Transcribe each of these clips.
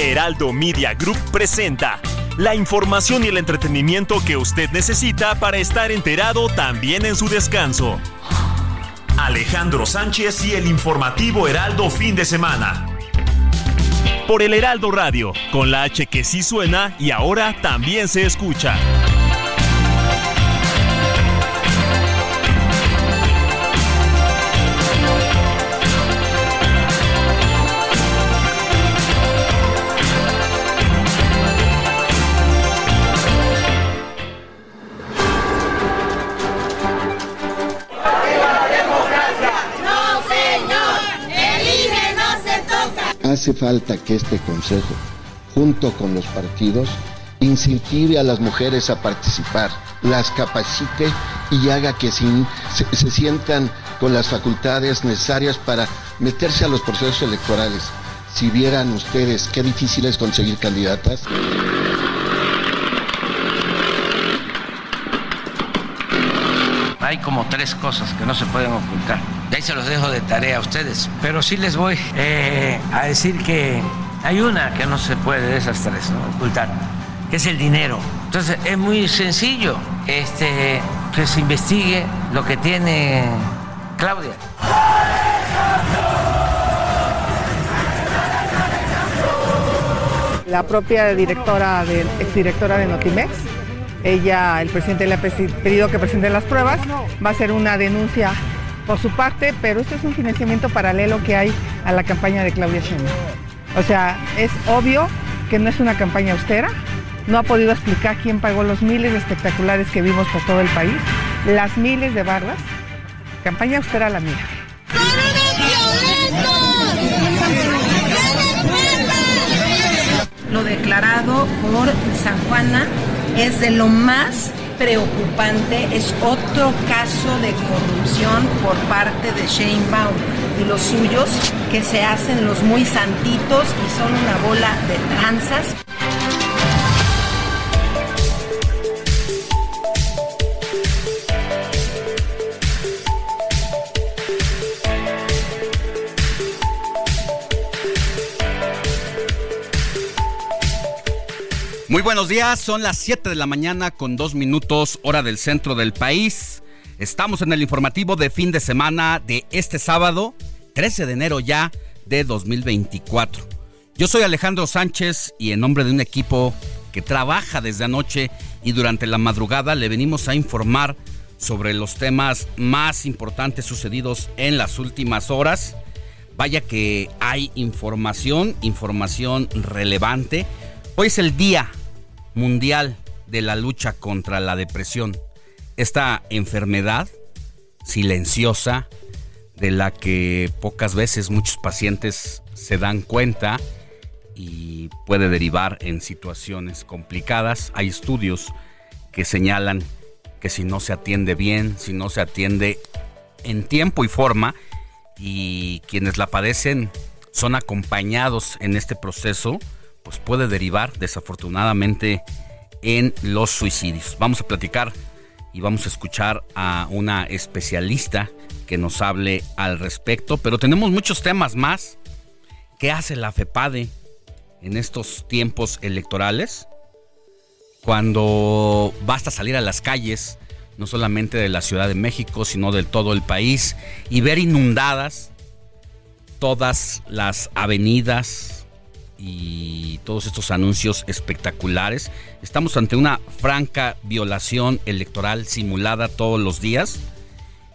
Heraldo Media Group presenta la información y el entretenimiento que usted necesita para estar enterado también en su descanso. Alejandro Sánchez y el informativo Heraldo fin de semana. Por el Heraldo Radio, con la H que sí suena y ahora también se escucha. Hace falta que este Consejo, junto con los partidos, incentive a las mujeres a participar, las capacite y haga que se, se sientan con las facultades necesarias para meterse a los procesos electorales. Si vieran ustedes qué difícil es conseguir candidatas. Hay como tres cosas que no se pueden ocultar. De ahí se los dejo de tarea a ustedes. Pero sí les voy eh, a decir que hay una que no se puede de esas ocultar, que es el dinero. Entonces es muy sencillo este, que se investigue lo que tiene Claudia. La propia directora, de, exdirectora de Notimex, ella, el presidente le ha pedi- pedido que presente las pruebas, va a ser una denuncia por su parte, pero esto es un financiamiento paralelo que hay a la campaña de Claudia Sheinbaum. O sea, es obvio que no es una campaña austera, no ha podido explicar quién pagó los miles de espectaculares que vimos por todo el país, las miles de bardas, campaña austera la mía. Lo declarado por San Juana es de lo más preocupante, es otro caso de corrupción por parte de Sheinbaum y los suyos que se hacen los muy santitos y son una bola de tranzas. Muy buenos días, son las 7 de la mañana con dos minutos hora del centro del país. Estamos en el informativo de fin de semana de este sábado, 13 de enero ya de 2024. Yo soy Alejandro Sánchez y en nombre de un equipo que trabaja desde anoche y durante la madrugada le venimos a informar sobre los temas más importantes sucedidos en las últimas horas. Vaya que hay información, información relevante. Hoy es el Día Mundial de la Lucha contra la Depresión. Esta enfermedad silenciosa de la que pocas veces muchos pacientes se dan cuenta y puede derivar en situaciones complicadas. Hay estudios que señalan que si no se atiende bien, si no se atiende en tiempo y forma, y quienes la padecen son acompañados en este proceso, pues puede derivar desafortunadamente en los suicidios. Vamos a platicar y vamos a escuchar a una especialista que nos hable al respecto, pero tenemos muchos temas más. ¿Qué hace la FEPADE en estos tiempos electorales? Cuando basta salir a las calles, no solamente de la Ciudad de México, sino de todo el país, y ver inundadas todas las avenidas y todos estos anuncios espectaculares. Estamos ante una franca violación electoral simulada todos los días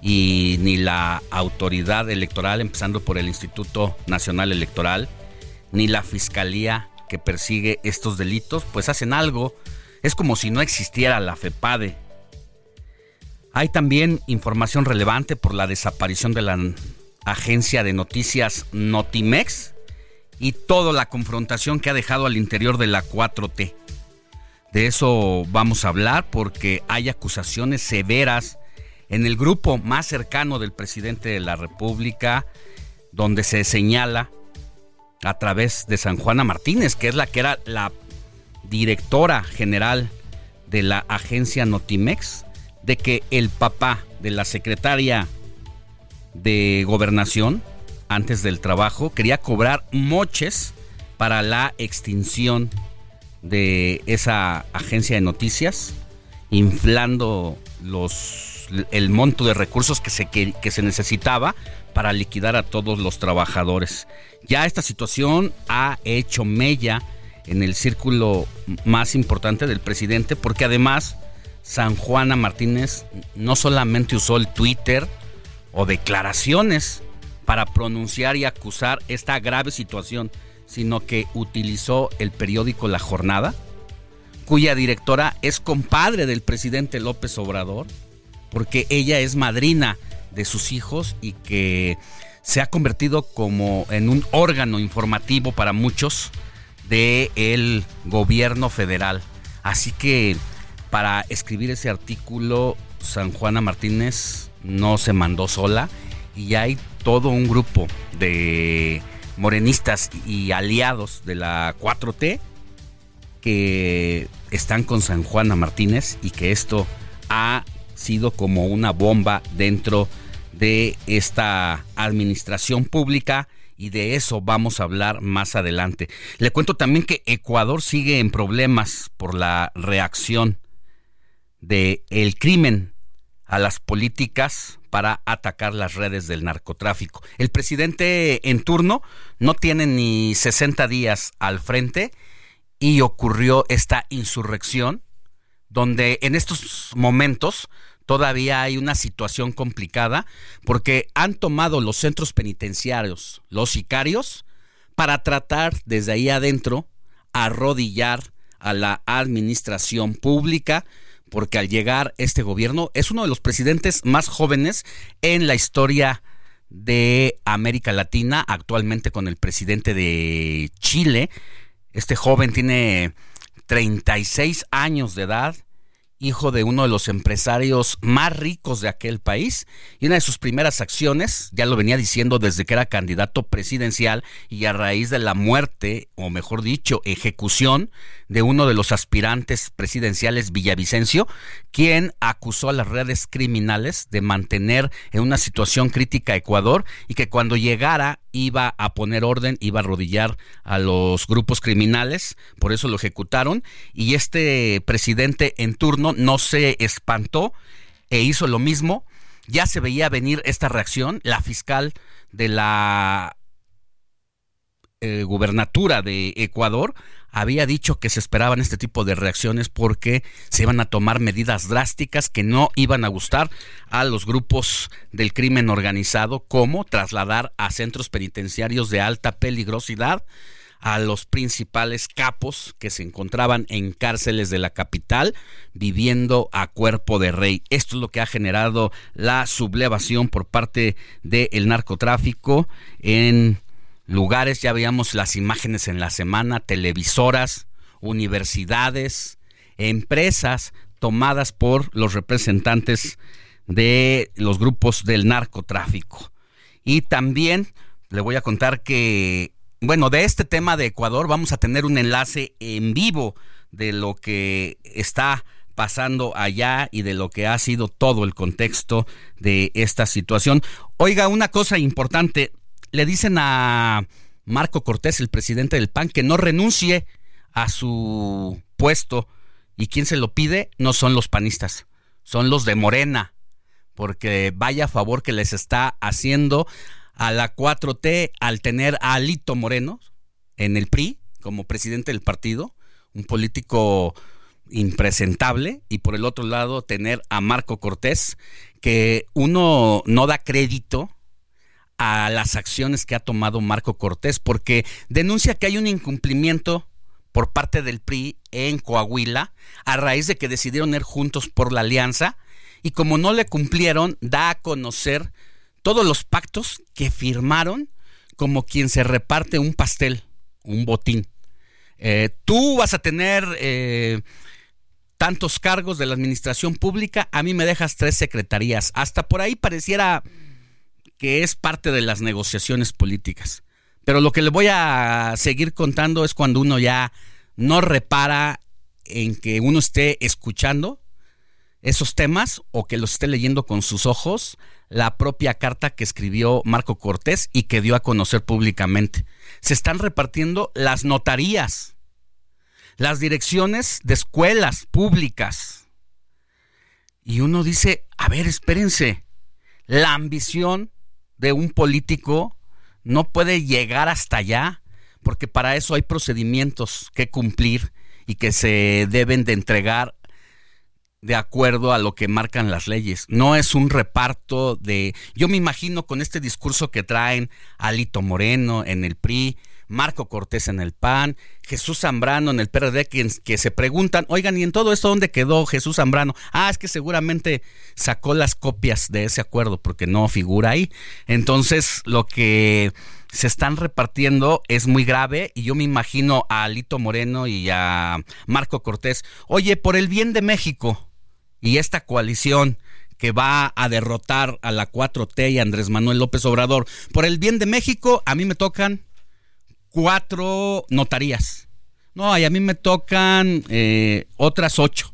y ni la autoridad electoral, empezando por el Instituto Nacional Electoral, ni la Fiscalía que persigue estos delitos, pues hacen algo. Es como si no existiera la FEPADE. Hay también información relevante por la desaparición de la agencia de noticias Notimex y toda la confrontación que ha dejado al interior de la 4T. De eso vamos a hablar porque hay acusaciones severas en el grupo más cercano del presidente de la República, donde se señala a través de San Juana Martínez, que es la que era la directora general de la agencia Notimex, de que el papá de la secretaria de gobernación, antes del trabajo, quería cobrar moches para la extinción de esa agencia de noticias, inflando los, el monto de recursos que se, que, que se necesitaba para liquidar a todos los trabajadores. Ya esta situación ha hecho mella en el círculo más importante del presidente porque además San Juana Martínez no solamente usó el Twitter o declaraciones para pronunciar y acusar esta grave situación, sino que utilizó el periódico La Jornada, cuya directora es compadre del presidente López Obrador, porque ella es madrina de sus hijos y que se ha convertido como en un órgano informativo para muchos del el gobierno federal. Así que para escribir ese artículo, San Juana Martínez no se mandó sola y hay todo un grupo de morenistas y aliados de la 4T que están con San Juana Martínez y que esto ha sido como una bomba dentro de esta administración pública y de eso vamos a hablar más adelante. Le cuento también que Ecuador sigue en problemas por la reacción de el crimen a las políticas para atacar las redes del narcotráfico. El presidente en turno no tiene ni 60 días al frente y ocurrió esta insurrección donde en estos momentos todavía hay una situación complicada porque han tomado los centros penitenciarios, los sicarios, para tratar desde ahí adentro arrodillar a la administración pública, porque al llegar este gobierno es uno de los presidentes más jóvenes en la historia de América Latina, actualmente con el presidente de Chile. Este joven tiene 36 años de edad hijo de uno de los empresarios más ricos de aquel país, y una de sus primeras acciones, ya lo venía diciendo desde que era candidato presidencial y a raíz de la muerte, o mejor dicho, ejecución de uno de los aspirantes presidenciales Villavicencio, quien acusó a las redes criminales de mantener en una situación crítica a Ecuador y que cuando llegara iba a poner orden, iba a arrodillar a los grupos criminales, por eso lo ejecutaron y este presidente en turno no se espantó e hizo lo mismo. Ya se veía venir esta reacción, la fiscal de la eh, gubernatura de Ecuador había dicho que se esperaban este tipo de reacciones porque se iban a tomar medidas drásticas que no iban a gustar a los grupos del crimen organizado, como trasladar a centros penitenciarios de alta peligrosidad a los principales capos que se encontraban en cárceles de la capital viviendo a cuerpo de rey. Esto es lo que ha generado la sublevación por parte del narcotráfico en lugares, ya veíamos las imágenes en la semana, televisoras, universidades, empresas tomadas por los representantes de los grupos del narcotráfico. Y también le voy a contar que, bueno, de este tema de Ecuador vamos a tener un enlace en vivo de lo que está pasando allá y de lo que ha sido todo el contexto de esta situación. Oiga, una cosa importante, le dicen a Marco Cortés, el presidente del PAN, que no renuncie a su puesto. ¿Y quién se lo pide? No son los panistas, son los de Morena, porque vaya favor que les está haciendo a la 4T al tener a Alito Moreno en el PRI como presidente del partido, un político impresentable, y por el otro lado tener a Marco Cortés, que uno no da crédito a las acciones que ha tomado Marco Cortés, porque denuncia que hay un incumplimiento por parte del PRI en Coahuila a raíz de que decidieron ir juntos por la alianza y como no le cumplieron, da a conocer todos los pactos que firmaron como quien se reparte un pastel, un botín. Eh, tú vas a tener eh, tantos cargos de la administración pública, a mí me dejas tres secretarías. Hasta por ahí pareciera que es parte de las negociaciones políticas. Pero lo que le voy a seguir contando es cuando uno ya no repara en que uno esté escuchando esos temas o que los esté leyendo con sus ojos la propia carta que escribió Marco Cortés y que dio a conocer públicamente. Se están repartiendo las notarías, las direcciones de escuelas públicas. Y uno dice, a ver, espérense, la ambición de un político no puede llegar hasta allá, porque para eso hay procedimientos que cumplir y que se deben de entregar de acuerdo a lo que marcan las leyes. No es un reparto de... Yo me imagino con este discurso que traen Alito Moreno en el PRI, Marco Cortés en el PAN, Jesús Zambrano en el PRD, que, que, se preguntan, oigan, ¿y en todo esto dónde quedó Jesús Zambrano? Ah, es que seguramente sacó las copias de ese acuerdo porque no figura ahí. Entonces, lo que se están repartiendo es muy grave y yo me imagino a Alito Moreno y a Marco Cortés, oye, por el bien de México y esta coalición que va a derrotar a la 4T y a Andrés Manuel López Obrador, por el bien de México, a mí me tocan cuatro notarías. No, y a mí me tocan eh, otras ocho.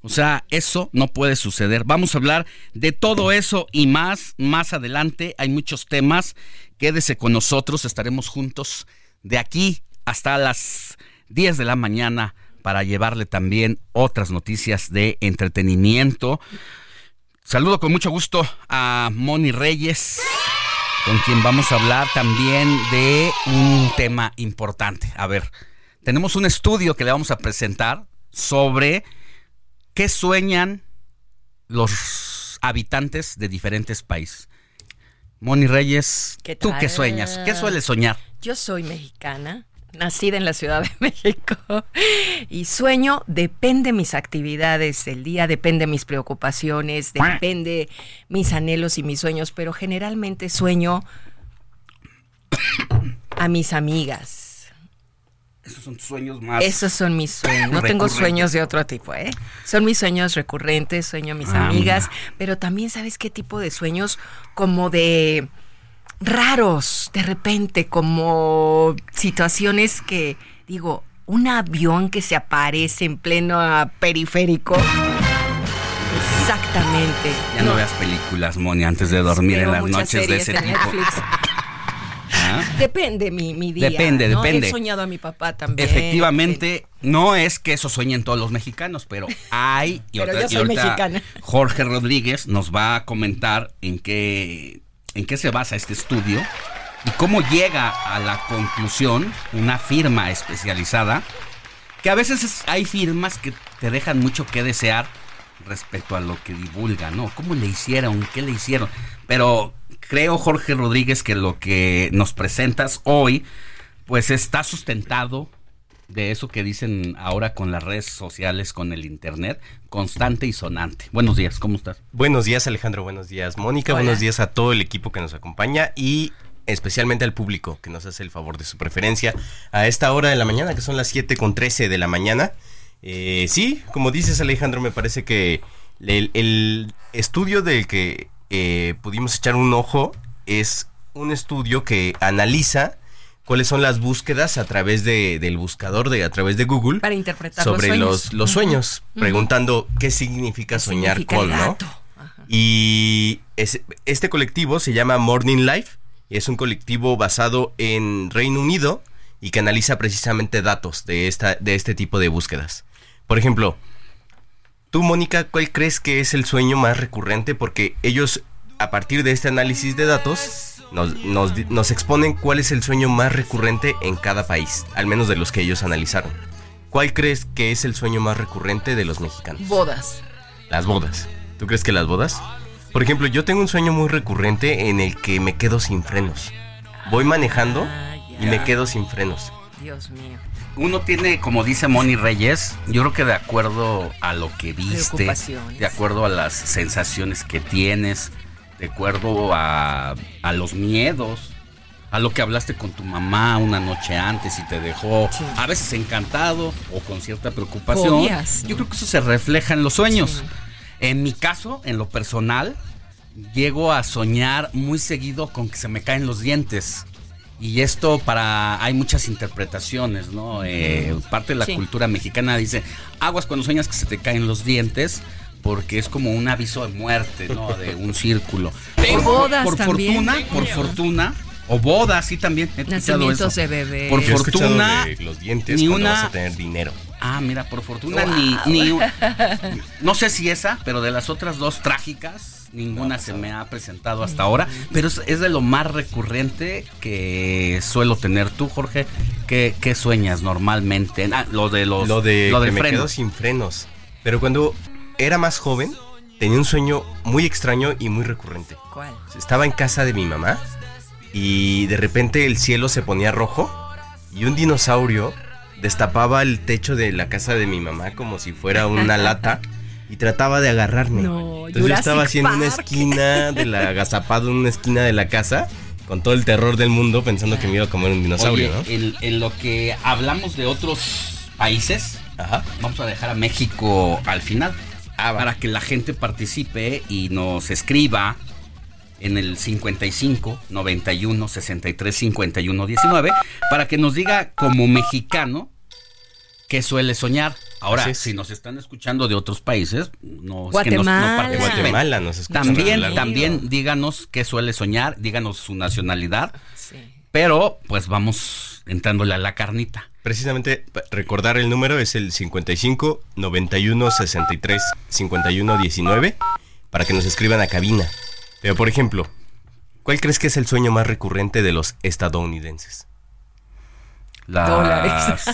O sea, eso no puede suceder. Vamos a hablar de todo eso y más más adelante. Hay muchos temas. Quédese con nosotros. Estaremos juntos de aquí hasta las 10 de la mañana para llevarle también otras noticias de entretenimiento. Saludo con mucho gusto a Moni Reyes, con quien vamos a hablar también de un tema importante. A ver, tenemos un estudio que le vamos a presentar sobre ¿Qué sueñan los habitantes de diferentes países? Moni Reyes, ¿tú qué sueñas? ¿Qué sueles soñar? Yo soy mexicana, nacida en la Ciudad de México y sueño, depende mis actividades del día, depende mis preocupaciones, depende mis anhelos y mis sueños, pero generalmente sueño a mis amigas, esos son tus sueños más. Esos son mis sueños. No tengo sueños de otro tipo, ¿eh? Son mis sueños recurrentes, sueño a mis ah, amigas, pero también sabes qué tipo de sueños como de raros, de repente, como situaciones que digo, un avión que se aparece en pleno periférico. Exactamente. Ya no, veas películas, Moni, antes de dormir en las noches de ese tipo. Depende mi, mi día. Depende, depende. He soñado a mi papá también. Efectivamente, no es que eso sueñen todos los mexicanos, pero hay. Y pero yo soy mexicana. Jorge Rodríguez nos va a comentar en qué, en qué se basa este estudio y cómo llega a la conclusión una firma especializada. Que a veces hay firmas que te dejan mucho que desear respecto a lo que divulgan, ¿no? ¿Cómo le hicieron? ¿Qué le hicieron? Pero creo, Jorge Rodríguez, que lo que nos presentas hoy, pues está sustentado de eso que dicen ahora con las redes sociales, con el internet, constante y sonante. Buenos días, ¿cómo estás? Buenos días, Alejandro, buenos días, Mónica, buenos días a todo el equipo que nos acompaña y especialmente al público que nos hace el favor de su preferencia a esta hora de la mañana, que son las 7 con 13 de la mañana. Eh, sí, como dices, Alejandro, me parece que el, el estudio del que eh, pudimos echar un ojo es un estudio que analiza cuáles son las búsquedas a través de, del buscador, de, a través de Google, para interpretar sobre los, los sueños, preguntando qué significa soñar con, ¿no? Y este colectivo se llama Morning Life, y es un colectivo basado en Reino Unido y que analiza precisamente datos de, esta, de este tipo de búsquedas. Por ejemplo, Tú, Mónica, ¿cuál crees que es el sueño más recurrente? Porque ellos, a partir de este análisis de datos, nos, exponen cuál es el sueño más recurrente en cada país, al menos de los que ellos analizaron. ¿Cuál crees que es el sueño más recurrente de los mexicanos? Bodas. Las bodas. ¿Tú crees que las bodas? Por ejemplo, yo tengo un sueño muy recurrente en el que me quedo sin frenos. Voy manejando ah, y me quedo sin frenos. Dios mío uno tiene, como dice Moni Reyes, yo creo que de acuerdo a lo que viste, de acuerdo a las sensaciones que tienes, de acuerdo a, a los miedos, a lo que hablaste con tu mamá una noche antes y te dejó a veces encantado o con cierta preocupación. Fobias, ¿no? Yo creo que eso se refleja en los sueños. En mi caso, en lo personal, llego a soñar muy seguido con que se me caen los dientes. Y esto para... Hay muchas interpretaciones, ¿no? Eh, parte de la Sí. cultura mexicana dice, aguas cuando sueñas que se te caen los dientes, porque es como un aviso de muerte, ¿no? De un círculo. Por bodas por también. fortuna, por fortuna, o bodas, sí también. He Nacimientos eso. de bebés. Por Yo fortuna, de los dientes ni una- vas a tener dinero. Ah, mira, por fortuna ni, ni no sé si esa, pero de las otras dos trágicas, ninguna se me ha presentado hasta ahora, pero es, es de lo más recurrente que suelo tener tú, Jorge. ¿Qué, qué sueñas normalmente? Ah, lo de los Lo de lo que del me quedo sin frenos. Pero cuando era más joven, tenía un sueño muy extraño y muy recurrente. ¿Cuál? Estaba en casa de mi mamá y de repente el cielo se ponía rojo y un dinosaurio destapaba el techo de la casa de mi mamá como si fuera una lata y trataba de agarrarme. No, Entonces yo estaba en una esquina de la agazapado en una esquina de la casa con todo el terror del mundo pensando que me iba a comer un dinosaurio, Oye, ¿no? en, en lo que hablamos de otros países, vamos a dejar a México al final Ah, para que la gente participe y nos escriba en el 55 91 63 51 19 para que nos diga como mexicano qué suele soñar. Ahora, si nos están escuchando de otros países, no es que nos- no Guatemala. Guatemala nos escuchan También, también díganos qué suele soñar, díganos su nacionalidad. Pero, pues vamos entrándole a la carnita. Precisamente recordar el número es el 55 91 63 51 19 para que nos escriban a cabina. Pero por ejemplo, ¿cuál crees que es el sueño más recurrente de los estadounidenses? Las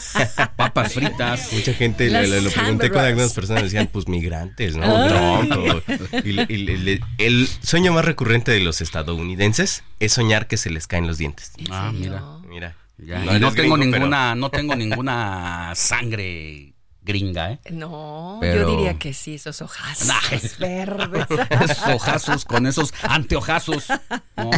papas fritas. Mucha gente lo, lo pregunté con algunas personas decían pues migrantes, ¿no? Ah. Trump, o- y le- y le- le- el sueño más recurrente de los estadounidenses es soñar que se les caen los dientes. Ah, mira. Mira. Ya, y eres no tengo gringo, pero- ninguna, no tengo ninguna sangre gringa, ¿eh? No, Pero- yo diría que sí, esos ojazos Ay. verdes. Esos ojazos con esos anteojazos. ¿no?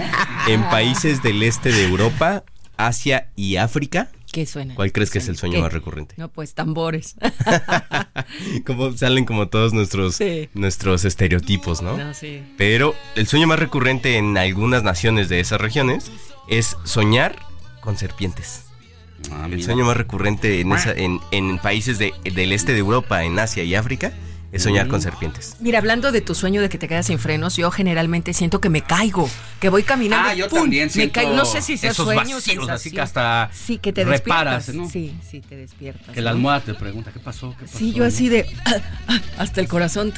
En países del este de Europa, Asia y África, ¿Qué suena? ¿cuál crees que es el sueño ¿Qué? más recurrente? No, pues tambores. como salen como todos nuestros Sí. nuestros estereotipos, ¿no? No, sí. Pero el sueño más recurrente en algunas naciones de esas regiones es soñar con serpientes. Ah, El mira. sueño más recurrente en, esa- en, en países de- del este de Europa, en Asia y África, es soñar Mm. con serpientes. Mira, hablando de tu sueño de que te quedas sin frenos, yo generalmente siento que me caigo, que voy caminando. Ah, yo ¡pum! también Me siento caigo. No sé si sea esos sueño, vacíos, así que hasta Sí, que te reparas, despiertas. ¿no? Sí, sí, te despiertas. Que la ¿no? almohada te pregunta, ¿qué pasó? ¿Qué pasó? Sí, yo así de. hasta el corazón.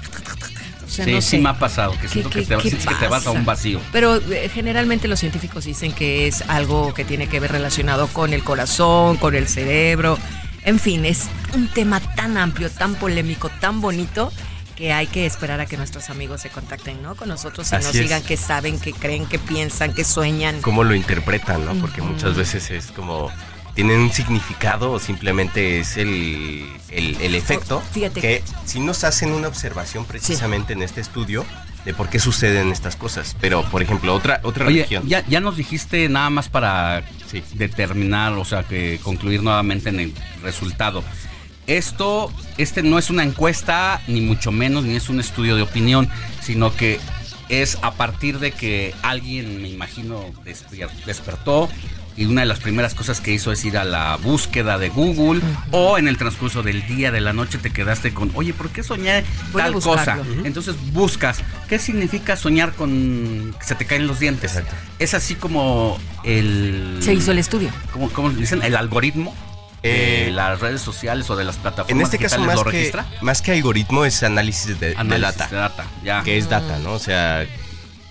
O sea, sí, no sí me ha pasado, que ¿Qué- siento que te, que te vas a un vacío. Pero eh, generalmente los científicos dicen que es algo que tiene que ver relacionado con el corazón, con el cerebro. En fin, es un tema tan amplio, tan polémico, tan bonito que hay que esperar a que nuestros amigos se contacten, ¿no? Con nosotros y Así nos es. digan qué saben, qué creen, qué piensan, qué sueñan. Cómo lo interpretan, ¿no? Porque muchas veces es como tienen un significado o simplemente es el, el- el efecto fíjate que si nos hacen una observación precisamente en este estudio de por qué suceden estas cosas. Pero, por ejemplo, otra, otra Oye, religión. ya, ya nos dijiste nada más para Sí. determinar, o sea, que concluir nuevamente en el resultado. Esto, este no es una encuesta, ni mucho menos, ni es un estudio de opinión, sino que es a partir de que alguien, me imagino, despertó y una de las primeras cosas que hizo es ir a la búsqueda de Google o en el transcurso del día, de la noche, te quedaste con, oye, ¿por qué soñé Voy tal cosa? Entonces buscas, ¿qué significa soñar con que se te caen los dientes? Exacto. Es así como el... Se hizo el estudio. ¿Cómo, cómo dicen? El algoritmo de Eh, las redes sociales o de las plataformas En este caso, digitales más lo que, registra. más que algoritmo, es análisis de, de Análisis data. de data, ya. Que es data, ¿no? O sea,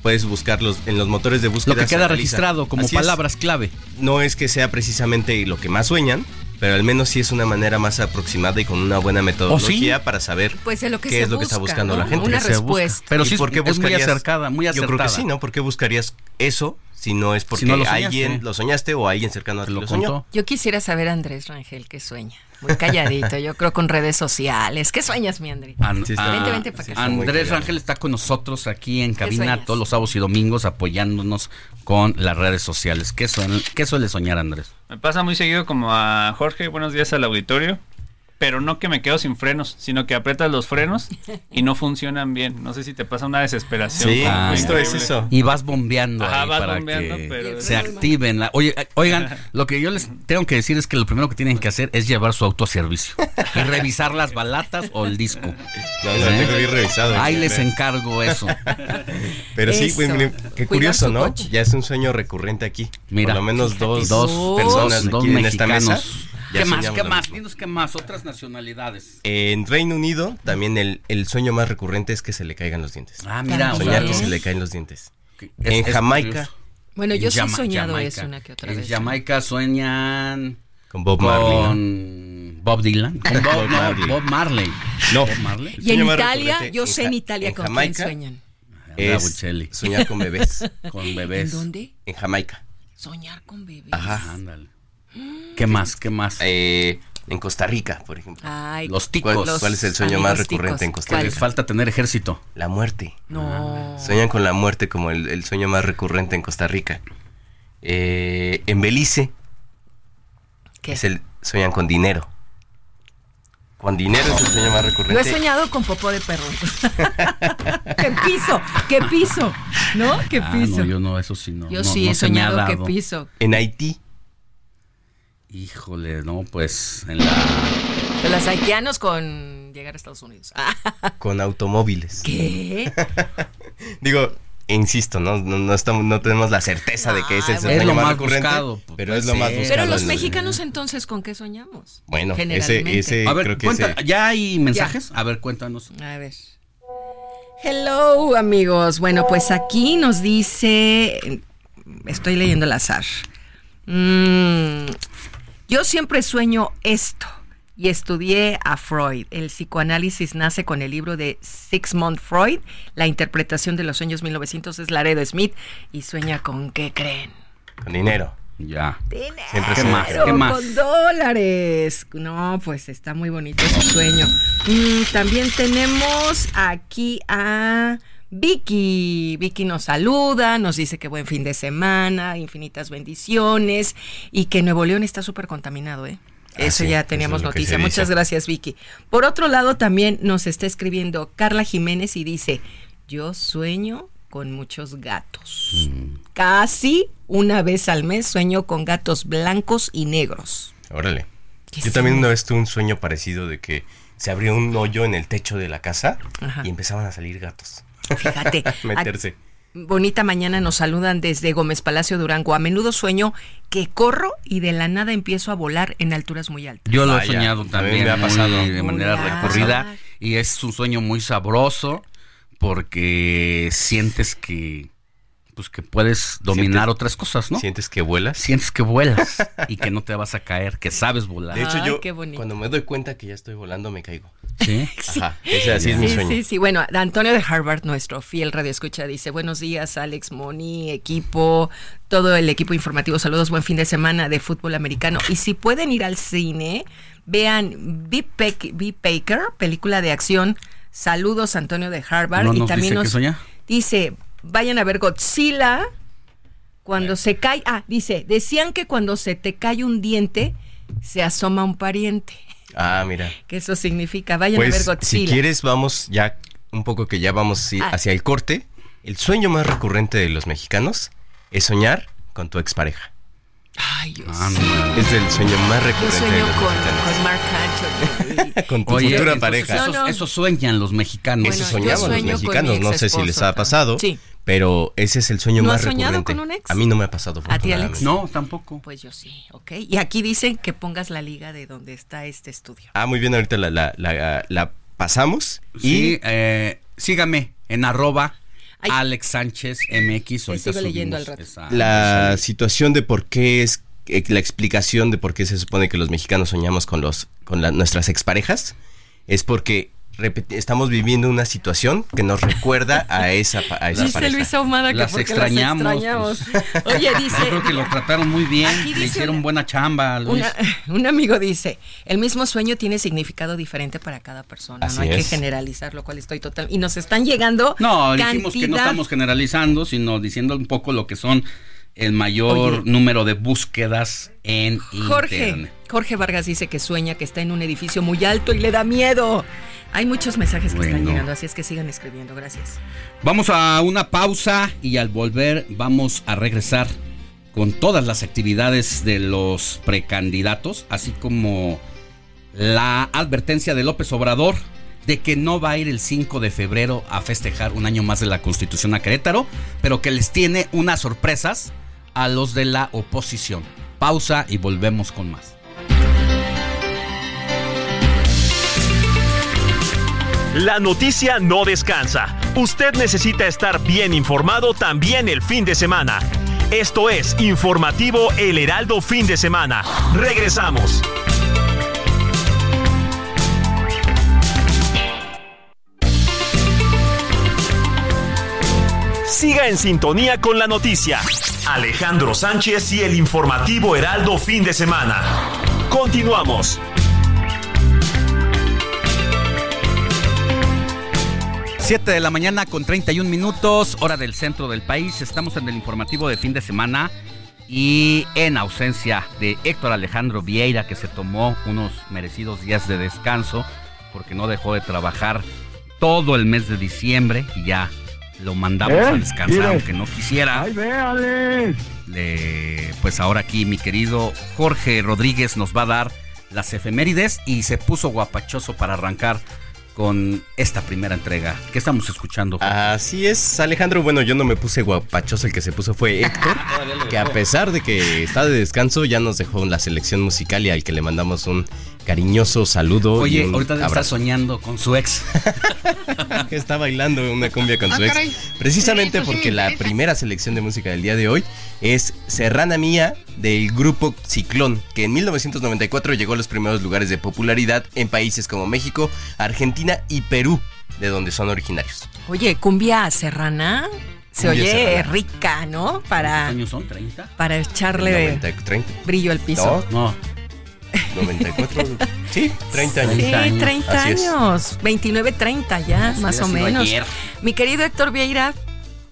puedes buscarlos en los motores de búsqueda. Lo que queda registrado como Así es. palabras clave. No es que sea precisamente lo que más sueñan, pero al menos sí es una manera más aproximada y con una buena metodología para saber Pues es lo que qué es lo que está busca, buscando ¿no? la gente. Una respuesta. Pero ¿Y sí por qué es muy acercada, muy Yo creo acertada. que sí, ¿no? ¿Por qué buscarías eso si no es porque alguien lo soñaste o alguien cercano a ti lo, soñó. Yo quisiera saber, Andrés Rangel, qué sueña. Muy calladito, yo creo con redes sociales. ¿Qué sueñas, mi Andrés? Andrés Rangel está con nosotros aquí en cabina todos los sábados y domingos apoyándonos con las redes sociales. ¿Qué, ¿Qué suele soñar, Andrés? Me pasa muy seguido como a Jorge, buenos días al auditorio pero no que me quedo sin frenos, sino que aprietas los frenos y no funcionan bien. No sé si te pasa una desesperación. Sí, esto es eso. Y vas bombeando para que se activen. Oye, eh, oigan, lo que yo les tengo que decir es que lo primero que tienen que hacer es llevar su auto a servicio y revisar las balatas o el disco. No tengo bien revisado. Ahí les encargo eso. Pero sí, qué curioso, ¿no? Ya es un sueño recurrente aquí. Mira, por lo menos dos, dos personas dos aquí en esta mesa ¿Qué más? ¿Qué más? qué más. Otras nacionalidades. En Reino Unido también el, el, sueño más recurrente es que se le caigan los dientes. Ah, mira. Soñar que se le caen los dientes. en Jamaica. Bueno, yo sí he soñado eso una que otra vez. En Jamaica sueñan... Con Bob Marley. Con Bob Dylan. Con Bob, Marley. Bob Marley. No. Y en Italia, yo sé en Italia con quién sueñan. Es soñar con bebés. con bebés. ¿En dónde? En Jamaica. Soñar con bebés. Ajá. Ándale. ¿Qué más? ¿Qué más? Eh, en Costa Rica, por ejemplo. los ticos. ¿Cuál, es el sueño más recurrente en Costa Rica? Les falta tener ejército. La muerte. No. Sueñan con la muerte como el, sueño más recurrente en Costa Rica. Eh, en Belice. ¿Qué? Es el, sueñan con dinero. Con dinero es el sueño más recurrente. Yo he soñado con popó de perro. ¿Qué piso? ¿Qué piso? ¿No? ¿Qué ah, piso? no, yo no, eso sí no. Yo sí he soñado qué piso. En Haití Híjole, no, pues en la... De los haitianos con llegar a Estados Unidos. con automóviles. ¿Qué? Digo, insisto, no, no, estamos, no tenemos la certeza de que ese es el lo más, recurrente, pero es lo más buscado. Pero los mexicanos entonces, ¿con qué soñamos? Bueno, ese, ese a ver, creo que ese... ¿ya hay mensajes? A ver, cuéntanos. A ver. Hello, amigos. Bueno, pues aquí nos dice, estoy leyendo el azar. Mmm... Yo siempre sueño esto y estudié a Freud. El psicoanálisis nace con el libro de Sigmund Freud, La interpretación de los sueños 1900 es Laredo Smith y sueña con qué creen. Con dinero. Ya. Dinero. ¿Qué más? ¿Qué más? Con dólares. No, pues está muy bonito ese sueño. Mm, también tenemos aquí a Vicky. Vicky nos saluda, nos dice que buen fin de semana, infinitas bendiciones y que Nuevo León está súper contaminado, ¿eh? Ah, eso ya teníamos noticia. Muchas gracias, Vicky. Por otro lado, también nos está escribiendo Carla Jiménez y dice, yo sueño con muchos gatos. Mm. Casi una vez al mes sueño con gatos blancos y negros. Órale. Yo también una vez tuve un sueño parecido de que se abrió un hoyo en el techo de la casa y empezaban a salir gatos. Fíjate. Meterse. Bonita mañana nos saludan desde Gómez Palacio Durango. A menudo sueño que corro y de la nada empiezo a volar en alturas muy altas. Yo lo he soñado también me ha pasado. de manera recurrida y es un sueño muy sabroso porque sientes que pues que puedes dominar otras cosas, ¿no? Sientes que vuelas. Sientes que vuelas y que no te vas a caer, que sabes volar. De hecho, yo cuando me doy cuenta que ya estoy volando me caigo. Sí. Ajá, ese así es mi sueño. Sí, sí, bueno, Antonio de Harvard, nuestro fiel radio escucha, dice, buenos días, Alex, Moni, equipo, todo el equipo informativo, saludos, buen fin de semana de fútbol americano. Y si pueden ir al cine, vean B. Baker, película de acción. Saludos, Antonio de Harvard. y también nos dice, vayan a ver Godzilla. Cuando se cae, ah, dice, decían que cuando se te cae un diente, se asoma un pariente. Ah, mira. Que eso significa, vayan a pues, ver Godzilla. Si quieres, vamos ya un poco que ya vamos ah. hacia el corte. El sueño más recurrente de los mexicanos es soñar con tu expareja. Ay, Dios. Ah, es el sueño más recurrente. Yo sueño de los con, mexicanos. con Mark Anthony. con tu futura pareja. Eso, sueñan los mexicanos. eso soñaban los mexicanos. No sé si les ha pasado. Sí. Pero ese es el sueño más recurrente. ¿No has soñado con un ex? A mí no me ha pasado. ¿A ti, Alex? No, tampoco. Pues yo sí, ok. Y aquí dicen que pongas la liga de donde está este estudio. Ah, muy bien, ahorita la, la, la, pasamos. Sí, y eh, sígame en arroba Alex Sánchez MX. sigo leyendo al rato. la situación de por qué es eh, la explicación de por qué se supone que los mexicanos soñamos con los con nuestras exparejas es porque estamos viviendo una situación que nos recuerda a esa, a esa dice pareja. Luis Ahumada que Las extrañamos, las extrañamos. Oye, dice... Yo creo que lo trataron muy bien, le hicieron buena chamba a Luis. Una- un amigo dice, el mismo sueño tiene significado diferente para cada persona, Así no hay que generalizar, lo cual estoy total... Y nos están llegando No, dijimos que no estamos generalizando, sino diciendo un poco lo que son el mayor Oye. número de búsquedas en Jorge, internet. Jorge Vargas dice que sueña que está en un edificio muy alto y le da miedo. Hay muchos mensajes que están llegando, así es que sigan escribiendo, gracias. Vamos a una pausa y al volver vamos a regresar con todas las actividades de los precandidatos, así como la advertencia de López Obrador de que no va a ir el 5 de febrero a festejar un año más de la Constitución a Querétaro, pero que les tiene unas sorpresas a los de la oposición. Pausa y volvemos con más. La noticia no descansa. Usted necesita estar bien informado también el fin de semana. Esto es Informativo El Heraldo Fin de Semana. Regresamos. Siga en sintonía con la noticia. Alejandro Sánchez y el Informativo Heraldo Fin de Semana. Continuamos. Siete de la mañana con 31 minutos, hora del centro del país. Estamos en el informativo de fin de semana y en ausencia de Héctor Alejandro Vieira, que se tomó unos merecidos días de descanso porque no dejó de trabajar todo el mes de diciembre y ya lo mandamos ¿Eh? a descansar, Mire. aunque no quisiera. ¡Ay, véale! Le- pues ahora aquí mi querido Jorge Rodríguez nos va a dar las efemérides y se puso guapachoso para arrancar con esta primera entrega. ¿Qué estamos escuchando? Jorge? Así es, Alejandro. Bueno, yo no me puse guapachoso, el que se puso fue Héctor, que a pesar de que está de descanso, ya nos dejó la selección musical y al que le mandamos un cariñoso saludo. y Oye, un ahorita debe estar abrazo. soñando con su ex. que está bailando una cumbia con Ah, su ex. caray. Precisamente Sí, sí porque la primera selección de música del día de hoy es Serrana Mía del grupo Ciclón, que en 1994 llegó a los primeros lugares de popularidad en países como México, Argentina y Perú, de donde son originarios. Oye, cumbia serrana se Cumbia oye serrana. rica, ¿no? Para, ¿Cuántos años son? ¿30? para echarle 90, 30. brillo al piso. No, 94. sí, 30 años. Sí, 30 Así es. años. 29, 30 ya, Como más o menos. ayer. Mi querido Héctor Vieira,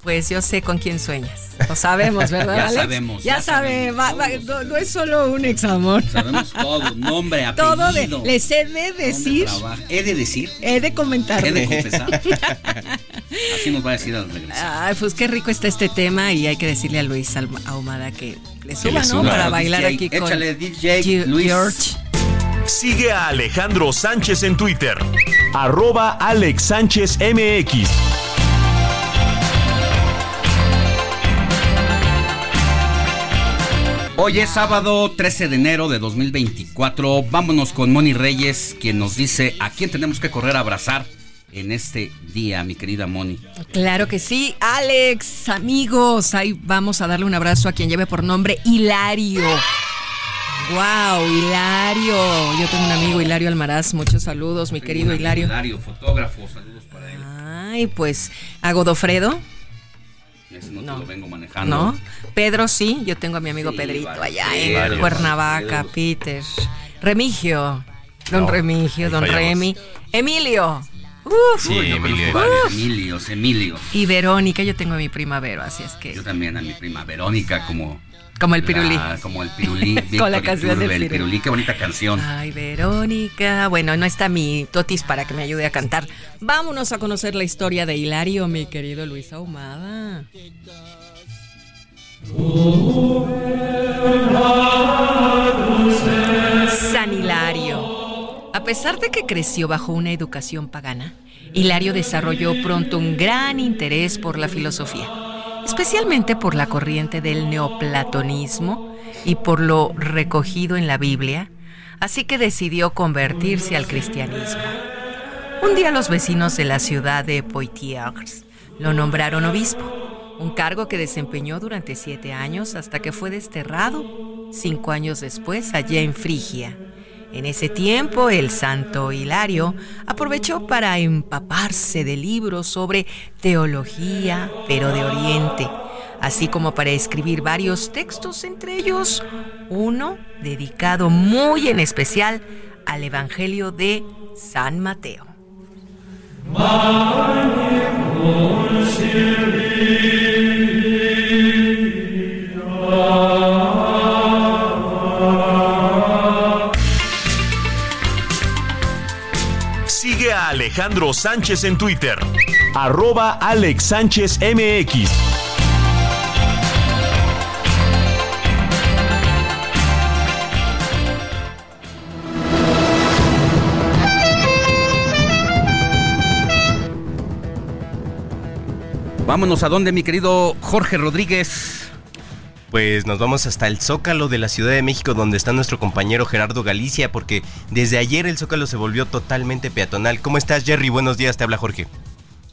pues yo sé con quién sueñas. Lo sabemos, ¿verdad? Ya Alex? sabemos, Ya, ya sabe, va- va- no, no es solo un examón. Sabemos todo, nombre, apellido. Todo de, les he de decir. He de decir, he de comentar. he de confesar. Así nos va a decir al regresar. Ay, pues qué rico está este tema y hay que decirle a Luis Ahumada que le suba, le ¿no? Para bailar DJ, aquí con échale, Ge- George. Sigue a Alejandro Sánchez en Twitter. Arroba Alex Sánchez MX. Hoy es sábado 13 de enero de 2024. Vámonos con Moni Reyes, quien nos dice a quién tenemos que correr a abrazar en este día, mi querida Moni. Claro que sí, Alex, amigos, ahí vamos a darle un abrazo a quien lleve por nombre Hilario. Wow, Hilario. Yo tengo un amigo, Hilario Almaraz. Muchos saludos, mi querido Hilario. Hilario, fotógrafo, saludos para él. Ay, pues a Godofredo, Ese no, te lo vengo manejando. ¿no? Pedro sí, yo tengo a mi amigo Sí, Pedrito allá en Cuernavaca. Peter. Remigio, don No, Remigio, don. Remy. Emilio. Uf. Sí, Emilio. Uf. Emilios, Emilios. Y Verónica, yo tengo a mi prima Vero, así es que. Yo también a mi prima Verónica como... Como el pirulí. la- como el pirulí. Con la canción del Iturbe, el pirulí. pirulí. Qué bonita canción. Ay, Verónica. Bueno, no está mi Totis para que me ayude a cantar. Vámonos a conocer la historia de Hilario, mi querido Luis Ahumada. San Hilario. A pesar de que creció bajo una educación pagana, Hilario desarrolló pronto un gran interés por la filosofía, especialmente por la corriente del neoplatonismo y por lo recogido en la Biblia, así que decidió convertirse al cristianismo. Un día los vecinos de la ciudad de Poitiers lo nombraron obispo, un cargo que desempeñó durante siete años hasta que fue desterrado cinco años después allá en Frigia, En ese tiempo, el santo Hilario aprovechó para empaparse de libros sobre teología, pero de Oriente, así como para escribir varios textos, entre ellos uno dedicado muy en especial al Evangelio de San Mateo. Alejandro Sánchez en Twitter. Arroba Alex Sánchez MX. Vámonos a dónde, mi querido Jorge Rodríguez. Pues nos vamos hasta el Zócalo de la Ciudad de México, donde está nuestro compañero Gerardo Galicia, porque desde ayer el Zócalo se volvió totalmente peatonal. ¿Cómo estás, Jerry? Buenos días, te habla Jorge.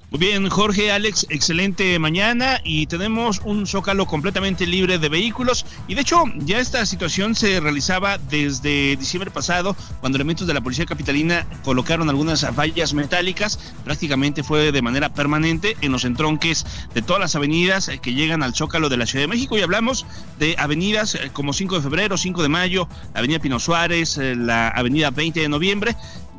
Muy bien, Jorge, Alex, excelente mañana y tenemos un zócalo completamente libre de vehículos. Y de hecho ya esta situación se realizaba desde diciembre pasado cuando elementos de la Policía Capitalina colocaron algunas vallas metálicas, prácticamente fue de manera permanente en los entronques de todas las avenidas que llegan al zócalo de la Ciudad de México. Y hablamos de avenidas como 5 de febrero, 5 de mayo, la Avenida Pino Suárez, la Avenida 20 de noviembre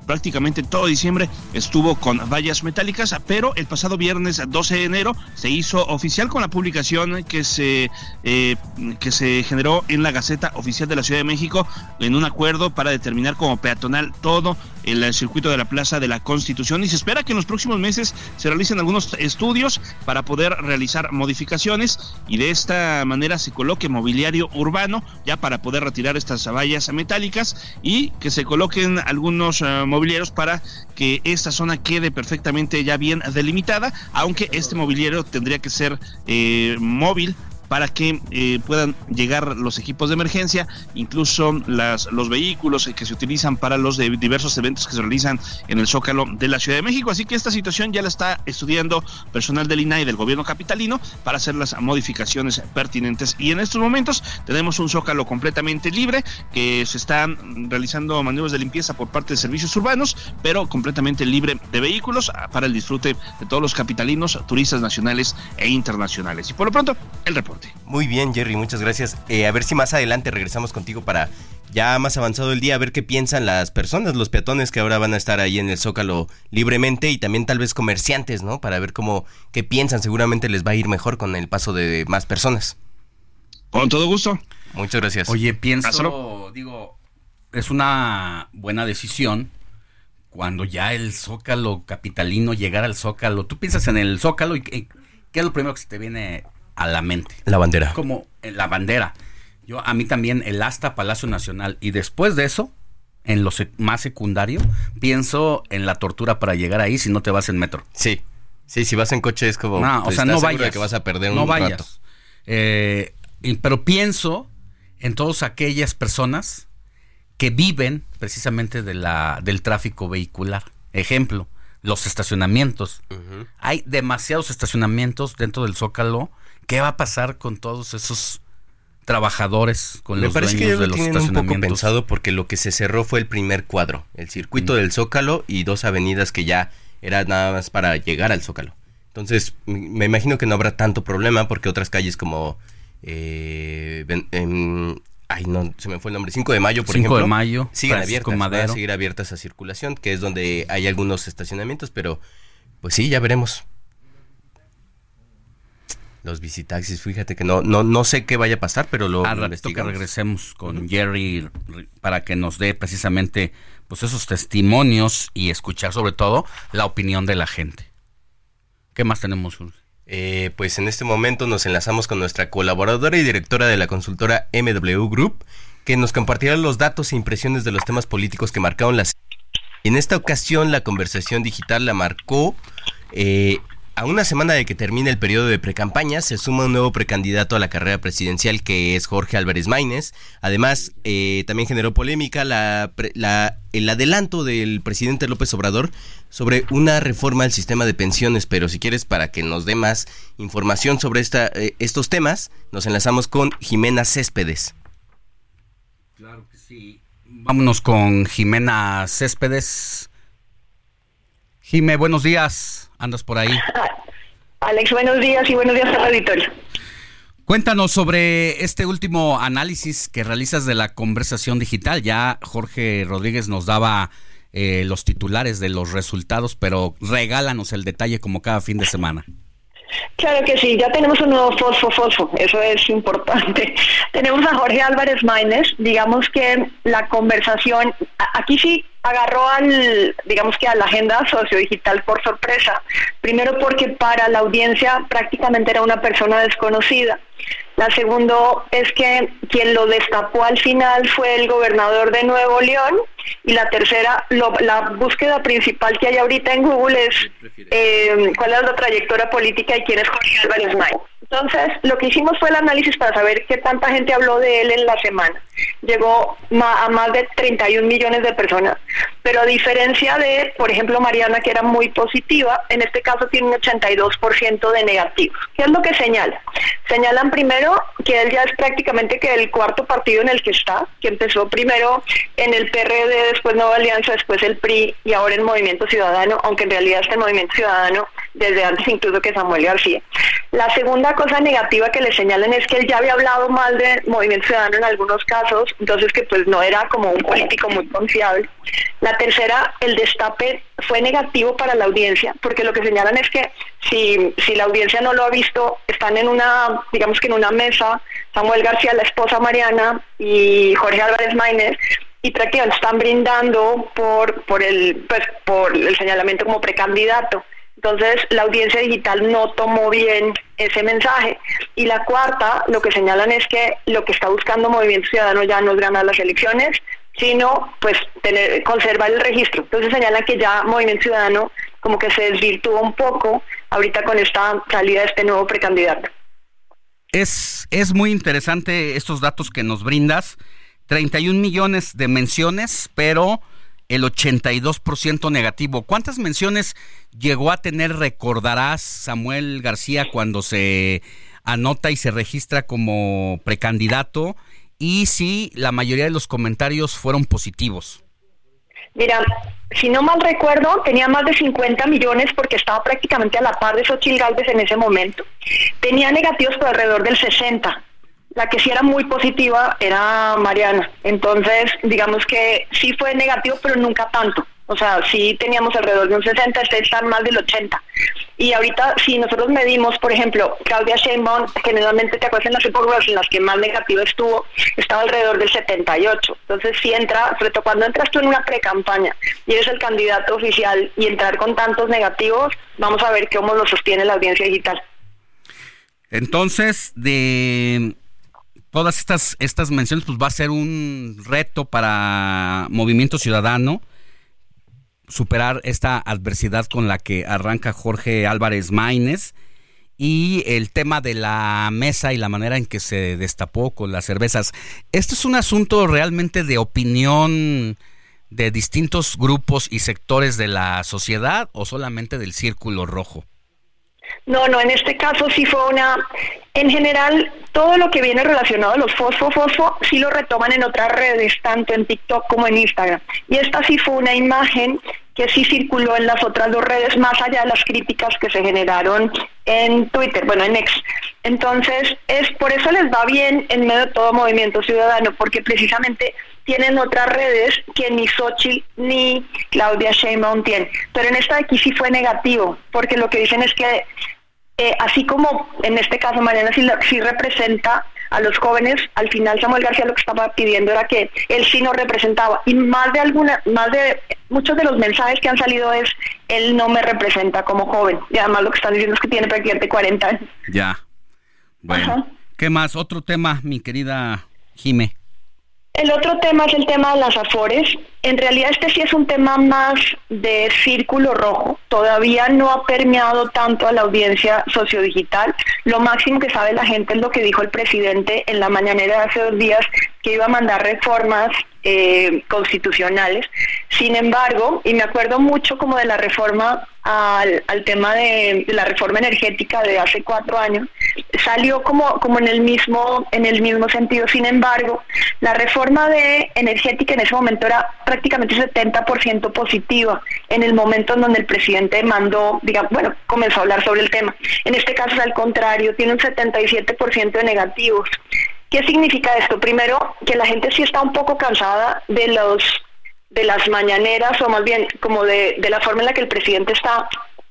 prácticamente todo diciembre estuvo con vallas metálicas, pero el pasado viernes 12 de enero se hizo oficial con la publicación que se, eh, que se generó en la Gaceta Oficial de la Ciudad de México en un acuerdo para determinar como peatonal todo el circuito de la Plaza de la Constitución. Y se espera que en los próximos meses se realicen algunos estudios para poder realizar modificaciones y de esta manera se coloque mobiliario urbano ya para poder retirar estas vallas metálicas y que se coloquen algunos uh, mobiliarios para que esta zona quede perfectamente ya bien delimitada, aunque este mobiliario tendría que ser eh, móvil para que eh, puedan llegar los equipos de emergencia, incluso las, los vehículos que se utilizan para los de diversos eventos que se realizan en el Zócalo de la Ciudad de México. Así que esta situación ya la está estudiando personal del INAI del gobierno capitalino para hacer las modificaciones pertinentes. Y en estos momentos tenemos un Zócalo completamente libre que se están realizando maniobras de limpieza por parte de servicios urbanos, pero completamente libre de vehículos para el disfrute de todos los capitalinos, turistas nacionales e internacionales. Y por lo pronto, el reporte. Muy bien, Jerry, muchas gracias. Eh, a ver si más adelante regresamos contigo para ya más avanzado el día, a ver qué piensan las personas, los peatones que ahora van a estar ahí en el Zócalo libremente y también tal vez comerciantes, ¿no? Para ver cómo, qué piensan. Seguramente les va a ir mejor con el paso de más personas. Con todo gusto. Muchas gracias. Oye, pienso, digo, es una buena decisión cuando ya el Zócalo capitalino llegara al Zócalo. Tú piensas en el Zócalo y ¿qué es lo primero que se te viene a la mente. La bandera. Como en la bandera. Yo, a mí también el asta Palacio Nacional. Y después de eso, en lo más secundario, pienso en la tortura para llegar ahí si no te vas en metro. Sí. Sí, si vas en coche es como. No, o sea, no vayas. que vas a perder no un vayas. rato. Eh, pero pienso en todas aquellas personas que viven precisamente de la, del tráfico vehicular. Ejemplo, los estacionamientos. Hay demasiados estacionamientos dentro del Zócalo ¿Qué va a pasar con todos esos trabajadores, con Me los parece que dueños ya de lo los tienen un poco pensado porque lo que se cerró fue el primer cuadro, el circuito del Zócalo y dos avenidas que ya era nada más para llegar al Zócalo. Entonces, me imagino que no habrá tanto problema porque otras calles como... eh, em, ay, no, se me fue el nombre. 5 de mayo, por 5 de ejemplo. mayo, Siguen Francisco abiertas. Van a seguir abiertas a circulación, que es donde hay algunos estacionamientos, pero pues sí, ya veremos. Los visitaxis, fíjate que no, no, no sé qué vaya a pasar, pero lo Al ratito que regresemos con Jerry para que nos dé precisamente pues esos testimonios y escuchar sobre todo la opinión de la gente. ¿Qué más tenemos? Eh, pues en este momento nos enlazamos con nuestra colaboradora y directora de la consultora MW Group, que nos compartirá los datos e impresiones de los temas políticos que marcaron las... En esta ocasión la conversación digital la marcó... eh, a una semana de que termine el periodo de precampaña, se suma un nuevo precandidato a la carrera presidencial que es Jorge Álvarez Maínez. Además, eh, también generó polémica el adelanto del presidente López Obrador sobre una reforma al sistema de pensiones. Pero si quieres, para que nos dé más información sobre esta, eh, estos temas, nos enlazamos con Jimena Céspedes. Claro que sí. Vámonos con Jimena Céspedes. Jime, buenos días. ¿Andas por ahí? Alex, buenos días y buenos días al auditorio. Cuéntanos sobre este último análisis que realizas de la conversación digital. Ya Jorge Rodríguez nos daba eh, los titulares de los resultados, pero regálanos el detalle como cada fin de semana. Claro que sí, ya tenemos un nuevo fosfo fosfo, eso es importante. tenemos a Jorge Álvarez Maínez, digamos que la conversación, aquí sí agarró al, digamos que a la agenda sociodigital por sorpresa. Primero porque para la audiencia prácticamente era una persona desconocida. La segunda es que quien lo destapó al final fue el gobernador de Nuevo León. Y la tercera, la búsqueda principal que hay ahorita en Google es eh, cuál es la trayectoria política y quién es Jorge Álvarez Maínez. Entonces, lo que hicimos fue el análisis para saber qué tanta gente habló de él en la semana. Llegó a más de 31 millones de personas. Pero a diferencia de, por ejemplo, Mariana, que era muy positiva, en este caso tiene un 82% de negativos. ¿Qué es lo que señala? Señalan primero que él ya es prácticamente que el cuarto partido en el que está, que empezó primero en el PRD, después Nueva Alianza, después el PRI y ahora el Movimiento Ciudadano, aunque en realidad este Movimiento Ciudadano desde antes incluso que Samuel García. La segunda cosa negativa que le señalan es que él ya había hablado mal de Movimiento Ciudadano en algunos casos, entonces que pues no era como un político muy confiable. La tercera, el destape fue negativo para la audiencia, porque lo que señalan es que si, si la audiencia no lo ha visto, están en una, digamos que en una mesa, Samuel García, la esposa Mariana y Jorge Álvarez Maínez, y prácticamente están brindando por, por, el, pues, por el señalamiento como precandidato. Entonces, la audiencia digital no tomó bien ese mensaje. Y la cuarta, lo que señalan es que lo que está buscando Movimiento Ciudadano ya no es ganar las elecciones, sino pues tener, conservar el registro. Entonces señalan que ya Movimiento Ciudadano como que se desvirtuó un poco ahorita con esta salida de este nuevo precandidato. Es, es muy interesante estos datos que nos brindas. 31 millones de menciones, pero el 82% negativo. ¿Cuántas menciones llegó a tener, recordarás, Samuel García cuando se anota y se registra como precandidato? Y si la mayoría de los comentarios fueron positivos. Mira, si no mal recuerdo, tenía más de 50 millones porque estaba prácticamente a la par de Xochitl Galvez en ese momento. Tenía negativos por alrededor del 60 la que sí era muy positiva era Mariana. Entonces, digamos que sí fue negativo, pero nunca tanto. O sea, sí teníamos alrededor de un 60, este está más del 80. Y ahorita, si nosotros medimos, por ejemplo, Claudia Sheinbaum, generalmente te acuerdas en las épocas en las que más negativo estuvo, estaba alrededor del 78. Entonces, si entra, sobre todo cuando entras tú en una pre-campaña y eres el candidato oficial y entrar con tantos negativos, vamos a ver cómo lo sostiene la audiencia digital. Entonces, de todas estas, estas menciones, pues va a ser un reto para Movimiento Ciudadano superar esta adversidad con la que arranca Jorge Álvarez Maínez y el tema de la mesa y la manera en que se destapó con las cervezas. ¿Esto es un asunto realmente de opinión de distintos grupos y sectores de la sociedad o solamente del círculo rojo? No, no, en este caso sí fue una... En general, todo lo que viene relacionado a los fosfo-fosfo sí lo retoman en otras redes, tanto en TikTok como en Instagram. Y esta sí fue una imagen que sí circuló en las otras dos redes, más allá de las críticas que se generaron en Twitter, bueno, en X. Entonces, es por eso les va bien en medio de todo movimiento ciudadano, porque precisamente tienen otras redes que ni Xochitl ni Claudia Sheinbaum tienen. Pero en esta de aquí sí fue negativo, porque lo que dicen es que eh, así como en este caso Mariana sí, sí, representa a los jóvenes, al final Samuel García lo que estaba pidiendo era que él sí nos representaba. Y más de alguna, más de muchos de los mensajes que han salido es él no me representa como joven. Y además lo que están diciendo es que tiene prácticamente 40 años. Ya. Bueno. ¿Qué más? Otro tema, mi querida Jime. El otro tema es el tema de las afores. En realidad este sí es un tema más de círculo rojo. Todavía no ha permeado tanto a la audiencia sociodigital. Lo máximo que sabe la gente es lo que dijo el presidente en la mañanera de hace dos días, que iba a mandar reformas eh, constitucionales. Sin embargo, y me acuerdo mucho como de la reforma al, tema de, la reforma energética de hace cuatro años, salió como, como en el mismo, en el mismo sentido. Sin embargo, la reforma de energética en ese momento era prácticamente 70% positiva en el momento en donde el presidente mandó, digamos, bueno, comenzó a hablar sobre el tema. En este caso al contrario, tiene un 77% de negativos. ¿Qué significa esto? Primero, que la gente sí está un poco cansada de los de las mañaneras o más bien como de, de la forma en la que el presidente está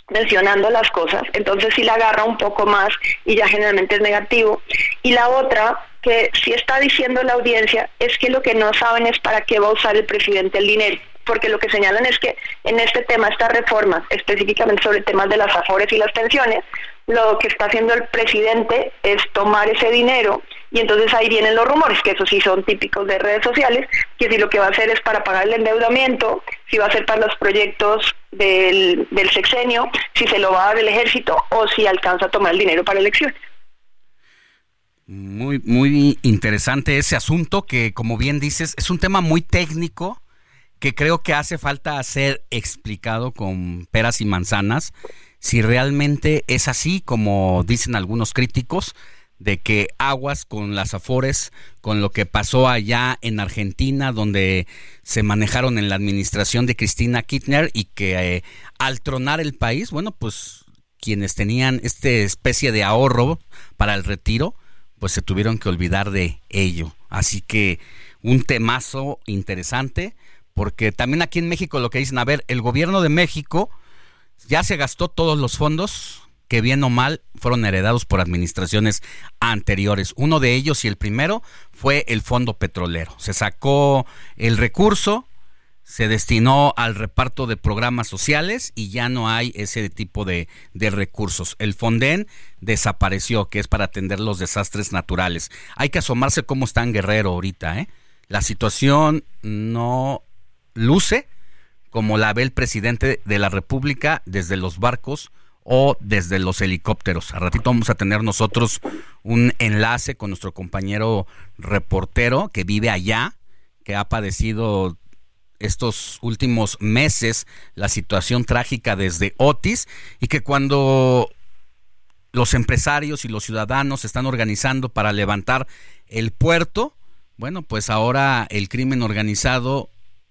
mencionando las cosas, entonces sí la agarra un poco más y ya generalmente es negativo. Y la otra, que sí está diciendo la audiencia, es que lo que no saben es para qué va a usar el presidente el dinero porque lo que señalan es que en este tema, estas reformas, específicamente sobre temas de las afores y las pensiones, lo que está haciendo el presidente es tomar ese dinero y entonces ahí vienen los rumores, que eso sí son típicos de redes sociales, que si lo que va a hacer es para pagar el endeudamiento, si va a ser para los proyectos del, del sexenio, si se lo va a dar el ejército o si alcanza a tomar el dinero para elecciones. Muy, muy interesante ese asunto que, como bien dices, es un tema muy técnico que creo que hace falta ser explicado con peras y manzanas si realmente es así como dicen algunos críticos de que aguas con las afores, con lo que pasó allá en Argentina, donde se manejaron en la administración de Cristina Kirchner y que eh, al tronar el país, bueno, pues quienes tenían esta especie de ahorro para el retiro, pues se tuvieron que olvidar de ello. Así que un temazo interesante porque también aquí en México lo que dicen, a ver, el gobierno de México ya se gastó todos los fondos que bien o mal fueron heredados por administraciones anteriores. Uno de ellos y el primero fue el fondo petrolero. Se sacó el recurso, se destinó al reparto de programas sociales y ya no hay ese tipo de, recursos. El Fonden desapareció, que es para atender los desastres naturales. Hay que asomarse cómo está en Guerrero ahorita, ¿eh? La situación no luce como la ve el presidente de la República desde los barcos o desde los helicópteros. A ratito vamos a tener nosotros un enlace con nuestro compañero reportero que vive allá, que ha padecido estos últimos meses la situación trágica desde Otis y que cuando los empresarios y los ciudadanos se están organizando para levantar el puerto, bueno, pues ahora el crimen organizado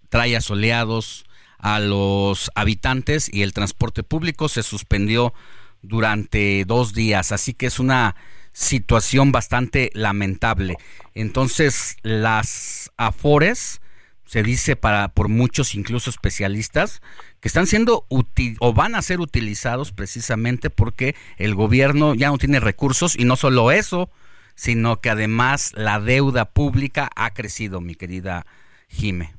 trae asoleados a los habitantes y el transporte público se suspendió durante dos días, así que es una situación bastante lamentable. Entonces, las afores, se dice para por muchos incluso especialistas, que están siendo o van a ser utilizados precisamente porque el gobierno ya no tiene recursos y no solo eso, sino que además la deuda pública ha crecido, mi querida Jime.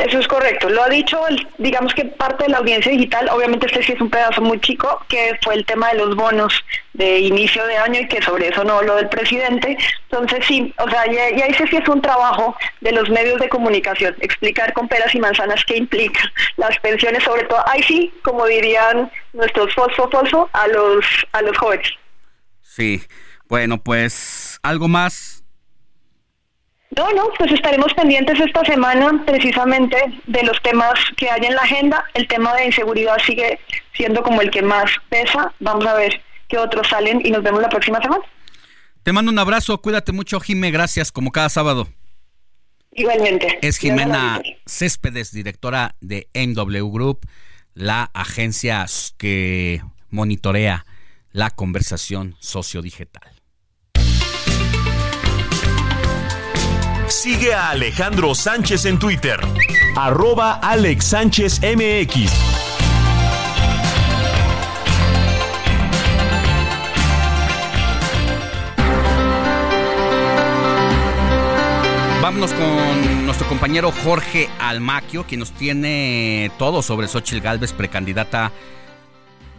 Eso es correcto. Lo ha dicho, digamos que parte de la audiencia digital, obviamente este sí es un pedazo muy chico, que fue el tema de los bonos de inicio de año y que sobre eso no habló del presidente. Entonces sí, o sea, ya, ya ese sí es un trabajo de los medios de comunicación, explicar con peras y manzanas qué implica las pensiones, sobre todo, ahí sí, como dirían nuestros fosfo fosfo, a los, a los jóvenes. Sí, bueno, pues algo más no, no, pues estaremos pendientes esta semana precisamente de los temas que hay en la agenda. El tema de inseguridad sigue siendo como el que más pesa. Vamos a ver qué otros salen y nos vemos la próxima semana. Te mando un abrazo, cuídate mucho, Jime, gracias, como cada sábado. Igualmente. Es Jimena Céspedes, directora de MW Group, la agencia que monitorea la conversación sociodigital. Sigue a Alejandro Sánchez en Twitter. Arroba Alex Sánchez MX. Vámonos con nuestro compañero Jorge Almaquio, quien nos tiene todo sobre Xochitl Galvez, precandidata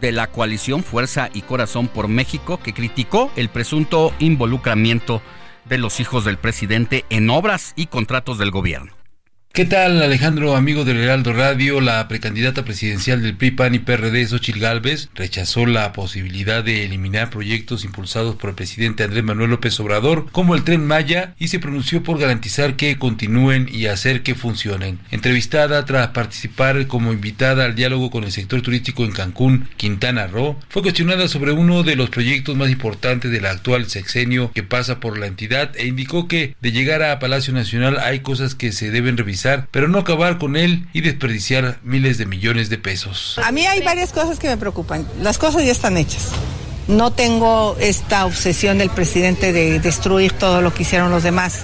de la coalición Fuerza y Corazón por México, que criticó el presunto involucramiento los hijos del presidente en obras y contratos del gobierno. ¿Qué tal, Alejandro, amigo del Heraldo Radio? La precandidata presidencial del PRI, PAN y PRD, Xochil Gálvez, rechazó la posibilidad de eliminar proyectos impulsados por el presidente Andrés Manuel López Obrador, como el Tren Maya, y se pronunció por garantizar que continúen y hacer que funcionen. Entrevistada tras participar como invitada al diálogo con el sector turístico en Cancún, Quintana Roo, fue cuestionada sobre uno de los proyectos más importantes del actual sexenio que pasa por la entidad e indicó que de llegar a Palacio Nacional hay cosas que se deben revisar pero no acabar con él y desperdiciar miles de millones de pesos. A mí hay varias cosas que me preocupan. Las cosas ya están hechas. No tengo esta obsesión del presidente de destruir todo lo que hicieron los demás.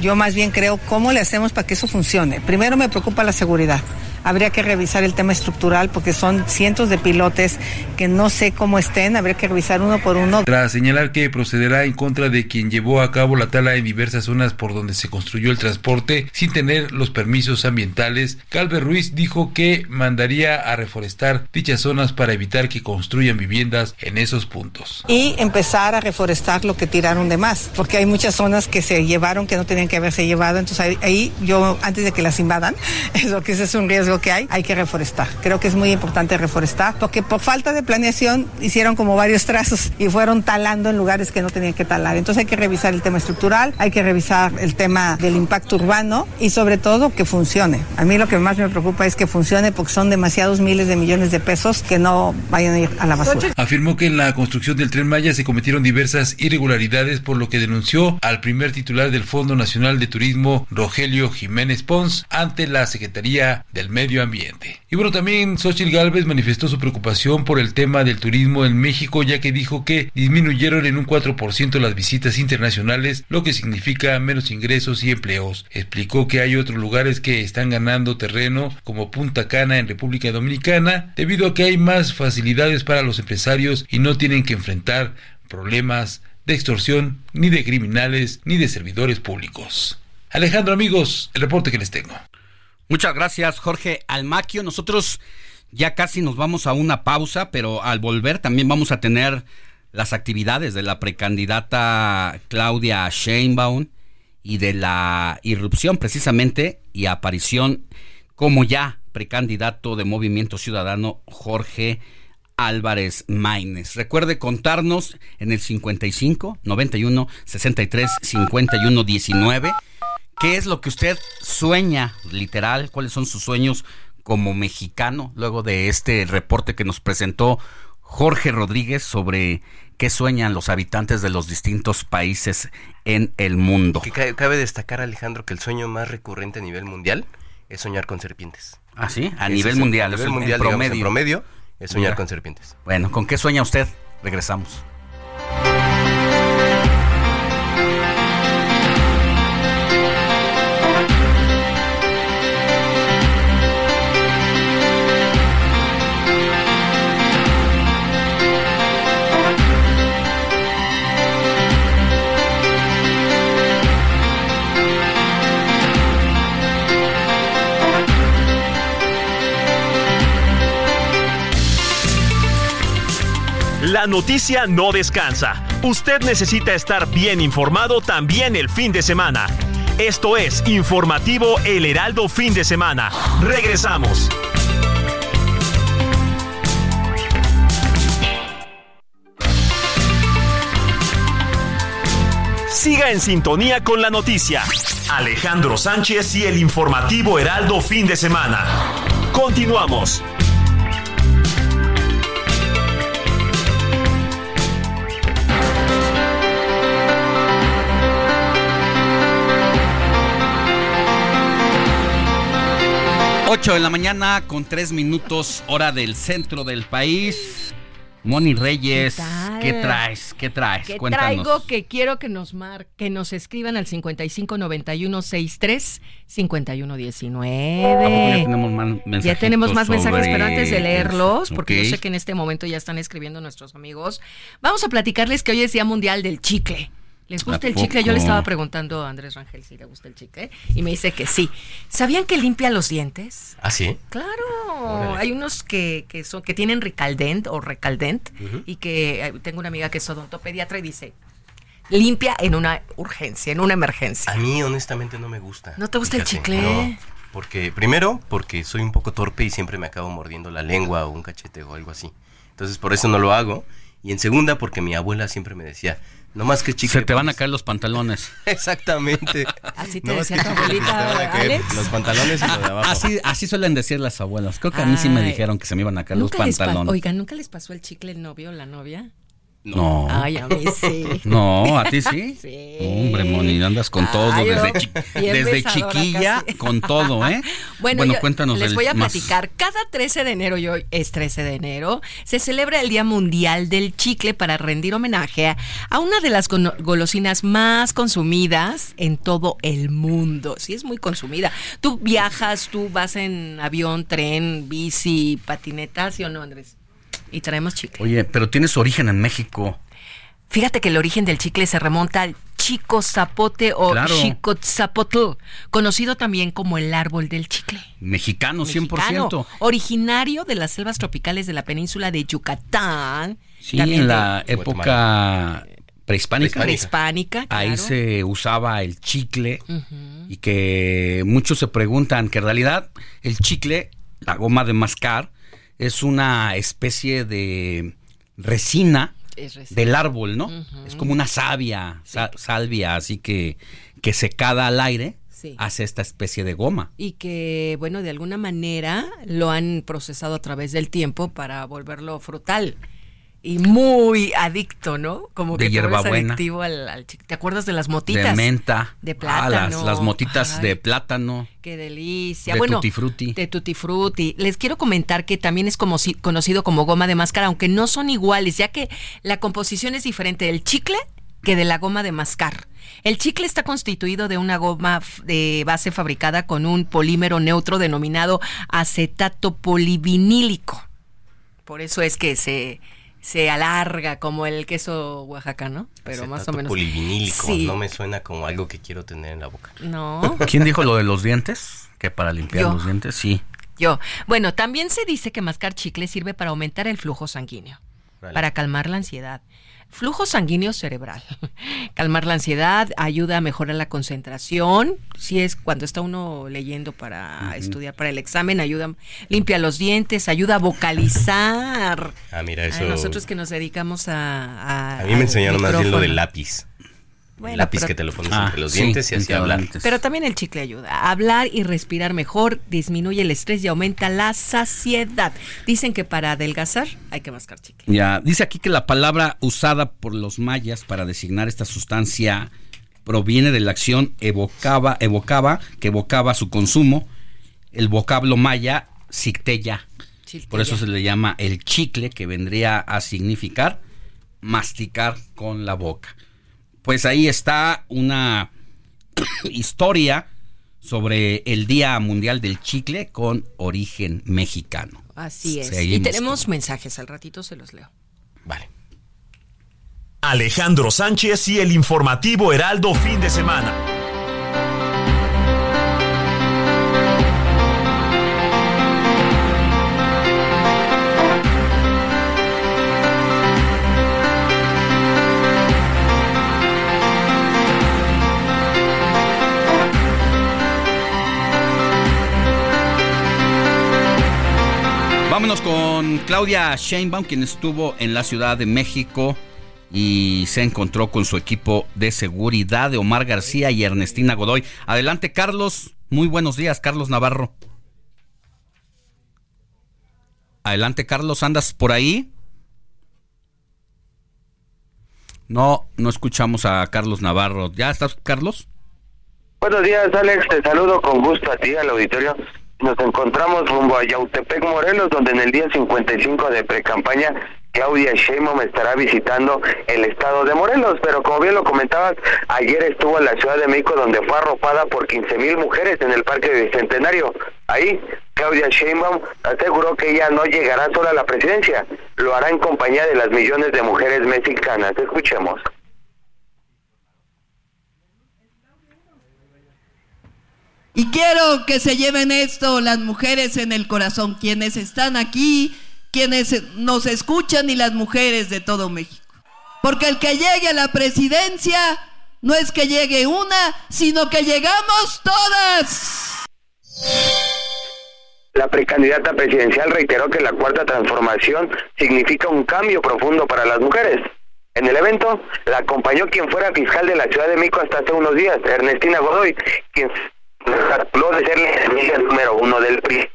Yo más bien creo cómo le hacemos para que eso funcione. Primero me preocupa la seguridad habría que revisar el tema estructural porque son cientos de pilotes que no sé cómo estén, habría que revisar uno por uno. Tras señalar que procederá en contra de quien llevó a cabo la tala en diversas zonas por donde se construyó el transporte sin tener los permisos ambientales, Calve Ruiz dijo que mandaría a reforestar dichas zonas para evitar que construyan viviendas en esos puntos. Y empezar a reforestar lo que tiraron de más, porque hay muchas zonas que se llevaron que no tenían que haberse llevado, entonces ahí, yo antes de que las invadan, eso que ese es un que hay, hay que reforestar. Creo que es muy importante reforestar, porque por falta de planeación hicieron como varios trazos y fueron talando en lugares que no tenían que talar. Entonces hay que revisar el tema estructural, hay que revisar el tema del impacto urbano y sobre todo que funcione. A mí lo que más me preocupa es que funcione porque son demasiados miles de millones de pesos que no vayan a ir a la basura. Afirmó que en la construcción del tren Maya se cometieron diversas irregularidades, por lo que denunció al primer titular del Fondo Nacional de Turismo, Rogelio Jiménez Pons, ante la Secretaría del Medio medio ambiente. Y bueno, también Xochitl Galvez manifestó su preocupación por el tema del turismo en México, ya que dijo que disminuyeron en un 4% las visitas internacionales, lo que significa menos ingresos y empleos. Explicó que hay otros lugares que están ganando terreno, como Punta Cana en República Dominicana, debido a que hay más facilidades para los empresarios y no tienen que enfrentar problemas de extorsión, ni de criminales, ni de servidores públicos. Alejandro amigos, el reporte que les tengo. Muchas gracias, Jorge Almaquio. Nosotros ya casi nos vamos a una pausa, pero al volver también vamos a tener las actividades de la precandidata Claudia Sheinbaum y de la irrupción precisamente y aparición como ya precandidato de Movimiento Ciudadano Jorge Álvarez Maínez. Recuerde contarnos en el 55 91 63 51 19 ¿Qué es lo que usted sueña, literal? ¿Cuáles son sus sueños como mexicano? Luego de este reporte que nos presentó Jorge Rodríguez sobre qué sueñan los habitantes de los distintos países en el mundo. Que cabe destacar, Alejandro, que el sueño más recurrente a nivel mundial es soñar con serpientes. ¿Ah, sí? A nivel mundial. A nivel mundial, promedio. promedio es soñar con serpientes. Bueno, ¿con qué sueña usted? Regresamos. La noticia no descansa. Usted necesita estar bien informado también el fin de semana. Esto es Informativo El Heraldo Fin de Semana. Regresamos. Siga en sintonía con la noticia. Alejandro Sánchez y el informativo Heraldo Fin de Semana. Continuamos. 8 de la mañana con 3 minutos hora del centro del país. Moni Reyes, ¿qué, traes? ¿Qué traes? ¿Qué traigo que quiero que nos mar que nos escriban al 559163 5119. Ya tenemos más mensajes. Ya tenemos más mensajes, pero antes de leerlos, porque yo sé que en este momento ya están escribiendo nuestros amigos, vamos a platicarles que hoy es Día Mundial del Chicle. ¿Les gusta el chicle? Yo le estaba preguntando a Andrés Rangel si le gusta el chicle y me dice que sí. ¿Sabían que limpia los dientes? ¿Ah, sí? Claro. Hay unos que, que, son, que tienen recaldent o recaldent y que eh, tengo una amiga que es odontopediatra y dice, limpia en una urgencia, en una emergencia. A mí honestamente no me gusta. ¿No te gusta el chicle? porque primero, porque soy un poco torpe y siempre me acabo mordiendo la lengua o un cachete o algo así. Entonces por eso no lo hago. Y en segunda, porque mi abuela siempre me decía, no más que chicle. Se te van a caer los pantalones. Exactamente. Así te decía tu abuelita, Alex. Los pantalones y lo de abajo. Así, así suelen decir las abuelas. Creo que a mí sí me dijeron que se me iban a caer los pantalones. Oiga, ¿nunca les pasó el chicle el novio o la novia? No. Ay, a mí sí. No, ¿a ti sí? Sí. Hombre, Moni, andas con todo, Ay, desde, chi- chiquilla, casi. con todo, ¿eh? Bueno, yo cuéntanos les voy a más- platicar. Cada 13 de enero, y hoy es 13 de enero, se celebra el Día Mundial del Chicle para rendir homenaje a- una de las golosinas más consumidas en todo el mundo. Sí, es muy consumida. Tú viajas, tú vas en avión, tren, bici, patineta, ¿sí o no, Andrés? Y traemos chicle. Oye, pero tienes origen en México. Fíjate que el origen del chicle se remonta al chico zapote o Claro. conocido también como el árbol del chicle. Mexicano, 100%. Mexicano, originario de las selvas tropicales de la península de Yucatán. Sí, en de- la época prehispánica. prehispánica. Ahí se usaba el chicle y que muchos se preguntan que en realidad el chicle, la goma de mascar, es una especie de resina Es resina. del árbol, ¿no? Es como una savia, sa- salvia, así que, que secada al aire Sí. hace esta especie de goma. Y que, bueno, de alguna manera lo han procesado a través del tiempo para volverlo frutal. Y muy adicto, ¿no? Como De que hierbabuena. adictivo al, al. ¿Te acuerdas de las motitas? De menta. De Ah, plátano. las, las motitas Ay, de plátano. Qué delicia. De bueno, tutti frutti. De tutti frutti. Les quiero comentar que también es como si- conocido como goma de mascar, aunque no son iguales, ya que la composición es diferente del chicle que de la goma de mascar. El chicle está constituido de una goma de base fabricada con un polímero neutro denominado acetato polivinílico. Por eso es que se, se alarga como el queso oaxacano, pero más o menos. polivinílico, Sí. no me suena como algo que quiero tener en la boca. No. ¿Quién dijo lo de los dientes? Que para limpiar Yo. los dientes, sí. Yo. Bueno, también se dice que mascar chicle sirve para aumentar el flujo sanguíneo, Vale. para calmar la ansiedad. Flujo sanguíneo cerebral. Calmar la ansiedad, ayuda a mejorar la concentración. Si es cuando está uno leyendo para estudiar para el examen, ayuda, limpia los dientes, ayuda a vocalizar. Ah, mira, eso. nosotros que nos dedicamos a. A, A mí me enseñaron más bien lo del lápiz. Bueno, lápiz pero- que te lo pones Ah, entre los sí, dientes y así hablar. Pero también el chicle ayuda. a Hablar y respirar mejor disminuye el estrés y aumenta la saciedad. Dicen que para adelgazar hay que mascar chicle. Ya, dice aquí que la palabra usada por los mayas para designar esta sustancia proviene de la acción evocaba, evocaba, que evocaba su consumo, el vocablo maya cicteya. Por eso se le llama el chicle, que vendría a significar masticar con la boca. Pues ahí está una historia sobre el Día Mundial del Chicle con origen mexicano. Así es. Y tenemos mensajes, al ratito se los leo. Alejandro Sánchez y el informativo Heraldo fin de semana. Vámonos con Claudia Sheinbaum, quien estuvo en la Ciudad de México y se encontró con su equipo de seguridad de Omar García y Ernestina Godoy. Adelante, Carlos. Muy buenos días, Carlos Navarro. Adelante, Carlos. ¿Andas por ahí? No, no escuchamos a Carlos Navarro. ¿Ya estás, Carlos? Buenos días, Alex. Te saludo con gusto a ti, al auditorio. Nos encontramos rumbo a Yautepec, Morelos, donde en el día 55 de precampaña Claudia Sheinbaum estará visitando el estado de Morelos. Pero como bien lo comentabas, ayer estuvo en la Ciudad de México, donde fue arropada por 15 mil mujeres en el Parque Bicentenario. Ahí, Claudia Sheinbaum aseguró que ella no llegará sola a la presidencia, lo hará en compañía de las millones de mujeres mexicanas. Escuchemos. Y quiero que se lleven esto las mujeres en el corazón, quienes están aquí, quienes nos escuchan y las mujeres de todo México. Porque el que llegue a la presidencia no es que llegue una, sino que llegamos todas. La precandidata presidencial reiteró que la cuarta transformación significa un cambio profundo para las mujeres. En el evento la acompañó quien fuera fiscal de la Ciudad de México hasta hace unos días, Ernestina Godoy, quien de ser la enemiga número uno del PRI.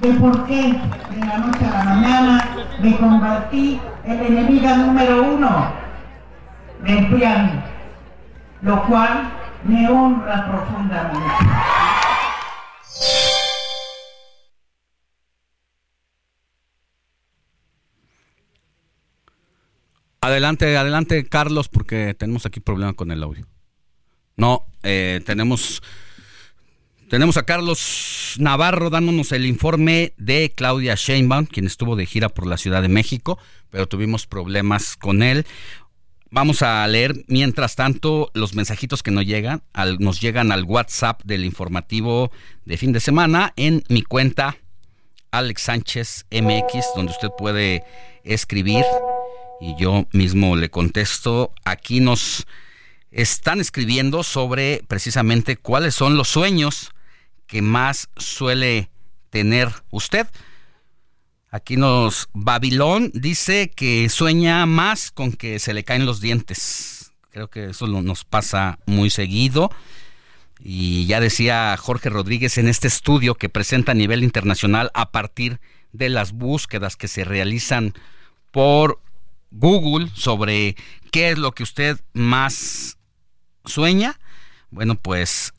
De por qué de la noche a la mañana me convertí en enemiga número uno del PRI, lo cual me honra profundamente. Adelante, adelante, Carlos, porque tenemos aquí problema con el audio. No, eh, tenemos, tenemos a Carlos Navarro dándonos el informe de Claudia Sheinbaum, quien estuvo de gira por la Ciudad de México, pero tuvimos problemas con él. Vamos a leer, mientras tanto, los mensajitos que nos llegan, al, nos llegan al WhatsApp del informativo de fin de semana en mi cuenta Alex Sánchez MX, donde usted puede escribir y yo mismo le contesto. Aquí nos están escribiendo sobre precisamente cuáles son los sueños que más suele tener usted. Aquí nos Babilón dice que sueña más con que se le caen los dientes. Creo que eso nos pasa muy seguido. Y ya decía Jorge Rodríguez en este estudio que presenta a nivel internacional a partir de las búsquedas que se realizan por Google sobre qué es lo que usted más sueña. Bueno, pues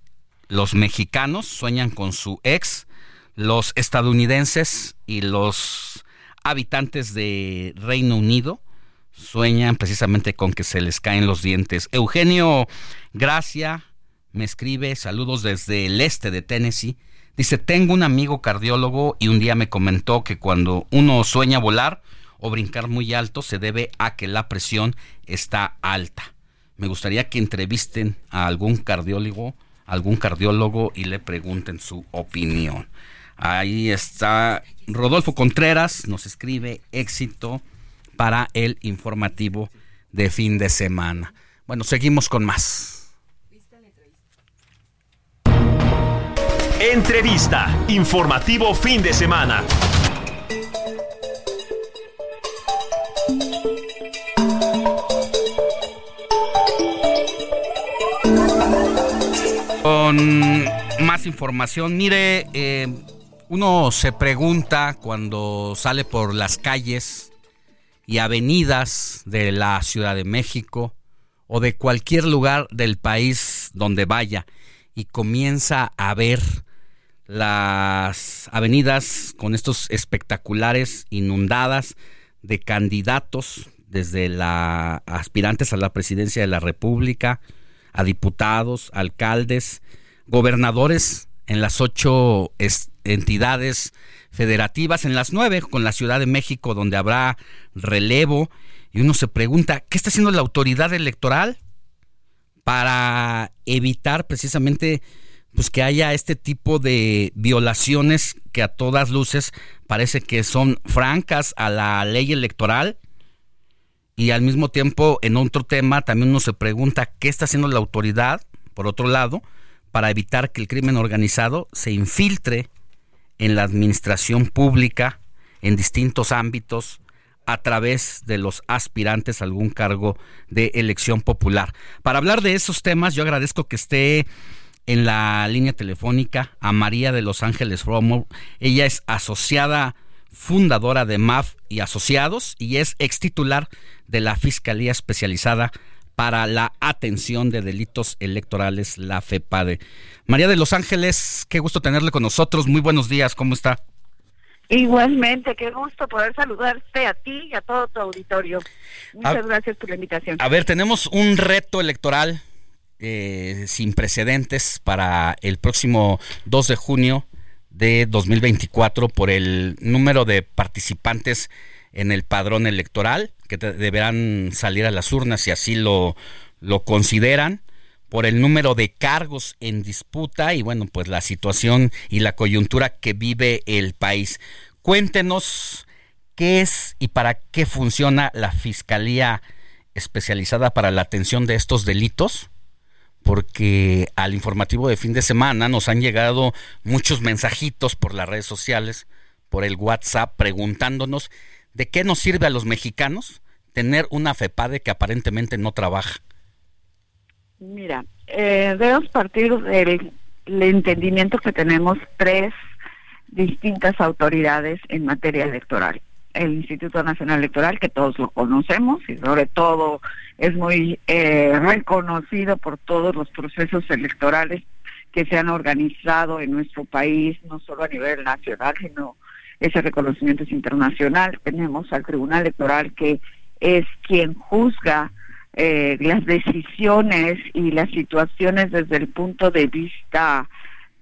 los mexicanos sueñan con su ex, los estadounidenses y los habitantes de Reino Unido sueñan precisamente con que se les caen los dientes. Eugenio Gracia me escribe, saludos desde el este de Tennessee. Dice, tengo un amigo cardiólogo y un día me comentó que cuando uno sueña volar, o brincar muy alto se debe a que la presión está alta. Me gustaría que entrevisten a algún cardiólogo, algún cardiólogo y le pregunten su opinión. Ahí está Rodolfo Contreras, nos escribe éxito para el informativo de fin de semana. Bueno, seguimos con más. Entrevista, informativo fin de semana. Con más información, mire, eh, uno se pregunta cuando sale por las calles y avenidas de la Ciudad de México o de cualquier lugar del país donde vaya y comienza a ver las avenidas con estos espectaculares inundadas de candidatos desde la aspirantes a la presidencia de la República, a diputados, alcaldes, gobernadores en las ocho entidades federativas, en las nueve con la Ciudad de México, donde habrá relevo, y uno se pregunta, ¿qué está haciendo la autoridad electoral para evitar precisamente pues que haya este tipo de violaciones que a todas luces parece que son francas a la ley electoral? Y al mismo tiempo, en otro tema, también uno se pregunta qué está haciendo la autoridad, por otro lado, para evitar que el crimen organizado se infiltre en la administración pública en distintos ámbitos a través de los aspirantes a algún cargo de elección popular. Para hablar de esos temas, yo agradezco que esté en la línea telefónica a María de Los Ángeles Romo. Ella es asociada fundadora de MAF y Asociados y es ex titular de la Fiscalía Especializada para la Atención de Delitos Electorales, la FEPADE. María de Los Ángeles, qué gusto tenerle con nosotros. Muy buenos días, ¿cómo está? Igualmente, qué gusto poder saludarte a ti y a todo tu auditorio. Muchas gracias por la invitación. A ver, tenemos un reto electoral eh, sin precedentes para el próximo 2 de junio de 2024 por el número de participantes en el padrón electoral, que deberán salir a las urnas si así lo, lo consideran, por el número de cargos en disputa y bueno, pues la situación y la coyuntura que vive el país. Cuéntenos ¿qué es y para qué funciona la Fiscalía especializada para la atención de estos delitos? Porque al informativo de fin de semana nos han llegado muchos mensajitos por las redes sociales, por el WhatsApp, preguntándonos de qué nos sirve a los mexicanos tener una FEPADE que aparentemente no trabaja. Mira, eh, debemos partir del entendimiento que tenemos tres distintas autoridades en materia electoral. El Instituto Nacional Electoral, que todos lo conocemos y sobre todo es muy eh, reconocido por todos los procesos electorales que se han organizado en nuestro país, no solo a nivel nacional, sino ese reconocimiento es internacional. Tenemos al Tribunal Electoral que es quien juzga eh, las decisiones y las situaciones desde el punto de vista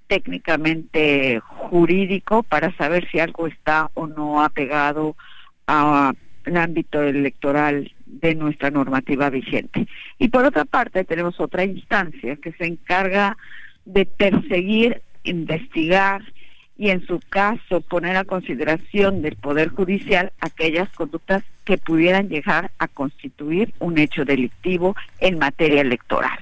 técnicamente jurídico para saber si algo está o no apegado al ámbito electoral de nuestra normativa vigente. Y por otra parte tenemos otra instancia que se encarga de perseguir, investigar y en su caso poner a consideración del Poder Judicial aquellas conductas que pudieran llegar a constituir un hecho delictivo en materia electoral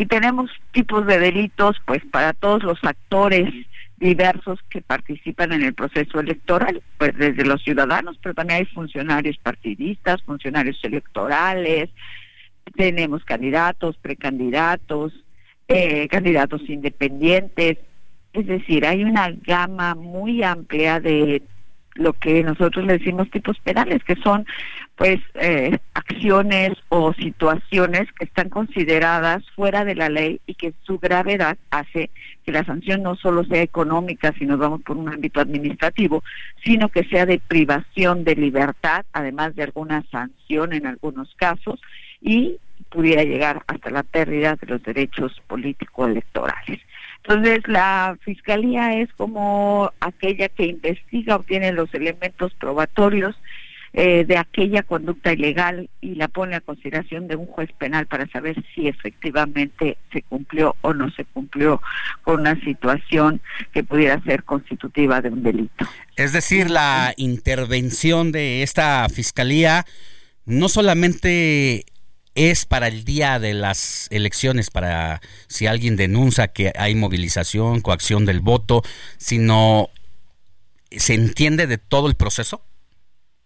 y tenemos tipos de delitos pues para todos los actores diversos que participan en el proceso electoral, pues desde los ciudadanos, pero también hay funcionarios partidistas, funcionarios electorales, tenemos candidatos, precandidatos, eh, candidatos independientes, es decir, hay una gama muy amplia de lo que nosotros le decimos tipos penales, que son pues eh, acciones o situaciones que están consideradas fuera de la ley y que su gravedad hace que la sanción no solo sea económica, si nos vamos por un ámbito administrativo, sino que sea de privación de libertad, además de alguna sanción en algunos casos, y pudiera llegar hasta la pérdida de los derechos político-electorales. Entonces, la fiscalía es como aquella que investiga, obtiene los elementos probatorios eh, de aquella conducta ilegal y la pone a consideración de un juez penal para saber si efectivamente se cumplió o no se cumplió con una situación que pudiera ser constitutiva de un delito. Es decir, la intervención de esta fiscalía no solamente es para el día de las elecciones, para si alguien denuncia que hay movilización, coacción del voto, sino se entiende de todo el proceso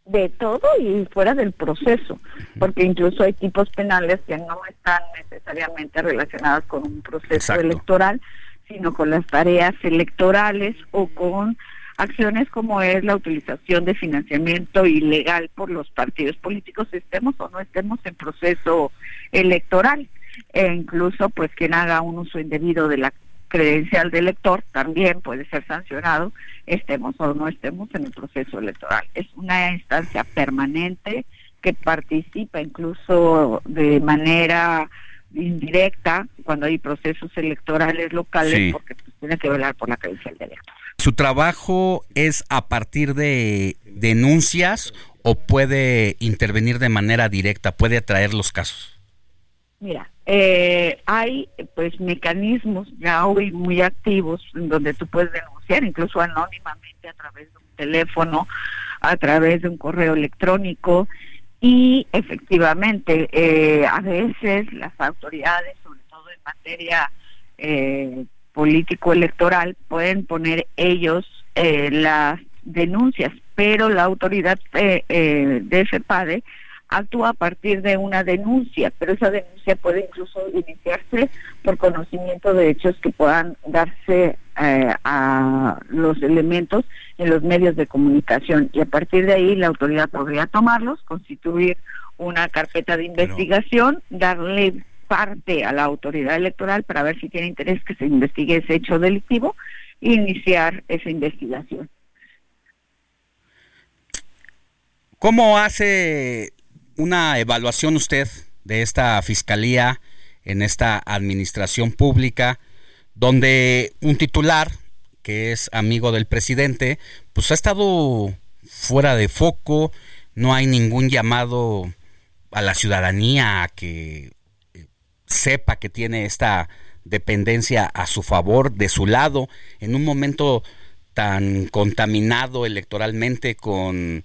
de todo y fuera del proceso, porque incluso hay tipos penales que no están necesariamente relacionados con un proceso electoral, sino con las tareas electorales o con acciones como es la utilización de financiamiento ilegal por los partidos políticos, estemos o no estemos en proceso electoral. E incluso, pues, quien haga un uso indebido de la credencial de elector también puede ser sancionado, estemos o no estemos en el proceso electoral. Es una instancia permanente que participa incluso de manera indirecta cuando hay procesos electorales locales porque pues, tiene que velar por la credencial de elector. ¿Su trabajo es a partir de denuncias o puede intervenir de manera directa, puede atraer los casos? Mira, eh, hay pues mecanismos ya hoy muy activos en donde tú puedes denunciar incluso anónimamente a través de un teléfono, a través de un correo electrónico y efectivamente eh, a veces las autoridades, sobre todo en materia eh, político-electoral, pueden poner ellos eh, las denuncias, pero la autoridad de FEPADE actúa a partir de una denuncia, pero esa denuncia puede incluso iniciarse por conocimiento de hechos que puedan darse eh, a los elementos en los medios de comunicación. Y a partir de ahí la autoridad podría tomarlos, constituir una carpeta de investigación, darle parte a la autoridad electoral para ver si tiene interés que se investigue ese hecho delictivo e iniciar esa investigación. ¿Cómo hace una evaluación usted de esta fiscalía en esta administración pública, donde un titular que es amigo del presidente, pues ha estado fuera de foco, no hay ningún llamado a la ciudadanía a que sepa que tiene esta dependencia a su favor, de su lado, en un momento tan contaminado electoralmente con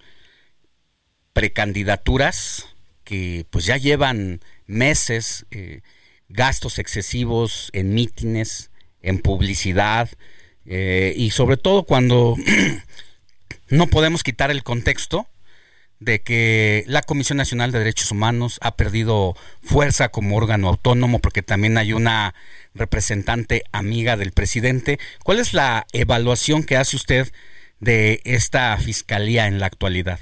precandidaturas que pues ya llevan meses, eh, gastos excesivos en mítines, en publicidad eh, y sobre todo cuando no podemos quitar el contexto de que la Comisión Nacional de Derechos Humanos ha perdido fuerza como órgano autónomo porque también hay una representante amiga del presidente. ¿Cuál es la evaluación que hace usted de esta fiscalía en la actualidad?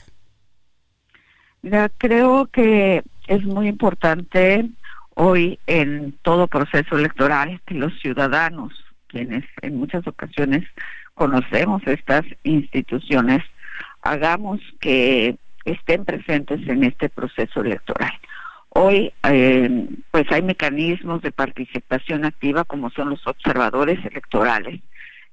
Mira, creo que es muy importante hoy en todo proceso electoral que los ciudadanos, quienes en muchas ocasiones conocemos estas instituciones, hagamos que estén presentes en este proceso electoral. Hoy, eh, pues hay mecanismos de participación activa como son los observadores electorales,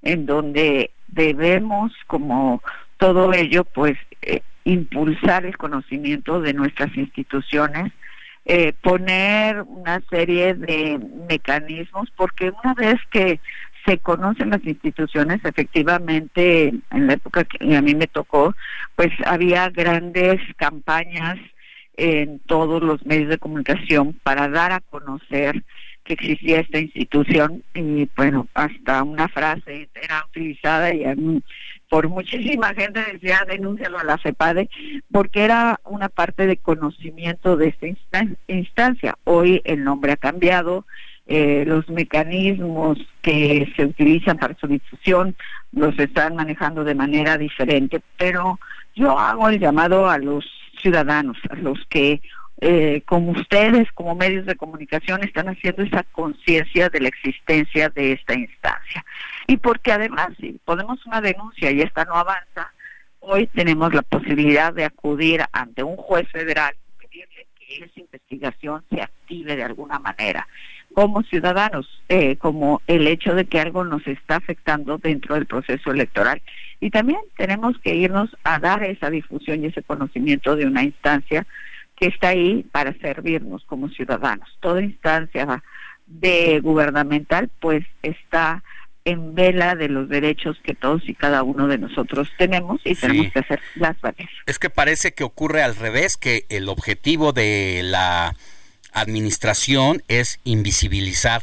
en donde debemos, como todo ello, pues eh, impulsar el conocimiento de nuestras instituciones, eh, poner una serie de mecanismos, porque una vez que se conocen las instituciones, efectivamente, en la época que a mí me tocó, pues había grandes campañas en todos los medios de comunicación para dar a conocer que existía esta institución y bueno, hasta una frase era utilizada y por muchísima gente decía denúncialo a la CEPADE porque era una parte de conocimiento de esta instancia. Hoy el nombre ha cambiado, eh, los mecanismos que se utilizan para su difusión los están manejando de manera diferente, pero yo hago el llamado a los ciudadanos, a los que eh, como ustedes, como medios de comunicación, están haciendo esa conciencia de la existencia de esta instancia. Y porque además, si ponemos una denuncia y esta no avanza, hoy tenemos la posibilidad de acudir ante un juez federal y pedirle que esa investigación se active de alguna manera como ciudadanos, eh, como el hecho de que algo nos está afectando dentro del proceso electoral. Y también tenemos que irnos a dar esa difusión y ese conocimiento de una instancia que está ahí para servirnos como ciudadanos. Toda instancia de gubernamental pues está en vela de los derechos que todos y cada uno de nosotros tenemos y tenemos que hacer las valer. Es que parece que ocurre al revés, que el objetivo de la administración es invisibilizar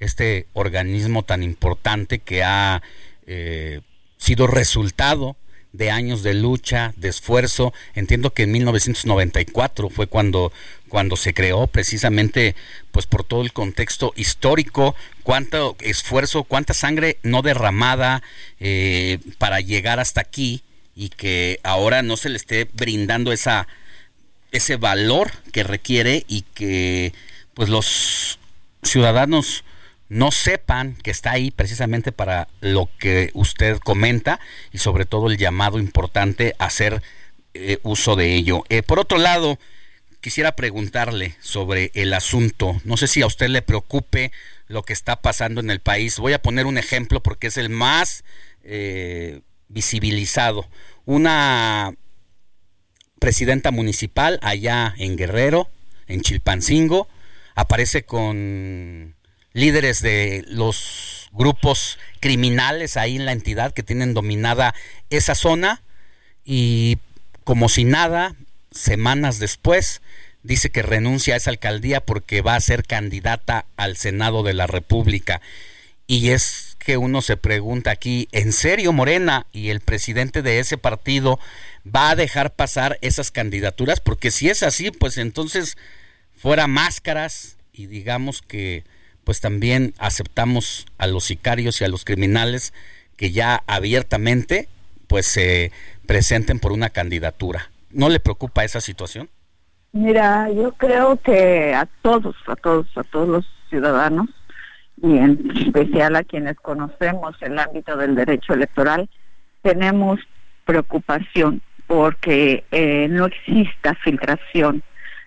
este organismo tan importante que ha eh, sido resultado de años de lucha, de esfuerzo. Entiendo que en 1994 fue cuando, cuando se creó precisamente pues por todo el contexto histórico, cuánto esfuerzo, cuánta sangre no derramada eh, para llegar hasta aquí y que ahora no se le esté brindando esa ese valor que requiere y que pues los ciudadanos no sepan que está ahí precisamente para lo que usted comenta y sobre todo el llamado importante a hacer eh, uso de ello. Eh, por otro lado, quisiera preguntarle sobre el asunto. No sé si a usted le preocupe lo que está pasando en el país. Voy a poner un ejemplo porque es el más eh, visibilizado. Una presidenta municipal allá en Guerrero, en Chilpancingo, aparece con líderes de los grupos criminales ahí en la entidad que tienen dominada esa zona y como si nada, semanas después, dice que renuncia a esa alcaldía porque va a ser candidata al Senado de la República. Y es que uno se pregunta aquí, ¿en serio Morena y el presidente de ese partido va a dejar pasar esas candidaturas, porque si es así, pues entonces fuera máscaras y digamos que pues también aceptamos a los sicarios y a los criminales que ya abiertamente pues se presenten por una candidatura. ¿No le preocupa esa situación? Mira, yo creo que a todos, a todos, a todos los ciudadanos y en especial a quienes conocemos el ámbito del derecho electoral, tenemos preocupación porque eh, no exista filtración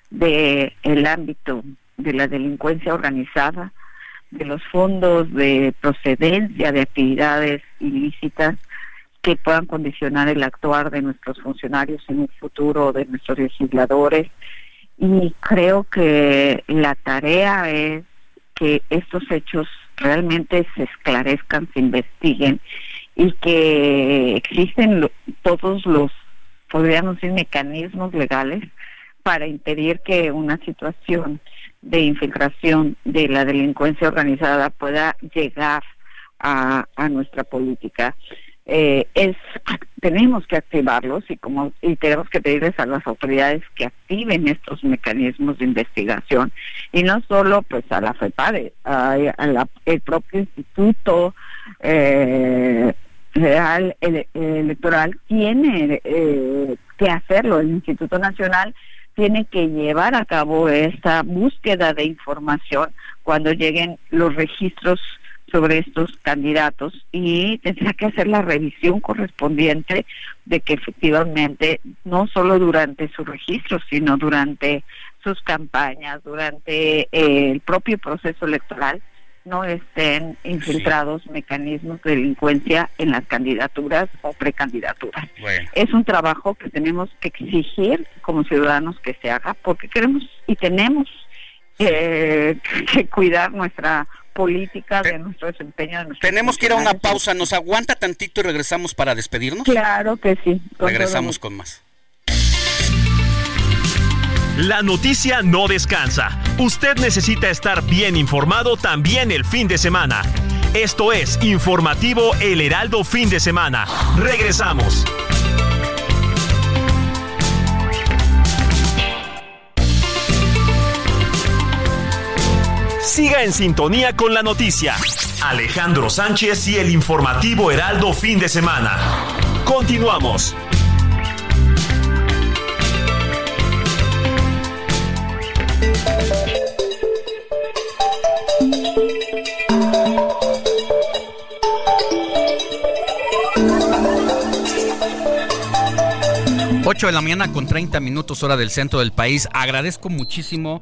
del el ámbito de la delincuencia organizada, de los fondos de procedencia de actividades ilícitas que puedan condicionar el actuar de nuestros funcionarios en el futuro, de nuestros legisladores. Y creo que la tarea es que estos hechos realmente se esclarezcan, se investiguen y que existen todos los podríamos decir, mecanismos legales para impedir que una situación de infiltración de la delincuencia organizada pueda llegar a, nuestra política. Eh, es tenemos que activarlos y como y tenemos que pedirles a las autoridades que activen estos mecanismos de investigación y no solo pues a la FEPADE, a, el propio instituto eh, Federal Electoral tiene eh, que hacerlo, el Instituto Nacional tiene que llevar a cabo esta búsqueda de información cuando lleguen los registros sobre estos candidatos y tendrá que hacer la revisión correspondiente de que efectivamente no solo durante su registro, sino durante sus campañas, durante eh, el propio proceso electoral, no estén infiltrados mecanismos de delincuencia en las candidaturas o precandidaturas. Es un trabajo que tenemos que exigir como ciudadanos que se haga porque queremos y tenemos eh, que cuidar nuestra política de nuestro desempeño. Tenemos que ir a una pausa, ¿nos aguanta tantito y regresamos para despedirnos? Claro que sí. Regresamos con más. La noticia no descansa. Usted necesita estar bien informado también el fin de semana. Esto es Informativo El Heraldo Fin de Semana. Regresamos. Siga en sintonía con la noticia. Alejandro Sánchez y el informativo Heraldo fin de semana. Continuamos. Ocho de la mañana con 30 minutos hora del centro del país. Agradezco muchísimo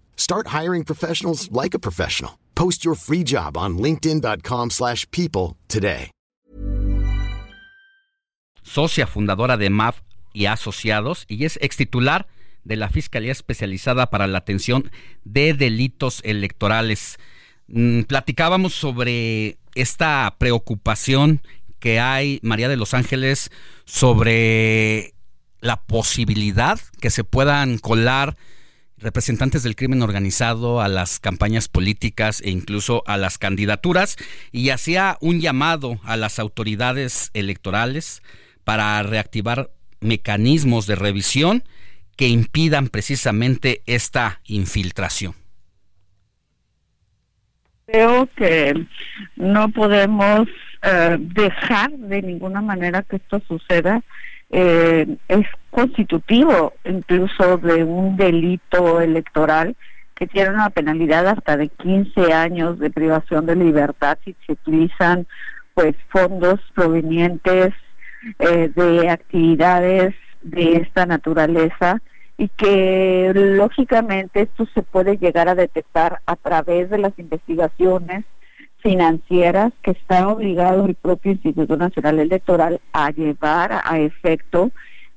Start hiring professionals like a professional. Post your free job on linkedin.com/people today. Socia fundadora de MAF y Asociados y es ex titular de la Fiscalía Especializada para la Atención de Delitos Electorales. Mm, platicábamos sobre esta preocupación que hay, María de los Ángeles, sobre la posibilidad que se puedan colar representantes del crimen organizado a las campañas políticas e incluso a las candidaturas y hacía un llamado a las autoridades electorales para reactivar mecanismos de revisión que impidan precisamente esta infiltración. Creo que no podemos eh, dejar de ninguna manera que esto suceda eh, es constitutivo incluso de un delito electoral que tiene una penalidad hasta de 15 años de privación de libertad si se utilizan pues fondos provenientes eh, de actividades de esta naturaleza y que lógicamente esto se puede llegar a detectar a través de las investigaciones financieras que está obligado el propio Instituto Nacional Electoral a llevar a efecto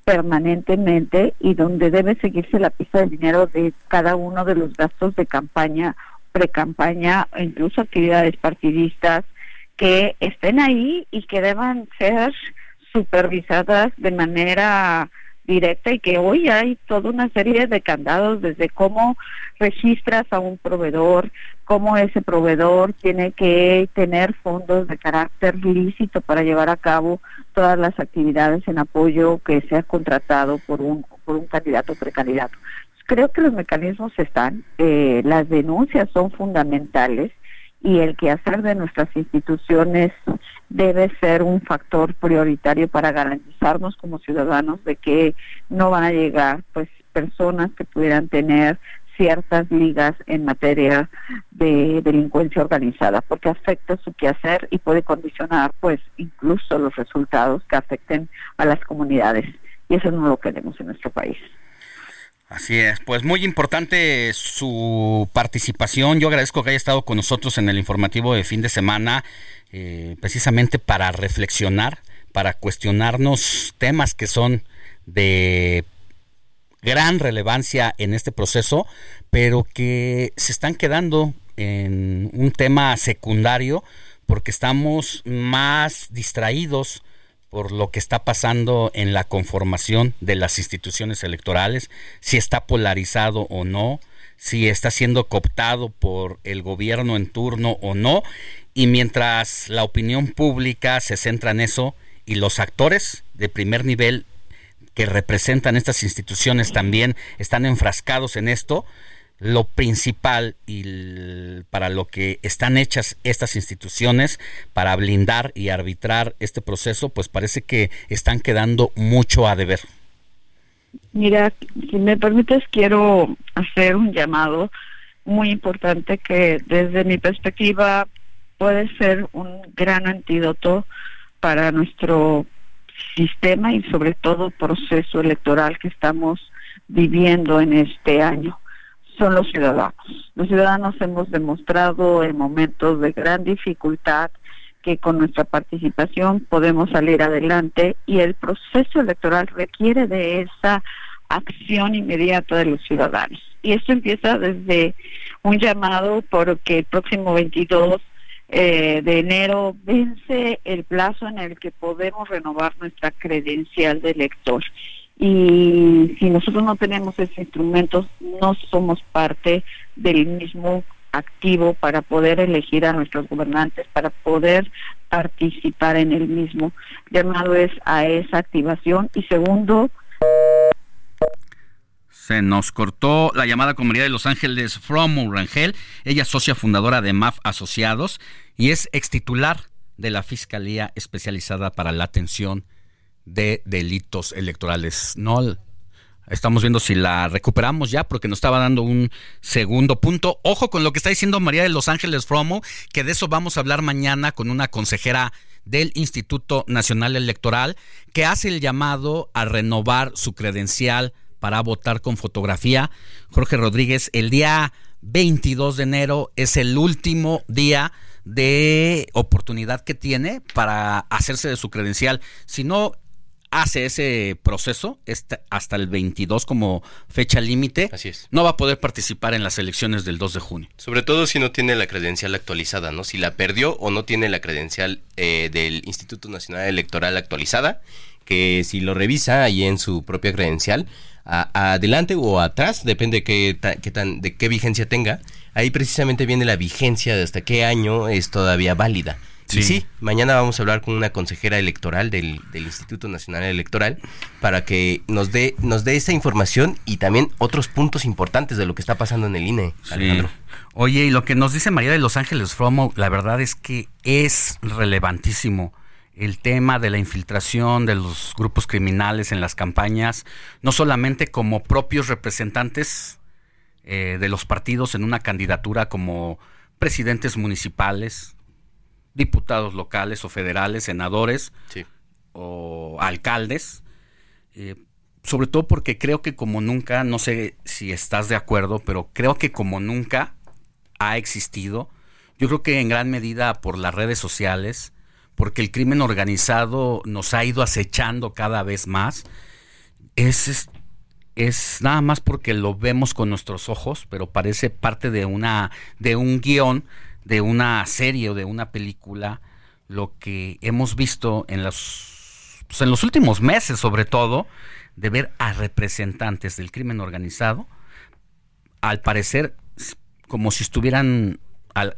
permanentemente y donde debe seguirse la pista del dinero de cada uno de los gastos de campaña, pre-campaña, incluso actividades partidistas que estén ahí y que deban ser supervisadas de manera directa y que hoy hay toda una serie de candados desde cómo registras a un proveedor, cómo ese proveedor tiene que tener fondos de carácter lícito para llevar a cabo todas las actividades en apoyo que sea contratado por un por un candidato o precandidato. Creo que los mecanismos están, eh, las denuncias son fundamentales y el quehacer de nuestras instituciones debe ser un factor prioritario para garantizarnos como ciudadanos de que no van a llegar pues personas que pudieran tener ciertas ligas en materia de delincuencia organizada, porque afecta su quehacer y puede condicionar, pues, incluso los resultados que afecten a las comunidades. y eso no lo queremos en nuestro país. Así es, pues muy importante su participación. Yo agradezco que haya estado con nosotros en el informativo de fin de semana, eh, precisamente para reflexionar, para cuestionarnos temas que son de gran relevancia en este proceso, pero que se están quedando en un tema secundario porque estamos más distraídos por lo que está pasando en la conformación de las instituciones electorales, si está polarizado o no, si está siendo cooptado por el gobierno en turno o no, y mientras la opinión pública se centra en eso y los actores de primer nivel que representan estas instituciones también están enfrascados en esto, lo principal y para lo que están hechas estas instituciones para blindar y arbitrar este proceso, pues parece que están quedando mucho a deber. Mira, si me permites, quiero hacer un llamado muy importante que desde mi perspectiva puede ser un gran antídoto para nuestro sistema y sobre todo proceso electoral que estamos viviendo en este año son los ciudadanos. Los ciudadanos hemos demostrado en momentos de gran dificultad que con nuestra participación podemos salir adelante y el proceso electoral requiere de esa acción inmediata de los ciudadanos. Y esto empieza desde un llamado porque el próximo 22 eh, de enero vence el plazo en el que podemos renovar nuestra credencial de elector y si nosotros no tenemos ese instrumento, no somos parte del mismo activo para poder elegir a nuestros gobernantes, para poder participar en el mismo. Llamado es a esa activación. Y segundo, se nos cortó la llamada con María de Los Ángeles From Rangel. Ella es socia fundadora de MAF Asociados y es extitular de la Fiscalía Especializada para la Atención de delitos electorales. No estamos viendo si la recuperamos ya porque nos estaba dando un segundo punto. Ojo con lo que está diciendo María de Los Ángeles Fromo, que de eso vamos a hablar mañana con una consejera del Instituto Nacional Electoral que hace el llamado a renovar su credencial para votar con fotografía. Jorge Rodríguez, el día 22 de enero es el último día de oportunidad que tiene para hacerse de su credencial. Si no hace ese proceso hasta el 22 como fecha límite, Así es. no va a poder participar en las elecciones del 2 de junio. Sobre todo si no tiene la credencial actualizada, ¿no? Si la perdió o no tiene la credencial eh, del Instituto Nacional Electoral actualizada, que si lo revisa ahí en su propia credencial, adelante o atrás, depende qué, qué tan, de qué vigencia tenga, ahí precisamente viene la vigencia de hasta qué año es todavía válida. Sí. sí, mañana vamos a hablar con una consejera electoral del, Instituto Nacional Electoral para que nos dé, nos dé esa información y también otros puntos importantes de lo que está pasando en el INE, Alejandro. Oye, y lo que nos dice María de Los Ángeles Fromo, la verdad es que es relevantísimo el tema de la infiltración de los grupos criminales en las campañas, no solamente como propios representantes eh, de los partidos en una candidatura como presidentes municipales, diputados locales o federales, senadores o alcaldes, eh, sobre todo porque creo que como nunca, no sé si estás de acuerdo, pero creo que como nunca ha existido, yo creo que en gran medida por las redes sociales, porque el crimen organizado nos ha ido acechando cada vez más, es, es, es nada más porque lo vemos con nuestros ojos, pero parece parte de una de un guion de una serie o de una película, lo que hemos visto en los, pues, en los últimos meses sobre todo, de ver a representantes del crimen organizado, al parecer como si estuvieran,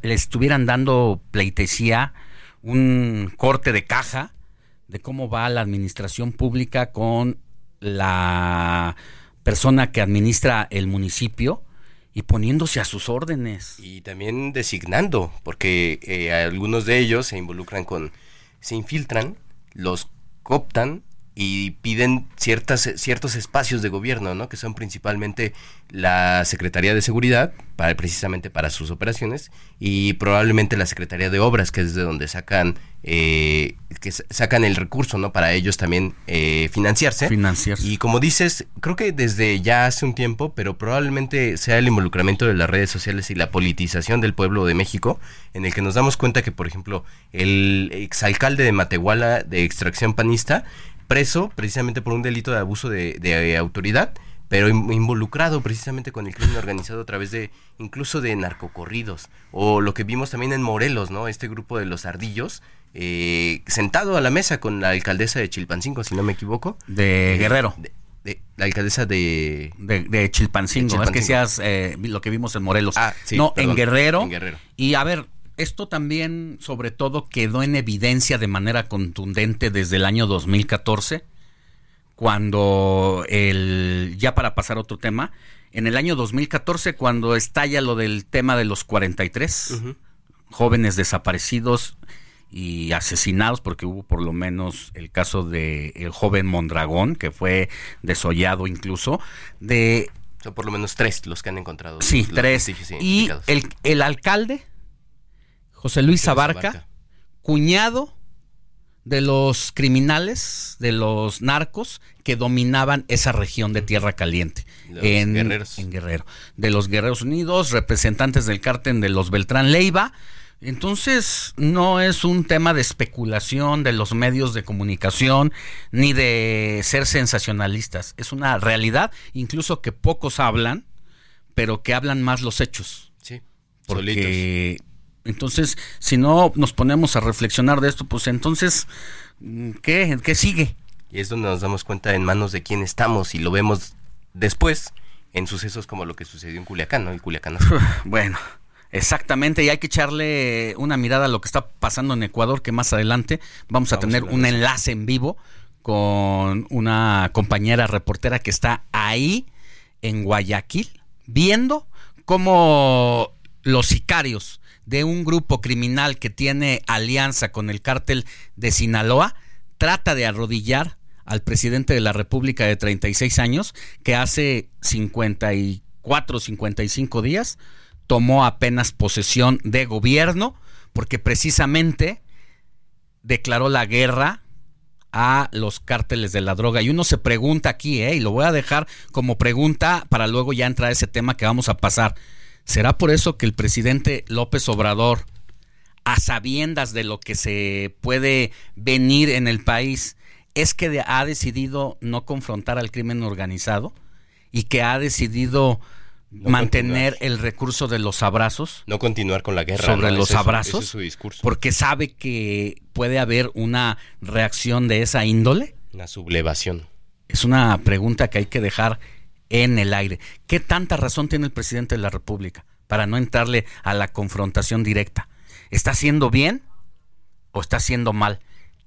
le estuvieran dando pleitesía, un corte de caja de cómo va la administración pública con la persona que administra el municipio y poniéndose a sus órdenes. Y también designando, porque eh, algunos de ellos se involucran con, se infiltran, los cooptan y piden ciertas, ciertos espacios de gobierno, ¿no? Que son principalmente la Secretaría de Seguridad, para, precisamente para sus operaciones, y probablemente la Secretaría de Obras, que es de donde sacan, eh, que sacan el recurso, ¿no? Para ellos también eh, financiarse. Financiarse. Y como dices, creo que desde ya hace un tiempo, pero probablemente sea el involucramiento de las redes sociales y la politización del pueblo de México, en el que nos damos cuenta que, por ejemplo, el exalcalde de Matehuala, de extracción panista, preso precisamente por un delito de abuso de, autoridad, pero involucrado precisamente con el crimen organizado a través de incluso de narcocorridos o lo que vimos también en Morelos, ¿no? Este grupo de los ardillos eh, sentado a la mesa con la alcaldesa de Chilpancingo, si no me equivoco, de eh, Guerrero. De, la alcaldesa de... De, Chilpancingo, es que seas eh, lo que vimos en Morelos. Ah, sí, no, en Guerrero. En Guerrero. Y a ver, esto también, sobre todo, quedó en evidencia de manera contundente desde el año 2014, cuando el, ya para pasar a otro tema, en el año 2014, cuando estalla lo del tema de los 43 jóvenes desaparecidos y asesinados, porque hubo por lo menos el caso de el joven Mondragón, que fue desollado incluso, de... Son por lo menos tres los que han encontrado. Sí, tres. Y el, el alcalde José Luis Abarca, cuñado de los criminales, de los narcos que dominaban esa región de Tierra Caliente. en, guerreros. en Guerrero. De los Guerreros Unidos, representantes del cártel de los Beltrán Leiva. Entonces, no es un tema de especulación de los medios de comunicación ni de ser sensacionalistas. Es una realidad, incluso que pocos hablan, pero que hablan más los hechos. Sí. Porque entonces, si no nos ponemos a reflexionar de esto, pues entonces, ¿qué, ¿Qué sigue? Y es donde nos damos cuenta en manos de quién estamos y lo vemos después en sucesos como lo que sucedió en Culiacán, ¿no? El Culiacán. bueno, exactamente, y hay que echarle una mirada a lo que está pasando en Ecuador, que más adelante vamos a tener un enlace en vivo con una compañera reportera que está ahí en Guayaquil, viendo cómo los sicarios de un grupo criminal que tiene alianza con el cártel de Sinaloa trata de arrodillar al presidente de la República de 36 años que hace 54, 55 días tomó apenas posesión de gobierno porque precisamente declaró la guerra a los cárteles de la droga. Y uno se pregunta aquí, ¿eh? y lo voy a dejar como pregunta para luego ya entrar a ese tema que vamos a pasar. ¿Será por eso que el presidente López Obrador, a sabiendas de lo que se puede venir en el país, es que ha decidido no confrontar al crimen organizado y que ha decidido mantener el recurso de los abrazos? No continuar con la guerra. Sobre los abrazos. es su discurso. Porque sabe que puede haber una reacción de esa índole. Una sublevación. Es una pregunta que hay que dejar en el aire. ¿Qué tanta razón tiene el presidente de la República para no entrarle a la confrontación directa? ¿Está haciendo bien o está haciendo mal?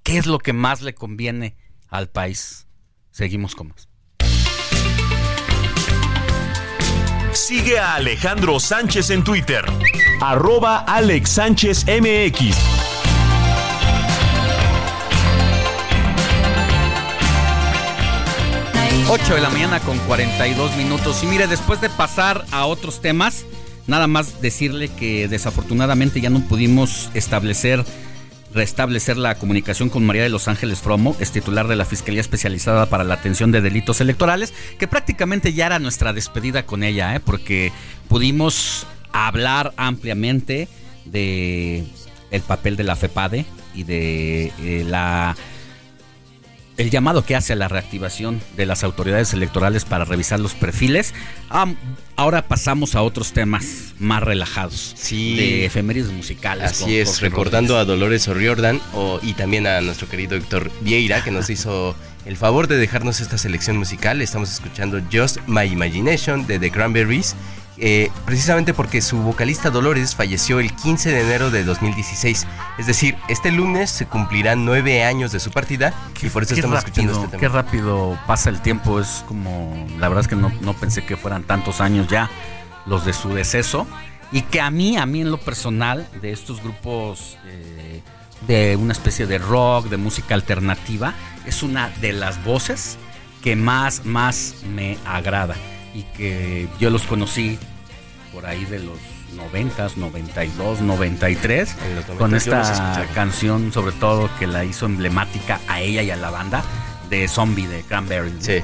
¿Qué es lo que más le conviene al país? Seguimos con más. Sigue a Alejandro Sánchez en Twitter, arroba Alex Sánchez MX. 8 de la mañana con 42 minutos. Y mire, después de pasar a otros temas, nada más decirle que desafortunadamente ya no pudimos establecer, restablecer la comunicación con María de Los Ángeles Fromo, es titular de la Fiscalía Especializada para la Atención de Delitos Electorales, que prácticamente ya era nuestra despedida con ella, ¿eh? porque pudimos hablar ampliamente de el papel de la FEPADE y de eh, la el llamado que hace a la reactivación de las autoridades electorales para revisar los perfiles. ahora pasamos a otros temas más relajados. Sí. De efemérides musicales. Así es, recordando a Dolores O'Riordan y también a nuestro querido Héctor Vieira, que nos hizo el favor de dejarnos esta selección musical. Estamos escuchando Just My Imagination de The Cranberries eh, precisamente porque su vocalista Dolores falleció el 15 de enero de 2016. Es decir, este lunes se cumplirán nueve años de su partida y por eso estamos escuchando este tema. Qué rápido pasa el tiempo, es como, la verdad es que no, pensé que fueran tantos años ya los de su deceso y que a mí, a mí en lo personal, de estos grupos eh, de una especie de rock, de música alternativa, es una de las voces que más, más me agrada y que yo los conocí por ahí de los 90, 92, 93, con esta canción sobre todo que la hizo emblemática a ella y a la banda de Zombie de Cranberry. Sí. Eh,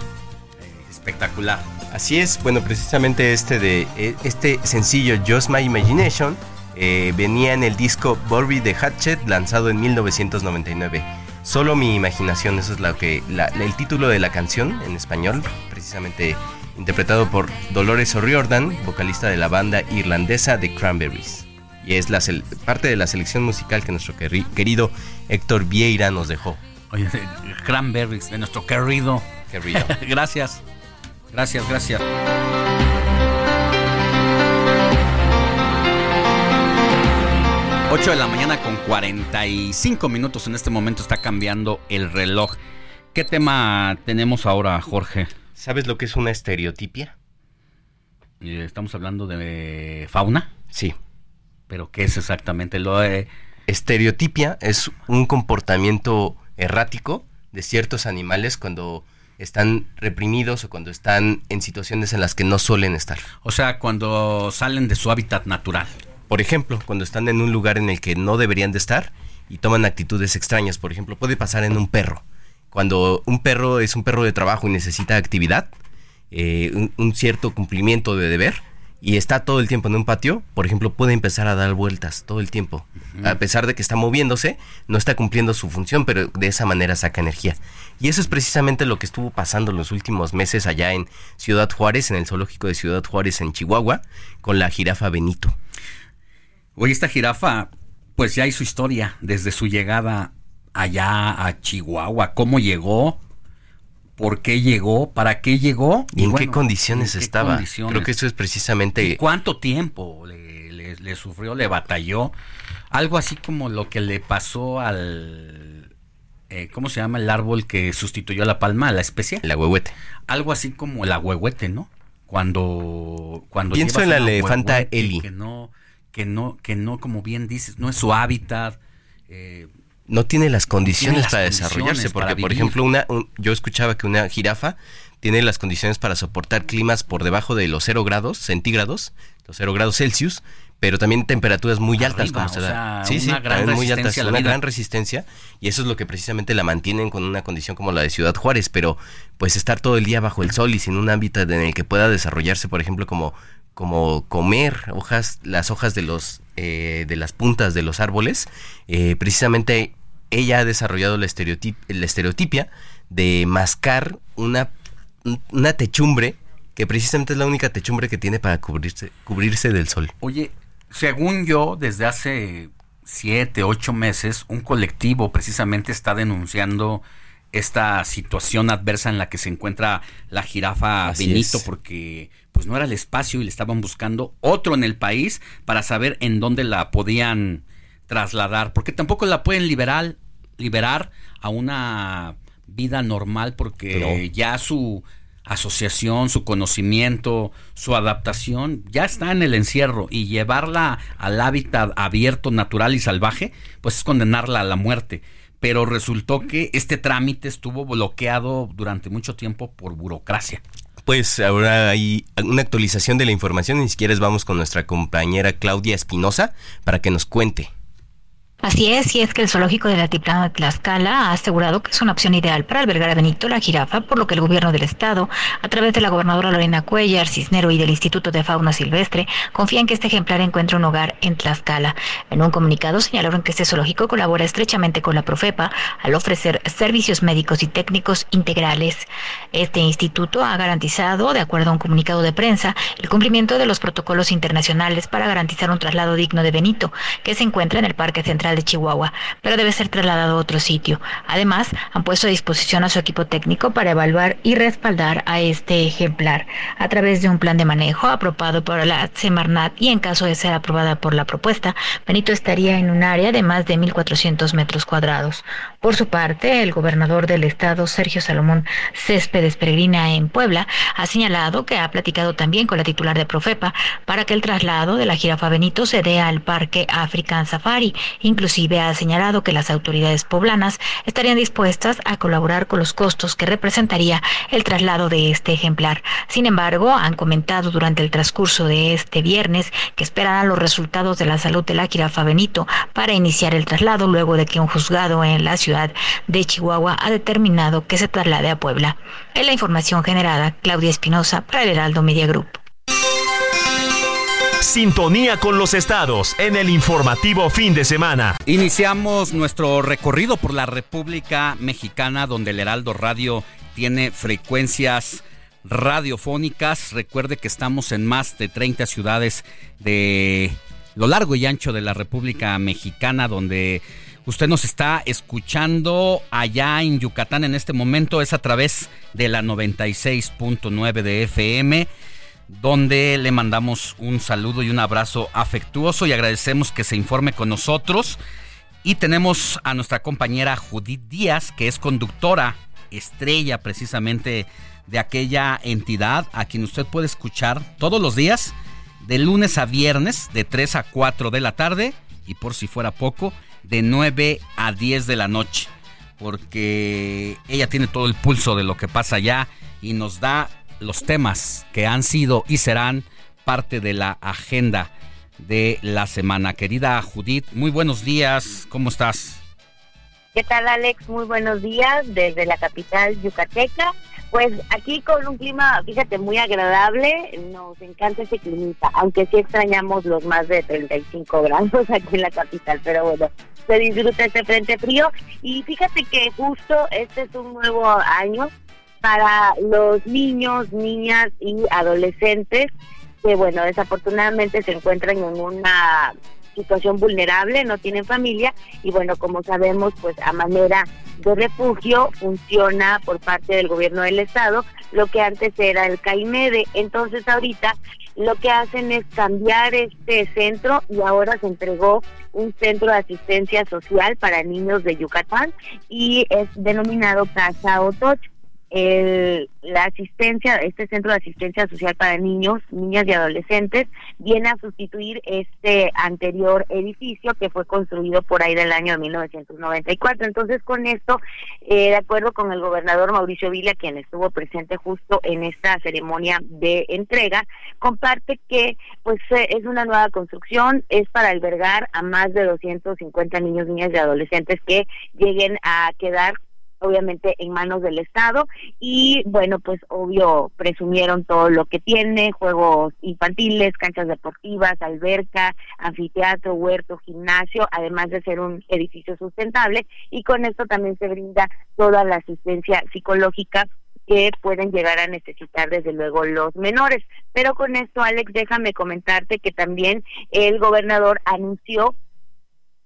espectacular. Así es, bueno, precisamente este de eh, este sencillo Just My Imagination eh, venía en el disco Bobby the Hatchet lanzado en 1999. Solo mi imaginación, eso es lo que el título de la canción en español, precisamente interpretado por Dolores O'Riordan, vocalista de la banda irlandesa The Cranberries. Y es la parte de la selección musical que nuestro querido Héctor Vieira nos dejó. Oye, Cranberries, de nuestro querido. Querido. gracias. Gracias, gracias. 8 de la mañana con 45 minutos. En este momento está cambiando el reloj. ¿Qué tema tenemos ahora, Jorge? ¿Sabes lo que es una estereotipia? Eh, estamos hablando de fauna. Sí. ¿Pero qué es exactamente lo de... Estereotipia es un comportamiento errático de ciertos animales cuando están reprimidos o cuando están en situaciones en las que no suelen estar. O sea, cuando salen de su hábitat natural. Por ejemplo, cuando están en un lugar en el que no deberían de estar y toman actitudes extrañas. Por ejemplo, puede pasar en un perro cuando un perro es un perro de trabajo y necesita actividad, eh, un, cierto cumplimiento de deber, y está todo el tiempo en un patio, por ejemplo, puede empezar a dar vueltas todo el tiempo. A pesar de que está moviéndose, no está cumpliendo su función, pero de esa manera saca energía. Y eso es precisamente lo que estuvo pasando en los últimos meses allá en Ciudad Juárez, en el zoológico de Ciudad Juárez en Chihuahua, con la jirafa Benito. Oye, esta jirafa, pues ya hay su historia desde su llegada allá a Chihuahua? ¿Cómo llegó? ¿Por qué llegó? ¿Para qué llegó? ¿Y, en qué condiciones estaba? Creo que eso es precisamente... ¿Cuánto tiempo le, sufrió, le batalló? Algo así como lo que le pasó al... Eh, ¿Cómo se llama el árbol que sustituyó a la palma, a la especie? La huehuete. Algo así como la huehuete, ¿no? Cuando... cuando Pienso en la elefanta Eli. Que no, que no, que no, como bien dices, no es su hábitat. Eh, no tiene las condiciones para desarrollarse, porque por ejemplo, una, yo escuchaba que una jirafa tiene las condiciones para soportar climas por debajo de los 0 grados centígrados, los 0 grados Celsius, pero también temperaturas muy altas como se da. sí, sí, muy altas, una gran resistencia y eso es lo que precisamente la mantienen con una condición como la de Ciudad Juárez, pero pues estar todo el día bajo el sol y sin un hábitat en el que pueda desarrollarse, por ejemplo, como como comer hojas, las hojas de los eh, de las puntas de los árboles, eh, precisamente ella ha desarrollado la, la estereotipia de mascar una, una techumbre que precisamente es la única techumbre que tiene para cubrirse, cubrirse del sol. Oye, según yo, desde hace siete, ocho meses, un colectivo precisamente está denunciando esta situación adversa en la que se encuentra la jirafa Benito, porque pues no era el espacio y le estaban buscando otro en el país para saber en dónde la podían trasladar, porque tampoco la pueden liberar, liberar a una vida normal, porque ya su asociación, su conocimiento, su adaptación, ya está en el encierro y llevarla al hábitat abierto, natural y salvaje, pues es condenarla a la muerte. Pero resultó que este trámite estuvo bloqueado durante mucho tiempo por burocracia pues ahora hay una actualización de la información y si quieres vamos con nuestra compañera Claudia Espinosa para que nos cuente. Así es, y es que el zoológico de la Altiplano de Tlaxcala ha asegurado que es una opción ideal para albergar a Benito la jirafa, por lo que el gobierno del estado, a través de la gobernadora Lorena Cuellar Cisnero y del Instituto de Fauna Silvestre, confía en que este ejemplar encuentre un hogar en Tlaxcala. En un comunicado señalaron que este zoológico colabora estrechamente con la Profepa al ofrecer servicios médicos y técnicos integrales. Este instituto ha garantizado, de acuerdo a un comunicado de prensa, el cumplimiento de los protocolos internacionales para garantizar un traslado digno de Benito, que se encuentra en el Parque Central de Chihuahua, pero debe ser trasladado a otro sitio. Además, han puesto a disposición a su equipo técnico para evaluar y respaldar a este ejemplar a través de un plan de manejo aprobado por la Semarnat y en caso de ser aprobada por la propuesta, Benito estaría en un área de más de 1.400 metros cuadrados. Por su parte, el gobernador del estado, Sergio Salomón Céspedes Peregrina en Puebla, ha señalado que ha platicado también con la titular de Profepa para que el traslado de la jirafa Benito se dé al Parque African Safari, Inclusive ha señalado que las autoridades poblanas estarían dispuestas a colaborar con los costos que representaría el traslado de este ejemplar. Sin embargo, han comentado durante el transcurso de este viernes que esperarán los resultados de la salud de la jirafa Benito para iniciar el traslado luego de que un juzgado en la ciudad de Chihuahua ha determinado que se traslade a Puebla. En la información generada, Claudia Espinosa para el Heraldo Media Group. Sintonía con los estados en el informativo fin de semana. Iniciamos nuestro recorrido por la República Mexicana donde el Heraldo Radio tiene frecuencias radiofónicas. Recuerde que estamos en más de 30 ciudades de lo largo y ancho de la República Mexicana donde usted nos está escuchando allá en Yucatán en este momento es a través de la 96.9 de FM donde le mandamos un saludo y un abrazo afectuoso y agradecemos que se informe con nosotros. Y tenemos a nuestra compañera Judith Díaz, que es conductora estrella precisamente de aquella entidad, a quien usted puede escuchar todos los días, de lunes a viernes, de 3 a 4 de la tarde, y por si fuera poco, de 9 a 10 de la noche, porque ella tiene todo el pulso de lo que pasa allá y nos da los temas que han sido y serán parte de la agenda de la semana. Querida Judith, muy buenos días, ¿cómo estás? ¿Qué tal Alex? Muy buenos días desde la capital yucateca. Pues aquí con un clima, fíjate, muy agradable, nos encanta ese clima, aunque sí extrañamos los más de 35 grados aquí en la capital, pero bueno, se disfruta este frente frío y fíjate que justo este es un nuevo año, para los niños, niñas y adolescentes que, bueno, desafortunadamente se encuentran en una situación vulnerable, no tienen familia y bueno, como sabemos, pues a manera de refugio funciona por parte del gobierno del estado lo que antes era el CAIMEDE. Entonces ahorita lo que hacen es cambiar este centro y ahora se entregó un centro de asistencia social para niños de Yucatán y es denominado Casa Otoch el, la asistencia, este centro de asistencia social para niños, niñas y adolescentes, viene a sustituir este anterior edificio que fue construido por ahí del año 1994. Entonces, con esto, eh, de acuerdo con el gobernador Mauricio Villa, quien estuvo presente justo en esta ceremonia de entrega, comparte que pues eh, es una nueva construcción, es para albergar a más de 250 niños, niñas y adolescentes que lleguen a quedar obviamente en manos del Estado y bueno, pues obvio presumieron todo lo que tiene, juegos infantiles, canchas deportivas, alberca, anfiteatro, huerto, gimnasio, además de ser un edificio sustentable y con esto también se brinda toda la asistencia psicológica que pueden llegar a necesitar desde luego los menores. Pero con esto, Alex, déjame comentarte que también el gobernador anunció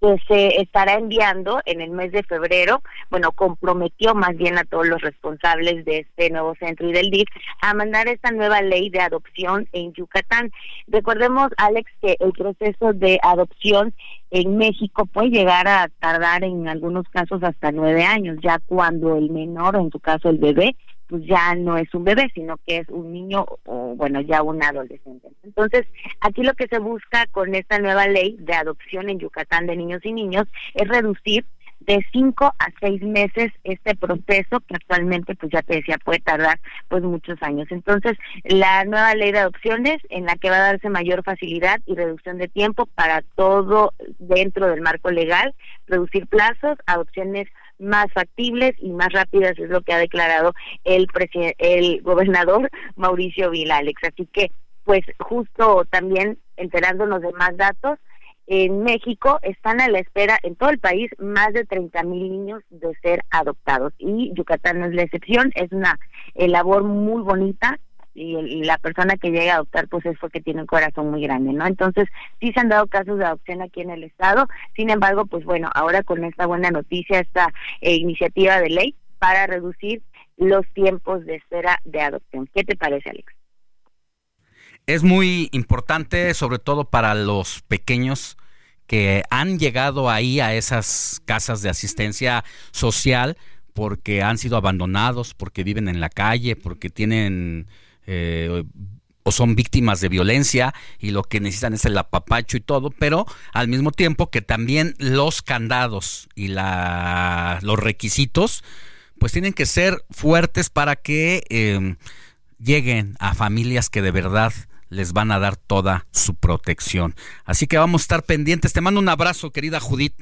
que se estará enviando en el mes de febrero, bueno, comprometió más bien a todos los responsables de este nuevo centro y del DIF a mandar esta nueva ley de adopción en Yucatán. Recordemos, Alex, que el proceso de adopción en México puede llegar a tardar en algunos casos hasta nueve años, ya cuando el menor, en tu caso el bebé, pues ya no es un bebé, sino que es un niño o bueno, ya un adolescente. Entonces, aquí lo que se busca con esta nueva ley de adopción en Yucatán de niños y niños es reducir de cinco a seis meses este proceso que actualmente pues ya te decía puede tardar pues muchos años entonces la nueva ley de adopciones en la que va a darse mayor facilidad y reducción de tiempo para todo dentro del marco legal reducir plazos adopciones más factibles y más rápidas es lo que ha declarado el el gobernador Mauricio Vilalex. Así que, pues justo también enterándonos de más datos, en México están a la espera en todo el país más de 30 mil niños de ser adoptados y Yucatán no es la excepción, es una eh, labor muy bonita y, la persona que llega a adoptar pues es porque tiene un corazón muy grande, ¿no? Entonces sí se han dado casos de adopción aquí en el estado, sin embargo pues bueno, ahora con esta buena noticia, esta eh, iniciativa de ley para reducir los tiempos de espera de adopción. ¿Qué te parece, Alex? Es muy importante, sobre todo para los pequeños que han llegado ahí a esas casas de asistencia social porque han sido abandonados, porque viven en la calle, porque tienen eh, o son víctimas de violencia y lo que necesitan es el apapacho y todo, pero al mismo tiempo que también los candados y la, los requisitos pues tienen que ser fuertes para que em, lleguen a familias que de verdad les van a dar toda su protección. Así que vamos a estar pendientes. Te mando un abrazo, querida Judith.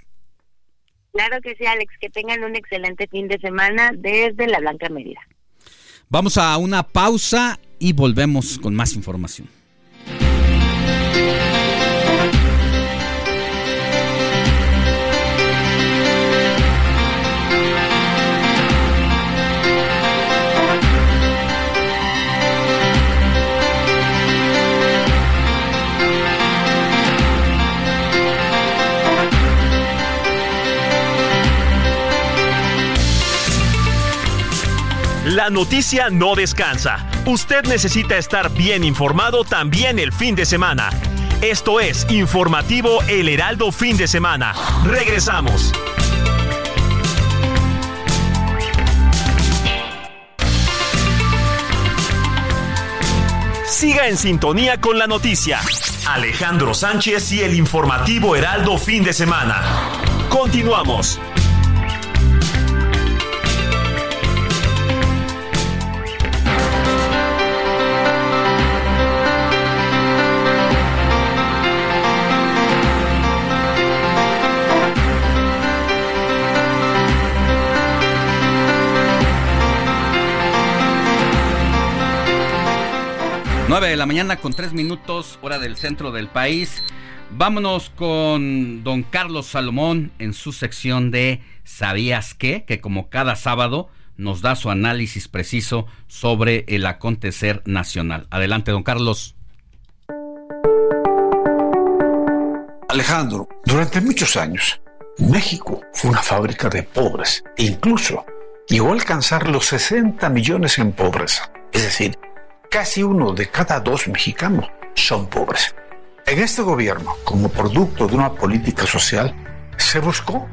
Claro que sí, Alex. Que tengan un excelente fin de semana desde la Blanca Mérida. Vamos a una pausa y volvemos con más información. La noticia no descansa. Usted necesita estar bien informado también el fin de semana. Esto es Informativo El Heraldo Fin de Semana. Regresamos. Siga en sintonía con la noticia. Alejandro Sánchez y el informativo Heraldo Fin de Semana. Continuamos. 9 de la mañana con 3 minutos, hora del centro del país. Vámonos con don Carlos Salomón en su sección de ¿Sabías qué? Que como cada sábado nos da su análisis preciso sobre el acontecer nacional. Adelante, don Carlos. Alejandro, durante muchos años, México fue una fábrica de pobres incluso llegó a alcanzar los 60 millones en pobreza. Es decir, casi uno de cada dos mexicanos son pobres. En este gobierno, como producto de una política social, se buscó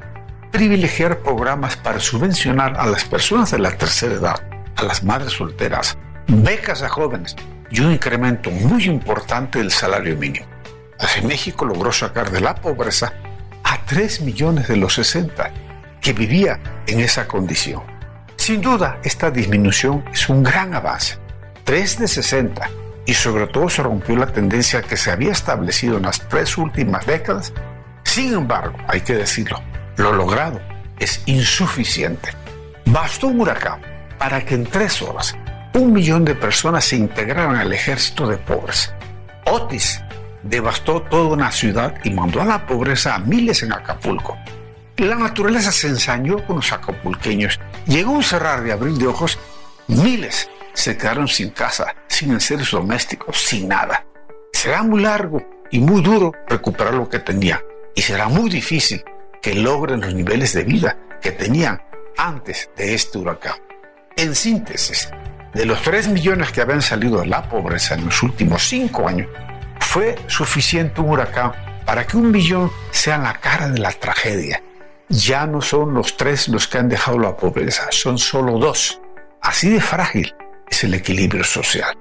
privilegiar programas para subvencionar a las personas de la tercera edad, a las madres solteras, becas a jóvenes y un incremento muy importante del salario mínimo. Así México logró sacar de la pobreza a 3 millones de los 60 que vivía en esa condición. Sin duda, esta disminución es un gran avance 3 de 60 y sobre todo se rompió la tendencia que se había establecido en las tres últimas décadas. Sin embargo, hay que decirlo, lo logrado es insuficiente. Bastó un huracán para que en tres horas un millón de personas se integraran al ejército de pobres. Otis devastó toda una ciudad y mandó a la pobreza a miles en Acapulco. La naturaleza se ensañó con los acapulqueños. Llegó un cerrar de abril de ojos, miles se quedaron sin casa, sin seres domésticos, sin nada. Será muy largo y muy duro recuperar lo que tenían y será muy difícil que logren los niveles de vida que tenían antes de este huracán. En síntesis, de los 3 millones que habían salido de la pobreza en los últimos 5 años, fue suficiente un huracán para que un millón sea la cara de la tragedia. Ya no son los tres los que han dejado la pobreza, son solo dos. Así de frágil es el equilibrio social.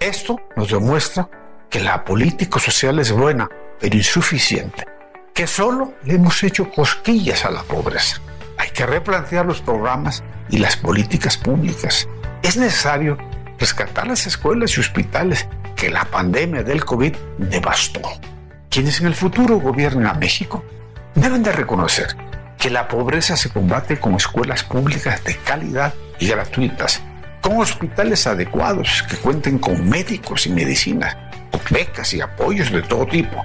Esto nos demuestra que la política social es buena, pero insuficiente, que solo le hemos hecho cosquillas a la pobreza. Hay que replantear los programas y las políticas públicas. Es necesario rescatar las escuelas y hospitales que la pandemia del COVID devastó. Quienes en el futuro gobiernen a México deben de reconocer que la pobreza se combate con escuelas públicas de calidad y gratuitas con hospitales adecuados que cuenten con médicos y medicinas, con becas y apoyos de todo tipo,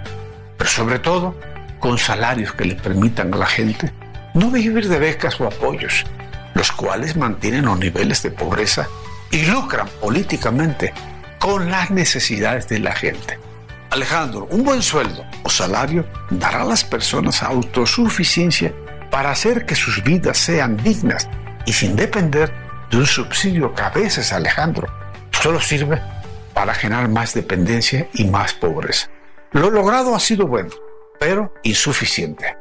pero sobre todo con salarios que le permitan a la gente no vivir de becas o apoyos, los cuales mantienen los niveles de pobreza y lucran políticamente con las necesidades de la gente. Alejandro, un buen sueldo o salario dará a las personas autosuficiencia para hacer que sus vidas sean dignas y sin depender de un subsidio que a veces, Alejandro, solo sirve para generar más dependencia y más pobreza. Lo logrado ha sido bueno, pero insuficiente.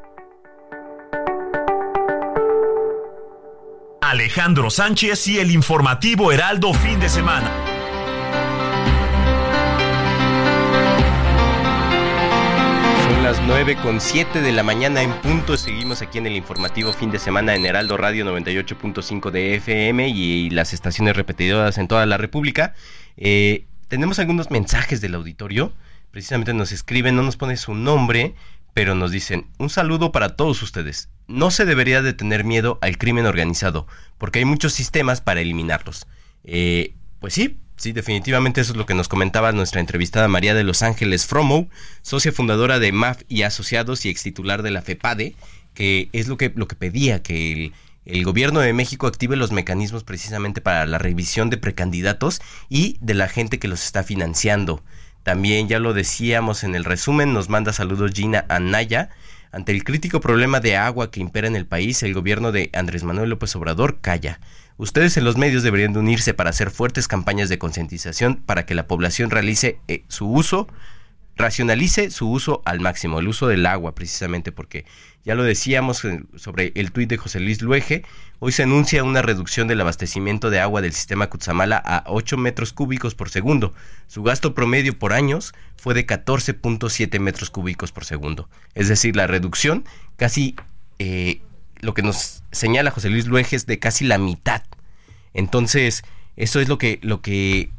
Alejandro Sánchez y el informativo Heraldo fin de semana. 9 con 7 de la mañana en punto. Seguimos aquí en el informativo fin de semana en Heraldo Radio 98.5 de FM y, las estaciones repetidoras en toda la República. Eh, tenemos algunos mensajes del auditorio. Precisamente nos escriben, no nos pone su nombre, pero nos dicen, un saludo para todos ustedes. No se debería de tener miedo al crimen organizado, porque hay muchos sistemas para eliminarlos. Eh, pues sí, Sí, definitivamente eso es lo que nos comentaba nuestra entrevistada María de Los Ángeles Fromo, socia fundadora de MAF y Asociados y ex titular de la FEPADE, que es lo que, lo que pedía, que el, el gobierno de México active los mecanismos precisamente para la revisión de precandidatos y de la gente que los está financiando. También ya lo decíamos en el resumen, nos manda saludos Gina Anaya. Ante el crítico problema de agua que impera en el país, el gobierno de Andrés Manuel López Obrador calla. Ustedes en los medios deberían de unirse para hacer fuertes campañas de concientización para que la población realice eh, su uso, racionalice su uso al máximo, el uso del agua precisamente porque ya lo decíamos eh, sobre el tuit de José Luis Luege, hoy se anuncia una reducción del abastecimiento de agua del sistema Cutzamala a 8 metros cúbicos por segundo. Su gasto promedio por años fue de 14.7 metros cúbicos por segundo. Es decir, la reducción casi eh, lo que nos señala José Luis Luege es de casi la mitad. Entonces, eso es lo que, lo que,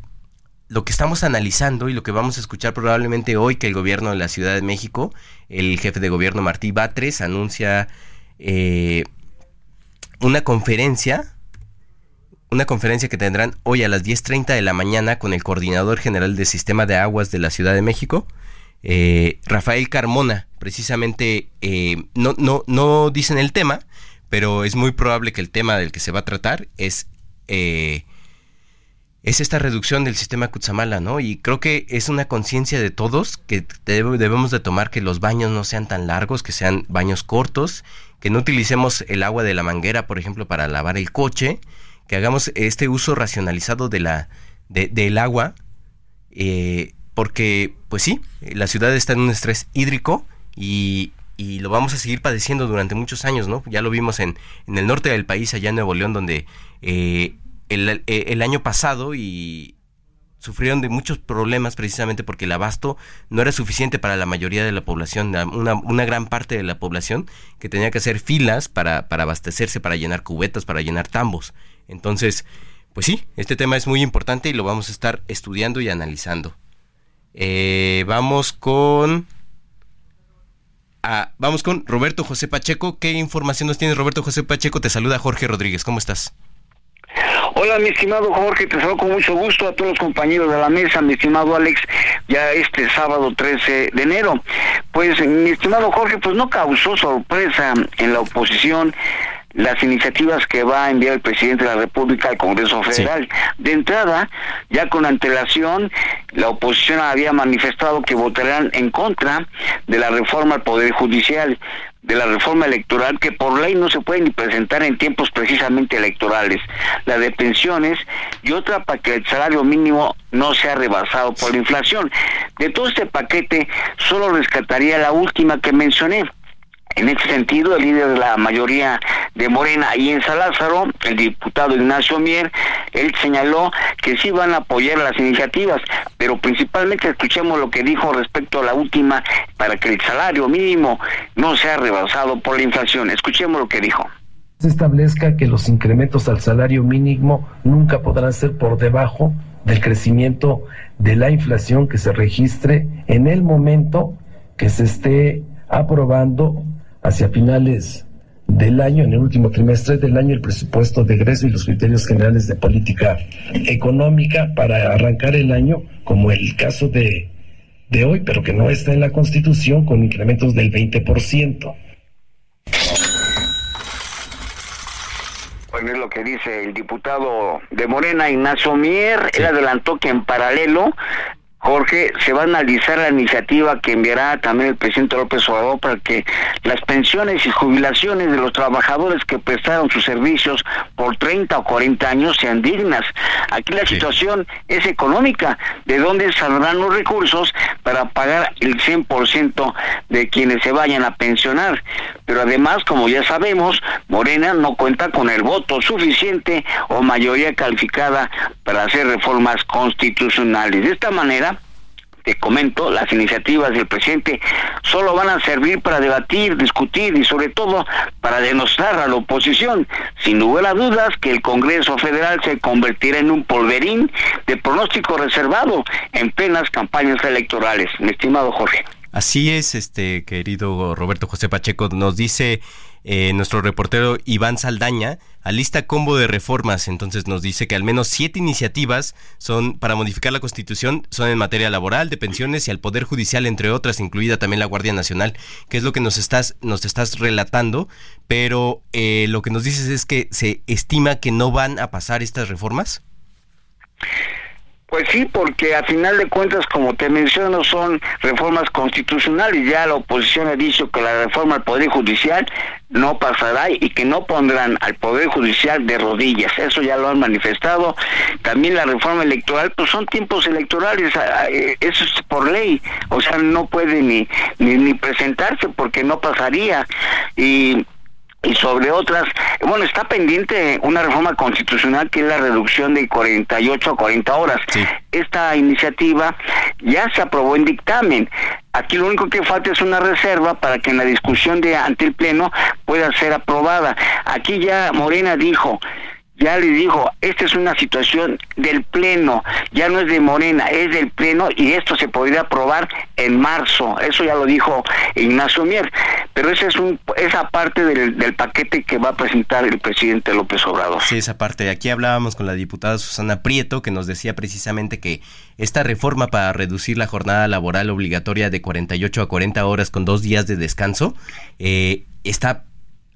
lo que estamos analizando y lo que vamos a escuchar probablemente hoy que el gobierno de la Ciudad de México, el jefe de gobierno Martí Batres, anuncia eh, una conferencia, una conferencia que tendrán hoy a las 10.30 de la mañana con el coordinador general del sistema de aguas de la Ciudad de México, eh, Rafael Carmona, precisamente eh, no, no, no dicen el tema, pero es muy probable que el tema del que se va a tratar es, eh, es esta reducción del sistema Kutsamala, ¿no? Y creo que es una conciencia de todos que debemos de tomar que los baños no sean tan largos, que sean baños cortos, que no utilicemos el agua de la manguera, por ejemplo, para lavar el coche, que hagamos este uso racionalizado de la, del agua, eh, porque, pues sí, la ciudad está en un estrés hídrico y, y lo vamos a seguir padeciendo durante muchos años, ¿no? Ya lo vimos en, el norte del país, allá en Nuevo León, donde eh, el, eh, el, año pasado y sufrieron de muchos problemas precisamente porque el abasto no era suficiente para la mayoría de la población, una, gran parte de la población que tenía que hacer filas para, para abastecerse, para llenar cubetas, para llenar tambos. Entonces, pues sí, este tema es muy importante y lo vamos a estar estudiando y analizando. Eh, vamos con... Ah, vamos con Roberto José Pacheco. ¿Qué información nos tiene Roberto José Pacheco? Te saluda Jorge Rodríguez. ¿Cómo estás? Hola, mi estimado Jorge, te saludo con mucho gusto a todos los compañeros de la mesa, mi estimado Alex, ya este sábado 13 de enero. Pues, mi estimado Jorge, pues no causó sorpresa en la oposición las iniciativas que va a enviar el presidente de la República al Congreso Federal. De entrada, ya con antelación, la oposición había manifestado que votarán en contra de la reforma al Poder Judicial de la reforma electoral que por ley no se puede ni presentar en tiempos precisamente electorales, la de pensiones y otra para que el salario mínimo no sea rebasado por la inflación. De todo este paquete solo rescataría la última que mencioné, en este sentido, el líder de la mayoría de Morena ahí en San el diputado Ignacio Mier, él señaló que sí van a apoyar las iniciativas, pero principalmente escuchemos lo que dijo respecto a la última para que el salario mínimo no sea rebasado por la inflación. Escuchemos lo que dijo. Se establezca que los incrementos al salario mínimo nunca podrán ser por debajo del crecimiento de la inflación que se registre en el momento que se esté aprobando hacia finales del año, en el último trimestre del año, el presupuesto de egreso y los criterios generales de política económica para arrancar el año, como el caso de, de hoy, pero que no está en la Constitución, con incrementos del 20%. Bueno, es lo que dice el diputado de Morena, Ignacio Mier. Él adelantó que en paralelo Jorge, se va a analizar la iniciativa que enviará también el presidente López Obrador para que las pensiones y jubilaciones de los trabajadores que prestaron sus servicios por 30 o 40 años sean dignas. Aquí la situación es económica, de dónde saldrán los recursos para pagar el 100% de quienes se vayan a pensionar. Pero además, como ya sabemos, Morena no cuenta con el voto suficiente o mayoría calificada para hacer reformas constitucionales. De esta manera, te comento, las iniciativas del presidente solo van a servir para debatir, discutir y sobre todo para denostar a la oposición. Sin lugar a dudas que el Congreso Federal se convertirá en un polverín de pronóstico reservado en plenas campañas electorales. Mi estimado Jorge. Así es, este querido Roberto José Pacheco, nos dice eh, nuestro reportero Iván Saldaña alista combo de reformas. Entonces nos dice que al menos siete iniciativas son para modificar la Constitución, son en materia laboral, de pensiones y al Poder Judicial, entre otras, incluida también la Guardia Nacional, que es lo que nos estás, nos estás relatando. Pero eh, lo que nos dices es que se estima que no van a pasar estas reformas. Pues sí, porque a final de cuentas, como te menciono, son reformas constitucionales. Ya la oposición ha dicho que la reforma al Poder Judicial no pasará y que no pondrán al Poder Judicial de rodillas. Eso ya lo han manifestado. También la reforma electoral, pues son tiempos electorales, eso es por ley. O sea, no puede ni, ni, ni presentarse porque no pasaría. Y y sobre otras, bueno, está pendiente una reforma constitucional que es la reducción de 48 a 40 horas. Esta iniciativa ya se aprobó en dictamen. Aquí lo único que falta es una reserva para que en la discusión de ante el Pleno pueda ser aprobada. Aquí ya Morena dijo, ya le dijo, esta es una situación del Pleno, ya no es de Morena, es del Pleno y esto se podría aprobar en marzo, eso ya lo dijo Ignacio Mier, pero esa es un, esa parte del, del paquete que va a presentar el presidente López Obrador. Sí, esa parte. Aquí hablábamos con la diputada Susana Prieto, que nos decía precisamente que esta reforma para reducir la jornada laboral obligatoria de 48 a 40 horas con dos días de descanso eh, está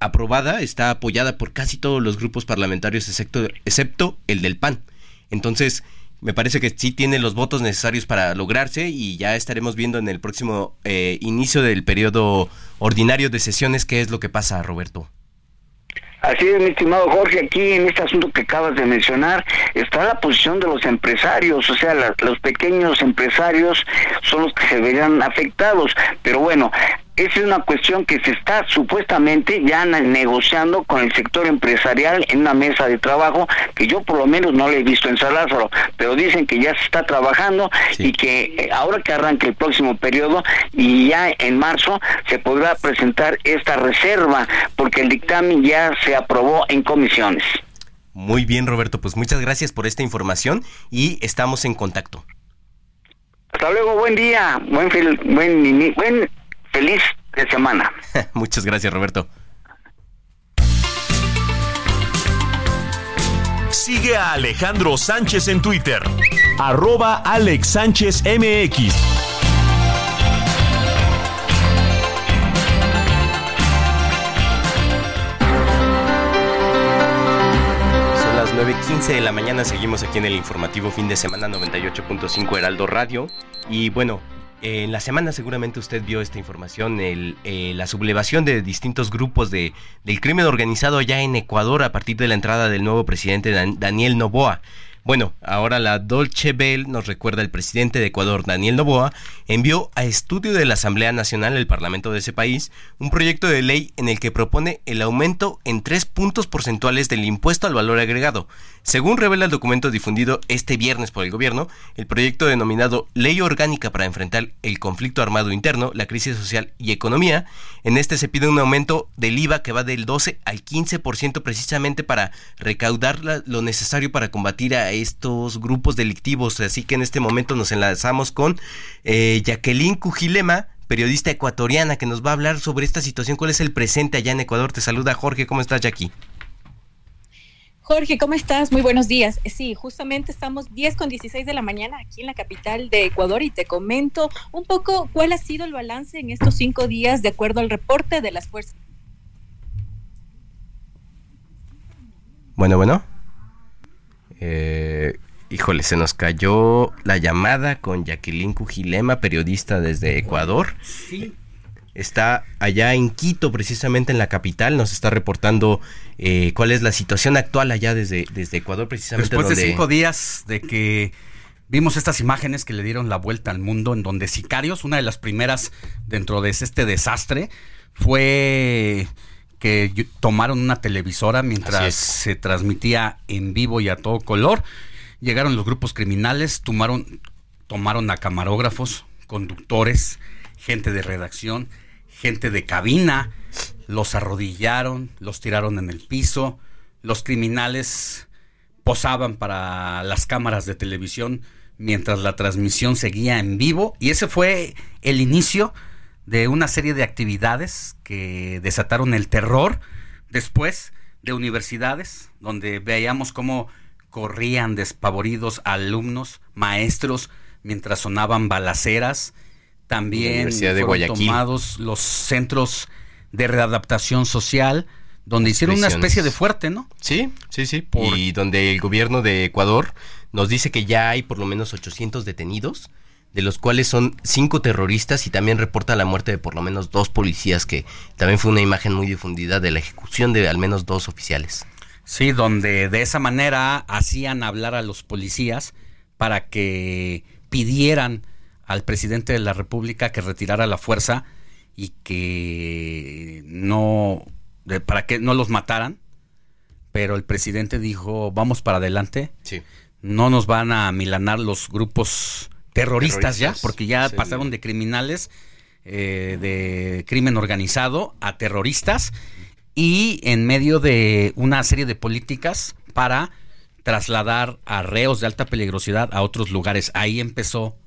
aprobada, está apoyada por casi todos los grupos parlamentarios excepto, excepto el del PAN. Entonces, me parece que sí tiene los votos necesarios para lograrse y ya estaremos viendo en el próximo eh, inicio del periodo ordinario de sesiones qué es lo que pasa, Roberto. Así es, mi estimado Jorge, aquí en este asunto que acabas de mencionar está la posición de los empresarios, o sea, los pequeños empresarios son los que se verían afectados, pero bueno, esa es una cuestión que se está supuestamente ya negociando con el sector empresarial en una mesa de trabajo que yo por lo menos no le he visto en San pero dicen que ya se está trabajando y que eh, ahora que arranque el próximo periodo y ya en marzo se podrá presentar esta reserva porque el dictamen ya se aprobó en comisiones. Muy bien, Roberto, pues muchas gracias por esta información y estamos en contacto. Hasta luego, buen día, buen, buen, buen feliz de semana. Muchas gracias, Roberto. Sigue a Alejandro Sánchez en Twitter. Arroba Alex Sánchez MX. Son las 9.15 de la mañana, seguimos aquí en el informativo fin de semana 98.5 Heraldo Radio. Y bueno, en la semana seguramente usted vio esta información, el, eh, la sublevación de distintos grupos de, del crimen organizado allá en Ecuador a partir de la entrada del nuevo presidente Daniel Noboa. Bueno, ahora la Dolce Bell nos recuerda el presidente de Ecuador, Daniel Noboa, envió a estudio de la Asamblea Nacional, el Parlamento de ese país, un proyecto de ley en el que propone el aumento en tres puntos porcentuales del impuesto al valor agregado. Según revela el documento difundido este viernes por el gobierno, el proyecto denominado Ley Orgánica para enfrentar el conflicto armado interno, la crisis social y economía, en este se pide un aumento del IVA que va del 12 al 15% precisamente para recaudar lo necesario para combatir a estos grupos delictivos. Así que en este momento nos enlazamos con eh, Jacqueline Cujilema, periodista ecuatoriana, que nos va a hablar sobre esta situación, cuál es el presente allá en Ecuador. Te saluda Jorge, ¿cómo estás, Jackie? Jorge, ¿cómo estás? Muy buenos días. Sí, justamente estamos 10 con 16 de la mañana aquí en la capital de Ecuador y te comento un poco cuál ha sido el balance en estos cinco días de acuerdo al reporte de las fuerzas. Bueno, bueno. Eh, híjole, se nos cayó la llamada con Jacqueline Cujilema, periodista desde Ecuador. Sí está allá en Quito, precisamente en la capital, nos está reportando eh, cuál es la situación actual allá desde, desde Ecuador, precisamente. Después de cinco días de que vimos estas imágenes que le dieron la vuelta al mundo, en donde sicarios, una de las primeras dentro de este desastre, fue que tomaron una televisora mientras se transmitía en vivo y a todo color. Llegaron los grupos criminales, tomaron tomaron a camarógrafos, conductores, gente de redacción, gente de cabina, los arrodillaron, los tiraron en el piso, los criminales posaban para las cámaras de televisión mientras la transmisión seguía en vivo. Y ese fue el inicio de una serie de actividades que desataron el terror después de universidades donde veíamos cómo corrían despavoridos alumnos, maestros, mientras sonaban balaceras. También fueron tomados los centros de readaptación social, donde hicieron una especie de fuerte, ¿no? Sí, sí, sí. Y donde el gobierno de Ecuador nos dice que ya hay por lo menos 800 detenidos, de los cuales son cinco terroristas y también reporta la muerte de por lo menos dos policías, que también fue una imagen muy difundida de la ejecución de al menos dos oficiales. Sí, donde de esa manera hacían hablar a los policías para que pidieran al presidente de la República que retirara la fuerza y que no para que no los mataran, pero el presidente dijo, "Vamos para adelante." Sí. No nos van a milanar los grupos terroristas, ya, porque ya pasaron de criminales eh, de crimen organizado a terroristas y en medio de una serie de políticas para trasladar a reos de alta peligrosidad a otros lugares. Ahí empezó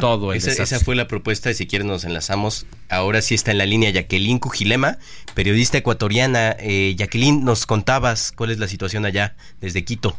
todo esa, esa, fue la propuesta y si quieren nos enlazamos. Ahora sí está en la línea Jacqueline Cujilema, periodista ecuatoriana. Eh, Jacqueline, nos contabas cuál es la situación allá desde Quito.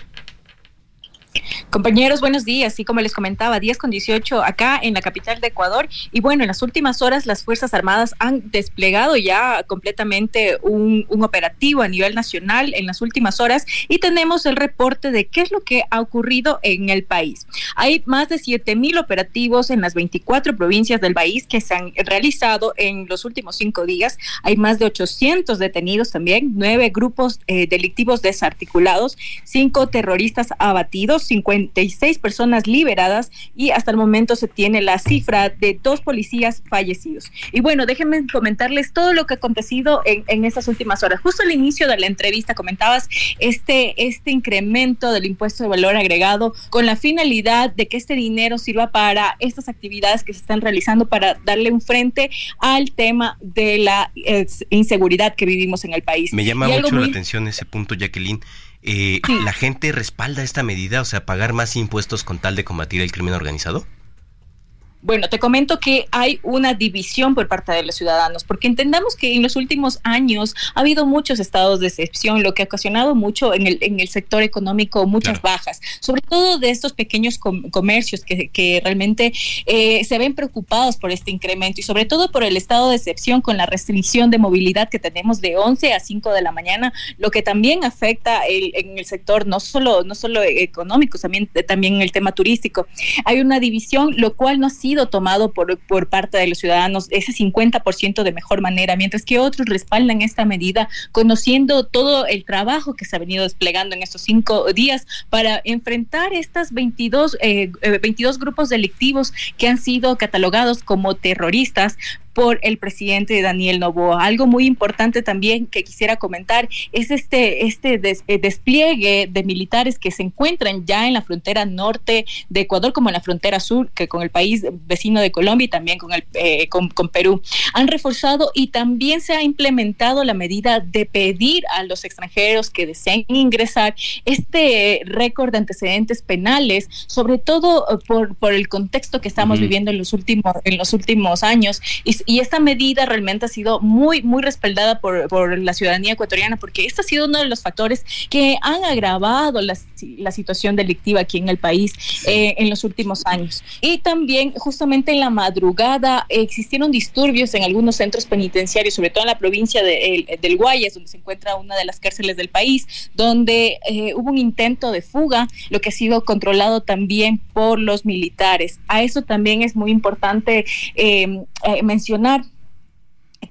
Compañeros, buenos días. Y como les comentaba, 10 con 18 acá en la capital de Ecuador. Y bueno, en las últimas horas las Fuerzas Armadas han desplegado ya completamente un, operativo a nivel nacional en las últimas horas y tenemos el reporte de qué es lo que ha ocurrido en el país. Hay más de 7 mil operativos en las 24 provincias del país que se han realizado en los últimos cinco días. Hay más de 800 detenidos también, nueve grupos eh, delictivos desarticulados, cinco terroristas abatidos 56 personas liberadas y hasta el momento se tiene la cifra de dos policías fallecidos. Y bueno, déjenme comentarles todo lo que ha acontecido en, en estas últimas horas. Justo al inicio de la entrevista comentabas este, este incremento del impuesto de valor agregado con la finalidad de que este dinero sirva para estas actividades que se están realizando para darle un frente al tema de la eh, inseguridad que vivimos en el país. Me llama mucho la atención ese punto, Jacqueline. Eh, ¿La gente respalda esta medida, o sea, pagar más impuestos con tal de combatir el crimen organizado? Bueno, te comento que hay una división por parte de los ciudadanos, porque entendamos que en los últimos años ha habido muchos estados de excepción, lo que ha ocasionado mucho en el, en el sector económico muchas bajas, sobre todo de estos pequeños comercios que, que realmente eh, se ven preocupados por este incremento y sobre todo por el estado de excepción con la restricción de movilidad que tenemos de 11 a 5 de la mañana, lo que también afecta el, en el sector no solo, no solo económico, también, también en el tema turístico. Hay una división, lo cual no ha sido tomado por, por parte de los ciudadanos, ese 50% de mejor manera, mientras que otros respaldan esta medida, conociendo todo el trabajo que se ha venido desplegando en estos cinco días para enfrentar estas 22, 22 eh, grupos delictivos que han sido catalogados como terroristas por el presidente Daniel Novoa. Algo muy importante también que quisiera comentar es este, este eh, despliegue de militares que se encuentran ya en la frontera norte de Ecuador como en la frontera sur, que con el país vecino de Colombia y también con, el, eh, con, Perú. Han reforzado y también se ha implementado la medida de pedir a los extranjeros que deseen ingresar este récord de antecedentes penales, sobre todo eh, por, por el contexto que estamos viviendo en los últimos, en los últimos años. Y, y esta medida realmente ha sido muy, muy respaldada por, por, la ciudadanía ecuatoriana, porque este ha sido uno de los factores que han agravado la, la situación delictiva aquí en el país eh, en los últimos años. Y también, justamente en la madrugada, existieron disturbios en algunos centros penitenciarios, sobre todo en la provincia de, del Guayas, donde se encuentra una de las cárceles del país, donde eh, hubo un intento de fuga, lo que ha sido controlado también por los militares. A eso también es muy importante eh, mencionar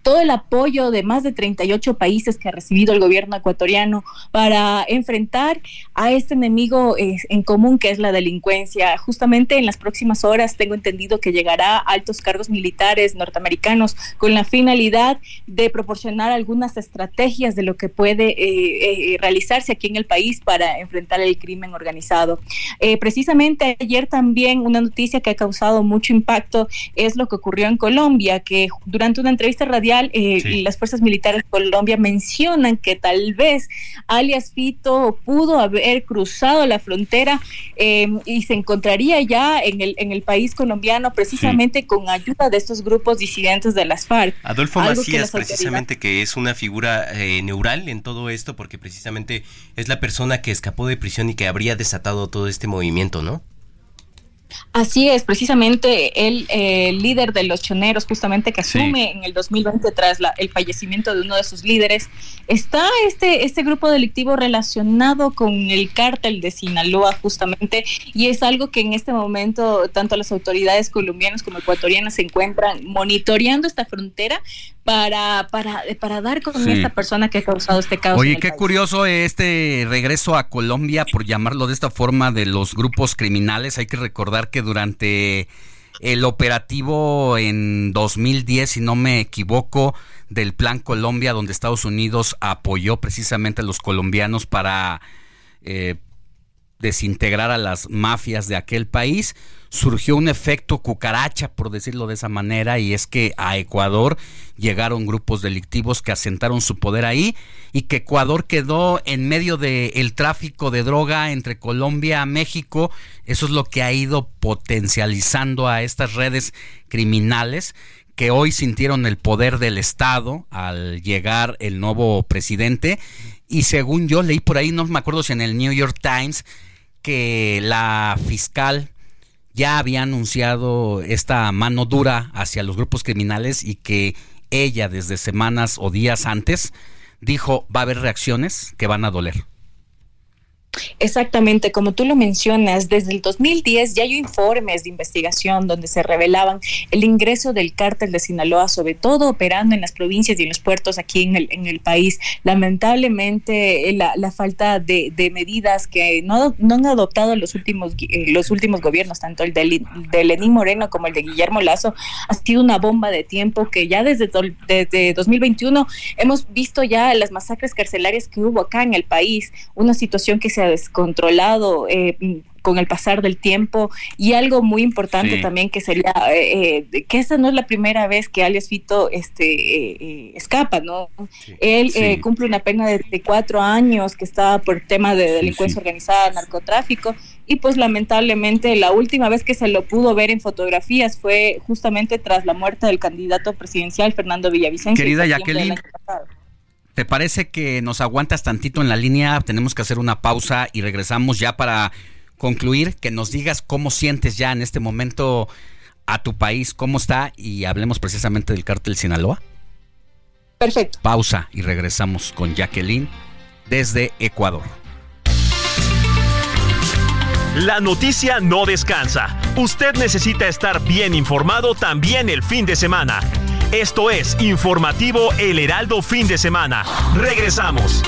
todo el apoyo de más de 38 países que ha recibido el gobierno ecuatoriano para enfrentar a este enemigo eh, en común que es la delincuencia. Justamente en las próximas horas tengo entendido que llegará altos cargos militares norteamericanos con la finalidad de proporcionar algunas estrategias de lo que puede eh, eh, realizarse aquí en el país para enfrentar el crimen organizado. precisamente ayer también una noticia que ha causado mucho impacto es lo que ocurrió en Colombia, que durante una entrevista radial eh, y las fuerzas militares de Colombia mencionan que tal vez alias Fito pudo haber cruzado la frontera em, y se encontraría ya en el, en el país colombiano precisamente con ayuda de estos grupos disidentes de las FARC. Adolfo Macías, precisamente que es una figura eh, neural en todo esto porque precisamente es la persona que escapó de prisión y que habría desatado todo este movimiento, ¿no? Así es, precisamente el, líder de los choneros, justamente que asume en el 2020 tras el fallecimiento de uno de sus líderes, está este, este grupo delictivo relacionado con el cártel de Sinaloa, justamente, y es algo que en este momento tanto las autoridades colombianas como ecuatorianas se encuentran monitoreando esta frontera para, para, para dar con esta persona que ha causado este caos. Oye, qué curioso este regreso a Colombia, por llamarlo de esta forma, de los grupos criminales. Hay que recordar que durante el operativo en 2010, si no me equivoco, del Plan Colombia, donde Estados Unidos apoyó precisamente a los colombianos para eh, desintegrar a las mafias de aquel país, surgió un efecto cucaracha, por decirlo de esa manera, y es que a Ecuador llegaron grupos delictivos que asentaron su poder ahí y que Ecuador quedó en medio del tráfico de droga entre Colombia a México. Eso es lo que ha ido potencializando a estas redes criminales que hoy sintieron el poder del Estado al llegar el nuevo presidente. Y según yo leí por ahí, no me acuerdo si en el New York Times, que la fiscal ya había anunciado esta mano dura hacia los grupos criminales y que ella desde semanas o días antes dijo va a haber reacciones que van a doler. Exactamente, como tú lo mencionas, desde el 2010 ya hay informes de investigación donde se revelaban el ingreso del cártel de Sinaloa, sobre todo operando en las provincias y en los puertos aquí en el, en el país. Lamentablemente, la, falta de, medidas que no, no, han adoptado los últimos, eh, los últimos gobiernos, tanto el de, de Lenín Moreno como el de Guillermo Lazo, ha sido una bomba de tiempo que ya desde, desde 2021 hemos visto ya las masacres carcelarias que hubo acá en el país, una situación que se descontrolado eh, con el pasar del tiempo. Y algo muy importante también que sería eh, eh, que esta no es la primera vez que alias Fito este escapa no él cumple una pena de, cuatro años que estaba por tema de delincuencia organizada narcotráfico. Y pues lamentablemente la última vez que se lo pudo ver en fotografías fue justamente tras la muerte del candidato presidencial Fernando Villavicencio querida Jacqueline ¿Te parece que nos aguantas tantito en la línea? Tenemos que hacer una pausa y regresamos ya para concluir, que nos digas cómo sientes ya en este momento a tu país, cómo está y hablemos precisamente del cártel Sinaloa. Perfecto. Pausa y regresamos con Jacqueline desde Ecuador. La noticia no descansa. Usted necesita estar bien informado también el fin de semana. Esto es Informativo El Heraldo Fin de Semana. Regresamos.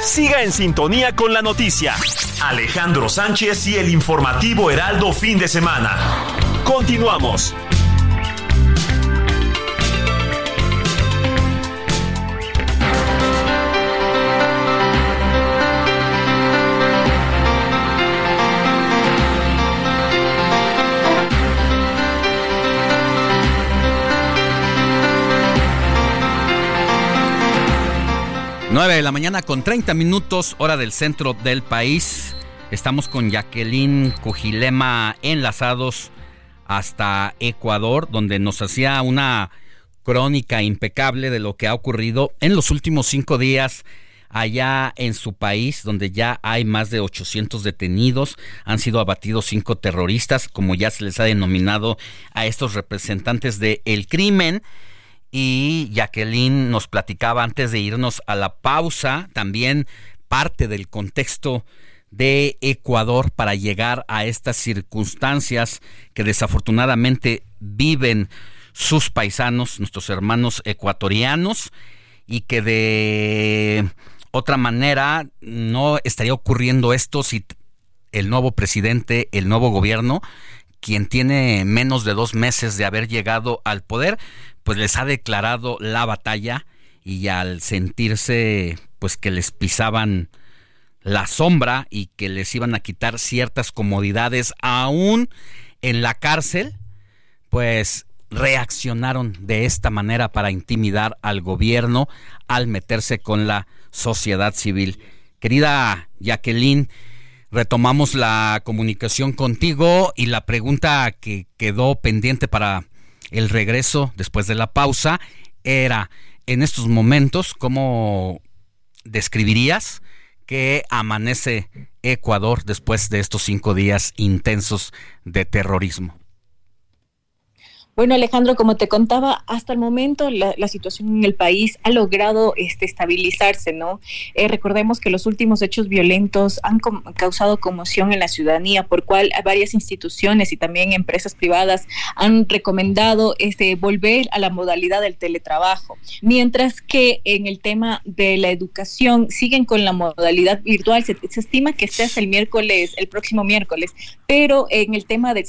Siga en sintonía con la noticia. Alejandro Sánchez y el informativo Heraldo Fin de Semana. Continuamos. 9 de la mañana con 30 minutos, hora del centro del país. Estamos con Jacqueline Cujilema enlazados hasta Ecuador, donde nos hacía una crónica impecable de lo que ha ocurrido en los últimos cinco días allá en su país, donde ya hay más de 800 detenidos, han sido abatidos cinco terroristas, como ya se les ha denominado a estos representantes del el crimen. Y Jacqueline nos platicaba antes de irnos a la pausa también parte del contexto de Ecuador para llegar a estas circunstancias que desafortunadamente viven sus paisanos, nuestros hermanos ecuatorianos, y que de otra manera no estaría ocurriendo esto si el nuevo presidente, el nuevo gobierno, quien tiene menos de dos meses de haber llegado al poder, pues les ha declarado la batalla y al sentirse pues que les pisaban la sombra y que les iban a quitar ciertas comodidades aún en la cárcel, pues reaccionaron de esta manera para intimidar al gobierno al meterse con la sociedad civil. Querida Jacqueline, retomamos la comunicación contigo y la pregunta que quedó pendiente para el regreso después de la pausa era, en estos momentos, ¿cómo describirías que amanece Ecuador después de estos cinco días intensos de terrorismo? Bueno, Alejandro, como te contaba, hasta el momento la, situación en el país ha logrado este, estabilizarse, ¿no? Eh, recordemos que los últimos hechos violentos han causado conmoción en la ciudadanía, por cual varias instituciones y también empresas privadas han recomendado este, volver a la modalidad del teletrabajo, mientras que en el tema de la educación siguen con la modalidad virtual. Se, estima que esté hasta el miércoles, el próximo miércoles, pero en el tema de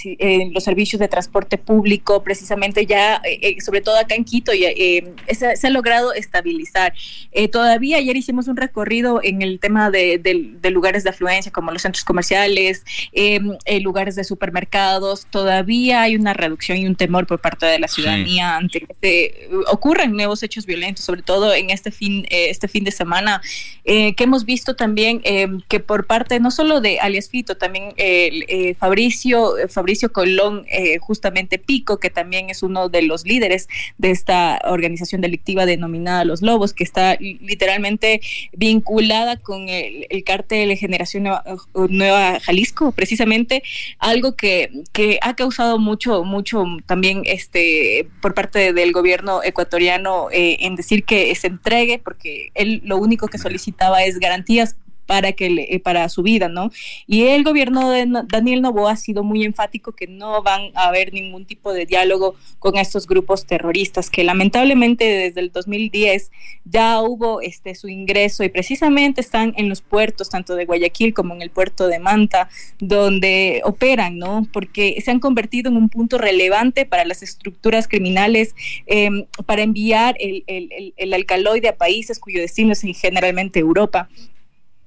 los servicios de transporte público, precisamente ya, eh, eh, sobre todo acá en Quito, ya, eh, se, ha logrado estabilizar. todavía ayer hicimos un recorrido en el tema de, lugares de afluencia como los centros comerciales, em, lugares de supermercados. Todavía hay una reducción y un temor por parte de la ciudadanía ante que ocurran nuevos hechos violentos, sobre todo en este fin, este fin de semana, que hemos visto también em, que por parte no solo de alias Fito, también Fabricio, Fabricio Colón, justamente Pico, que también también es uno de los líderes de esta organización delictiva denominada Los Lobos, que está literalmente vinculada con el, cártel de Generación Nueva, Jalisco, precisamente algo que, que ha causado mucho, mucho también este por parte del gobierno ecuatoriano eh, en decir que se entregue, porque él lo único que solicitaba es garantías para que le, para su vida, ¿no? Y el gobierno de Daniel Novoa ha sido muy enfático que no van a haber ningún tipo de diálogo con estos grupos terroristas que lamentablemente desde el 2010 ya hubo este su ingreso y precisamente están en los puertos tanto de Guayaquil como en el puerto de Manta donde operan, ¿no? Porque se han convertido en un punto relevante para las estructuras criminales em, para enviar el, el, el alcaloide a países cuyo destino es generalmente Europa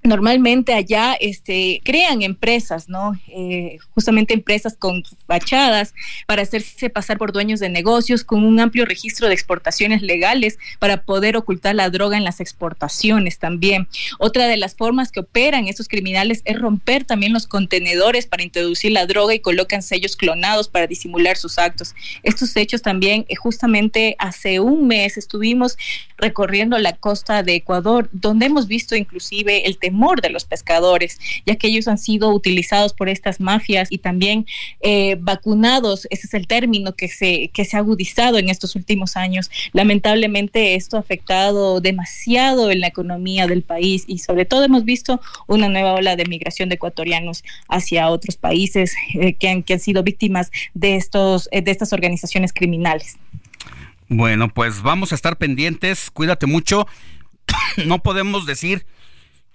normalmente allá este, crean empresas, ¿no? Eh, justamente empresas con fachadas para hacerse pasar por dueños de negocios, con un amplio registro de exportaciones legales para poder ocultar la droga en las exportaciones también. Otra de las formas que operan estos criminales es romper también los contenedores para introducir la droga y colocan sellos clonados para disimular sus actos. Estos hechos también, eh, justamente hace un mes estuvimos recorriendo la costa de Ecuador, donde hemos visto inclusive el temor de los pescadores, ya que ellos han sido utilizados por estas mafias y también eh, vacunados, ese es el término que se, que se ha agudizado en estos últimos años. Lamentablemente esto ha afectado demasiado en la economía del país y sobre todo hemos visto una nueva ola de migración de ecuatorianos hacia otros países eh, que, han, que han sido víctimas de, estos, eh, de estas organizaciones criminales. Bueno, pues vamos a estar pendientes, cuídate mucho. no podemos decir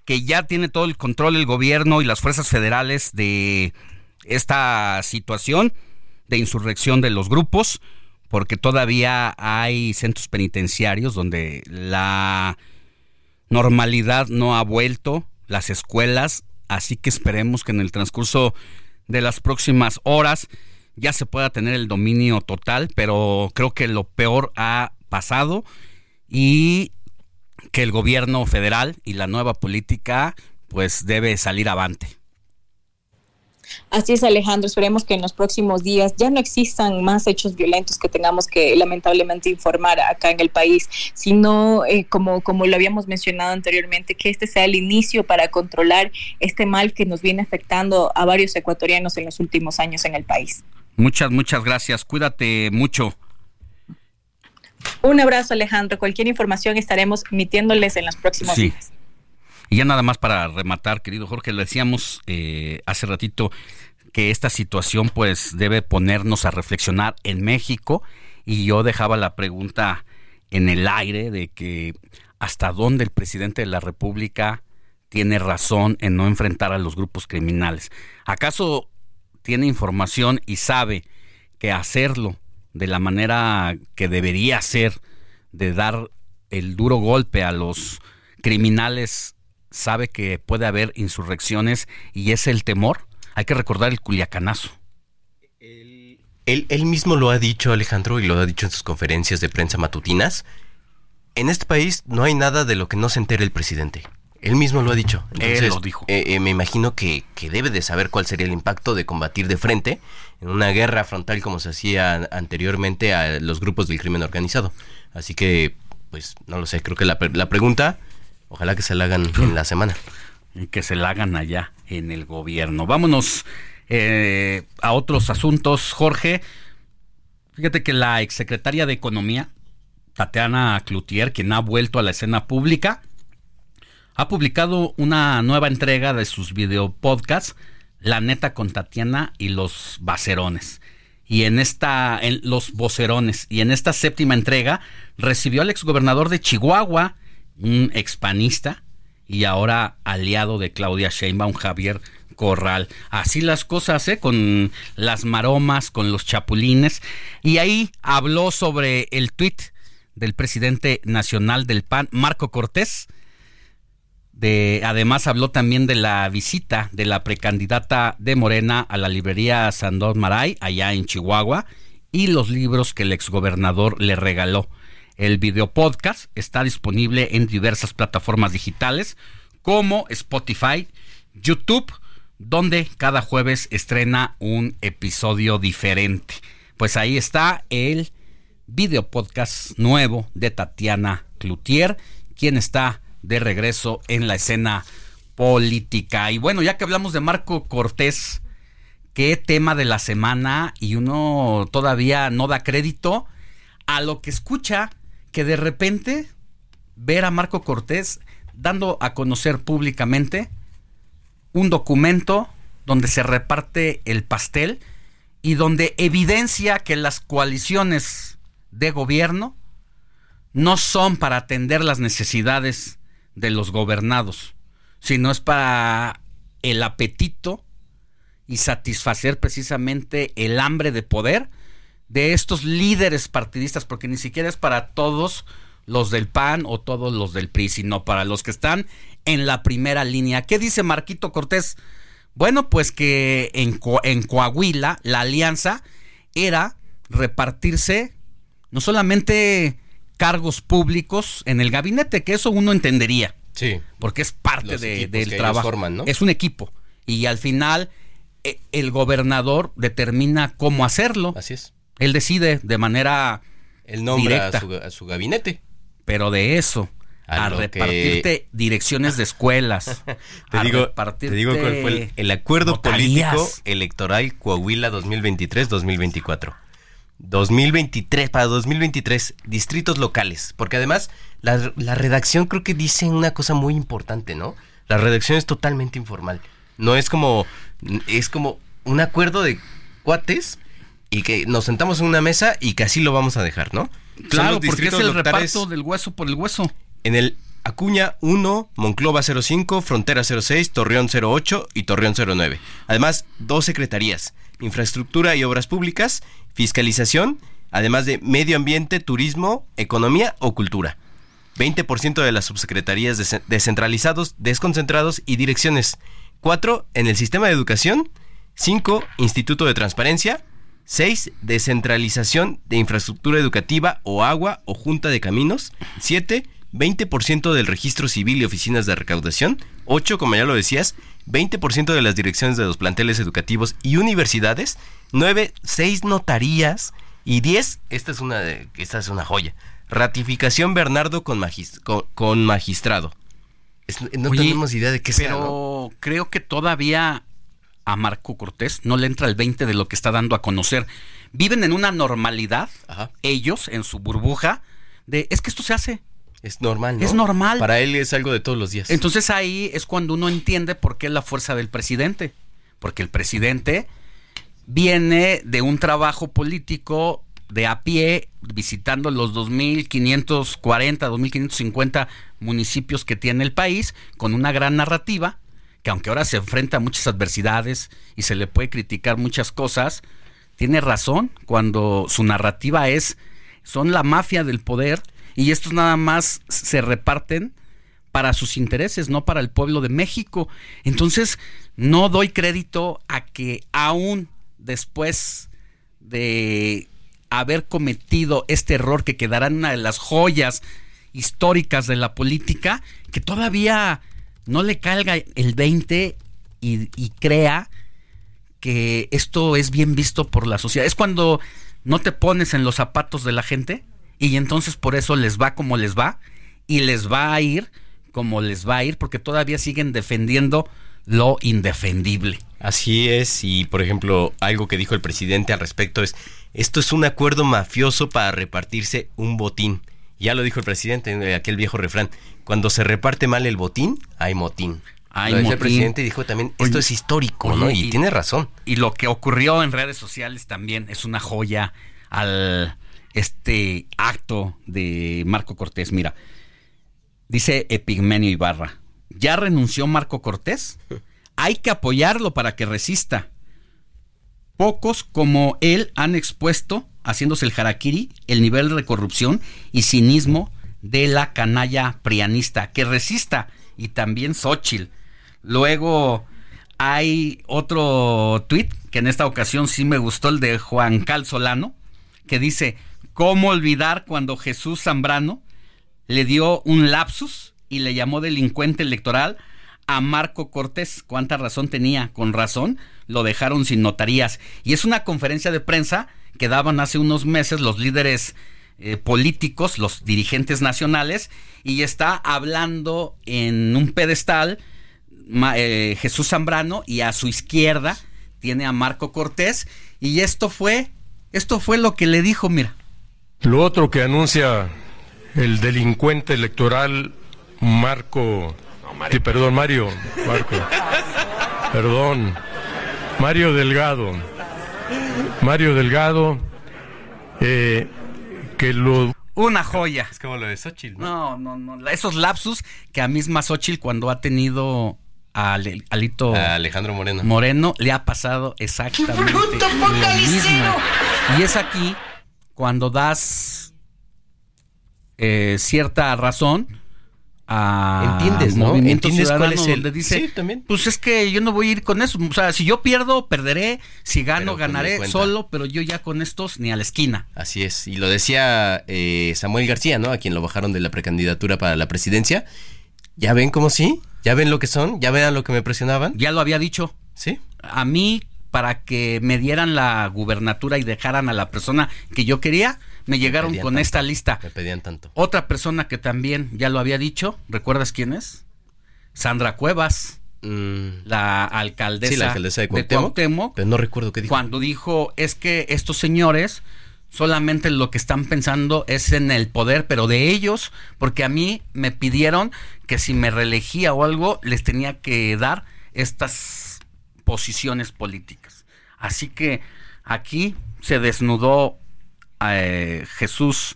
que ya tiene todo el control el gobierno y las fuerzas federales de esta situación de insurrección de los grupos, porque todavía hay centros penitenciarios donde la normalidad no ha vuelto, las escuelas, así que esperemos que en el transcurso de las próximas horas ya se pueda tener el dominio total, pero creo que lo peor ha pasado y que el gobierno federal y la nueva política pues debe salir avante. Así es, Alejandro. Esperemos que en los próximos días ya no existan más hechos violentos que tengamos que lamentablemente informar acá en el país, sino, eh, como, como lo habíamos mencionado anteriormente, que este sea el inicio para controlar este mal que nos viene afectando a varios ecuatorianos en los últimos años en el país. Muchas, muchas gracias. Cuídate mucho. Un abrazo, Alejandro. Cualquier información estaremos emitiéndoles en los próximos días. Y ya nada más para rematar, querido Jorge, le decíamos eh, hace ratito que esta situación pues debe ponernos a reflexionar en México y yo dejaba la pregunta en el aire de que hasta dónde el presidente de la República tiene razón en no enfrentar a los grupos criminales. ¿Acaso tiene información y sabe que hacerlo de la manera que debería ser, de dar el duro golpe a los criminales, sabe que puede haber insurrecciones y es el temor? Hay que recordar el culiacanazo. Él, él mismo lo ha dicho, Alejandro, y lo ha dicho en sus conferencias de prensa matutinas. En este país no hay nada de lo que no se entere el presidente. Él mismo lo ha dicho. Él lo dijo. Eh, eh, me imagino que, que, debe de saber cuál sería el impacto de combatir de frente en una guerra frontal como se hacía anteriormente a los grupos del crimen organizado. Así que, pues, no lo sé, creo que la, la pregunta, ojalá que se la hagan en la semana. Y que se la hagan allá en el gobierno. Vámonos eh, a otros asuntos, Jorge. Fíjate que la exsecretaria de Economía, Tatiana Cloutier, quien ha vuelto a la escena pública, ha publicado una nueva entrega de sus videopodcasts, La Neta con Tatiana y los Bacerones. Y en esta, en los vocerones, y en esta séptima entrega recibió al exgobernador de Chihuahua, un expanista y ahora aliado de Claudia Sheinbaum, Javier Corral. Así las cosas, ¿eh? Con las maromas, con los chapulines. Y ahí habló sobre el tuit del presidente nacional del PAN, Marco Cortés, de, además habló también de la visita de la precandidata de Morena a la librería Sandor Maray, allá en Chihuahua, y los libros que el exgobernador le regaló. El video podcast está disponible en diversas plataformas digitales como Spotify, YouTube, donde cada jueves estrena un episodio diferente. Pues ahí está el video podcast nuevo de Tatiana Cloutier, quien está de regreso en la escena política. Y bueno, ya que hablamos de Marco Cortés, qué tema de la semana y uno todavía no da crédito a lo que escucha que de repente ver a Marco Cortés dando a conocer públicamente un documento donde se reparte el pastel y donde evidencia que las coaliciones de gobierno no son para atender las necesidades de los gobernados, sino es para el apetito y satisfacer precisamente el hambre de poder de estos líderes partidistas, porque ni siquiera es para todos los del PAN o todos los del PRI, sino para los que están en la primera línea. ¿Qué dice Marquito Cortés? Bueno, pues que en, en Coahuila la alianza era repartirse no solamente cargos públicos en el gabinete, que eso uno entendería. Sí. Porque es parte de, del trabajo. Es un equipo. Y al final e, el gobernador determina cómo hacerlo. Así es. Él decide de manera el nombre directa. A, su, gabinete. Pero de eso a, repartirte direcciones de escuelas. te, digo, te digo cuál fue el, el acuerdo político electoral Coahuila 2023-2024. 2023, para 2023, distritos locales. Porque además, la, la, redacción creo que dice una cosa muy importante, ¿no? La redacción es totalmente informal. No es como, es como un acuerdo de cuates y que nos sentamos en una mesa y que así lo vamos a dejar, ¿no? Claro, porque es el reparto del hueso por el hueso. En el Acuña 1, Monclova 05, Frontera 06, Torreón 08 y Torreón 09. Además, dos secretarías, Infraestructura y Obras Públicas, Fiscalización, además de Medio Ambiente, Turismo, Economía o Cultura. 20% de las subsecretarías descentralizados, desconcentrados y direcciones. 4 en el sistema de educación. 5 Instituto de Transparencia. 6 descentralización de infraestructura educativa o agua o junta de caminos. 7 20% del registro civil y oficinas de recaudación, 8, como ya lo decías, 20% de las direcciones de los planteles educativos y universidades, 9, 6 notarías y 10, esta es una, esta es una joya, ratificación Bernardo con, con, magistrado. no tenemos idea de qué pero sea. Pero creo que todavía a Marco Cortés no le entra el 20 de lo que está dando a conocer. Viven en una normalidad, ellos, en su burbuja, de es que esto se hace. Es normal, ¿no? Es normal. Para él es algo de todos los días. Entonces ahí es cuando uno entiende por qué la fuerza del presidente. Porque el presidente viene de un trabajo político de a pie, visitando los 2.540, 2.550 municipios que tiene el país, con una gran narrativa, que aunque ahora se enfrenta a muchas adversidades y se le puede criticar muchas cosas, tiene razón cuando su narrativa es, son la mafia del poder y estos nada más se reparten para sus intereses, no para el pueblo de México. Entonces, no doy crédito a que aún después de haber cometido este error que quedará en una de las joyas históricas de la política, que todavía no le caiga el 20 y, y, crea que esto es bien visto por la sociedad. Es cuando no te pones en los zapatos de la gente y entonces por eso les va como les va y les va a ir como les va a ir porque todavía siguen defendiendo lo indefendible. Así es, y por ejemplo, algo que dijo el presidente al respecto es, esto es un acuerdo mafioso para repartirse un botín. Ya lo dijo el presidente en aquel viejo refrán, cuando se reparte mal el botín, hay motín. Hay lo el presidente dijo también, esto Oye, es histórico, oye, ¿no? Y, tiene razón. Y lo que ocurrió en redes sociales también es una joya al este acto de Marco Cortés. Mira, dice Epigmenio Ibarra, ¿ya renunció Marco Cortés? Hay que apoyarlo para que resista. Pocos como él han expuesto, haciéndose el harakiri, el nivel de corrupción y cinismo de la canalla prianista. Que resista. Y también Xochitl. Luego hay otro tuit que en esta ocasión sí me gustó, el de Juan Cal Solano, que dice, ¿cómo olvidar cuando Jesús Zambrano le dio un lapsus y le llamó delincuente electoral a Marco Cortés? ¿Cuánta razón tenía? Con razón, lo dejaron sin notarías. Y es una conferencia de prensa que daban hace unos meses los líderes eh, políticos, los dirigentes nacionales, y está hablando en un pedestal eh, Jesús Zambrano y a su izquierda tiene a Marco Cortés y esto fue esto fue lo que le dijo, mira. Lo otro que anuncia el delincuente electoral Marco, sí, perdón, Mario, Marco, perdón, Mario Delgado, Mario Delgado, eh, que lo Una joya. Es como lo de Xochitl. No, no, no. Esos lapsus que a misma Xochitl cuando ha tenido a Ale- Alito A Alejandro Moreno. Moreno le ha pasado exactamente Bruto lo mismo. Y es aquí cuando das eh, cierta razón a Entiendes, ¿no? Entiendes cuál es el- donde dice, Sí, también. pues es que yo no voy a ir con eso, o sea, si yo pierdo, perderé, si gano, Pero, pues, ganaré solo, pero yo ya con estos ni a la esquina. Así es, y lo decía eh, Samuel García, ¿no? A quien lo bajaron de la precandidatura para la presidencia. ¿Ya ven cómo sí? ¿Ya ven lo que son? ¿Ya ven lo que me presionaban? Ya lo había dicho. Sí. A mí, para que me dieran la gubernatura y dejaran a la persona que yo quería, me llegaron con tanto. esta lista. Me pedían tanto. Otra persona que también ya lo había dicho, ¿recuerdas quién es? Sandra Cuevas, la alcaldesa, Mm. Sí, la alcaldesa de Cuauhtémoc, Cuauhtémoc, Pero no recuerdo qué dijo. cuando dijo es que estos señores solamente lo que están pensando es en el poder, pero de ellos, porque a mí me pidieron que si me reelegía o algo, les tenía que dar estas posiciones políticas. Así que aquí se desnudó eh, Jesús.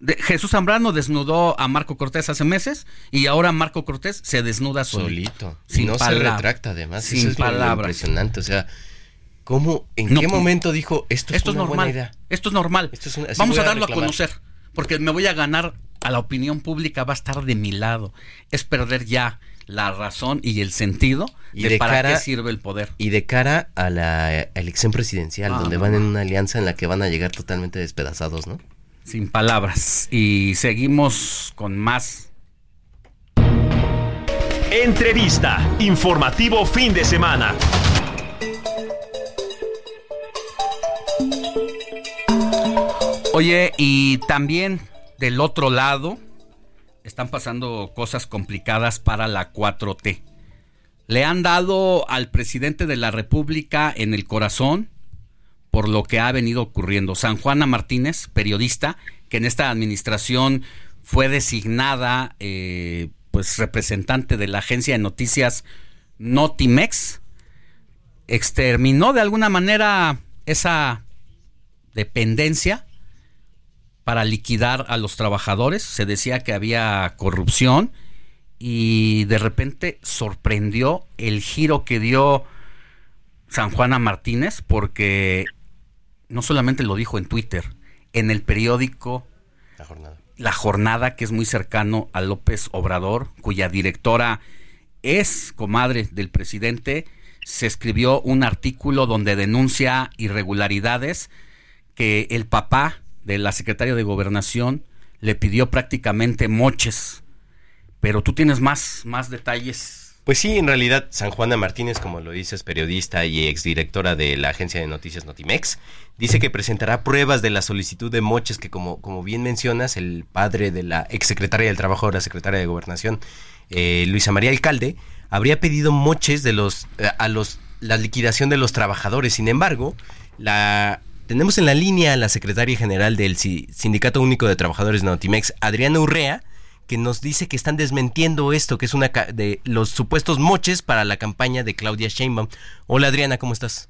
de- Jesús Zambrano desnudó a Marco Cortés hace meses y ahora Marco Cortés se desnuda solito. Solito. Sin no se retracta, además. Sin Eso es palabras. impresionante. O sea, ¿cómo, en No, qué momento dijo esto es Esto es una normal. idea? Esto es normal. es Vamos a darlo a conocer. Porque me voy a ganar a la opinión pública, va a estar de mi lado. Es perder ya la razón y el sentido Y de, de para cara- qué sirve el poder. Y de cara a la elección presidencial, Ah, donde no, van en una alianza en la que van a llegar totalmente despedazados, ¿no? Sin palabras. Y seguimos con más. Entrevista. Informativo fin de semana. Oye, y también del otro lado están pasando cosas complicadas para la 4T. Le han dado al presidente de la República en el corazón por lo que ha venido ocurriendo. San Juana Martínez, periodista, que en esta administración fue designada eh, pues representante de la agencia de noticias Notimex, exterminó de alguna manera esa dependencia para liquidar a los trabajadores. Se decía que había corrupción y de repente sorprendió el giro que dio San Juana Martínez porque no solamente lo dijo en Twitter, en el periódico La Jornada. La Jornada, que es muy cercano a López Obrador, cuya directora es comadre del presidente, se escribió un artículo donde denuncia irregularidades que el papá de la secretaria de Gobernación le pidió prácticamente moches. Pero tú tienes más, más detalles pues sí, en realidad, San Juana Martínez, como lo dices, periodista y exdirectora de la agencia de noticias Notimex, dice que presentará pruebas de la solicitud de moches que, como, como bien mencionas, el padre de la exsecretaria del Trabajo, de la secretaria de Gobernación, eh, Luisa María Alcalde, habría pedido moches de los, eh, a los, la liquidación de los trabajadores. Sin embargo, la, tenemos en la línea a la secretaria general del Sindicato Único de Trabajadores Notimex, Adriana Urrea, que nos dice que están desmentiendo esto, que es una de los supuestos moches para la campaña de Claudia Sheinbaum. Hola Adriana, ¿cómo estás?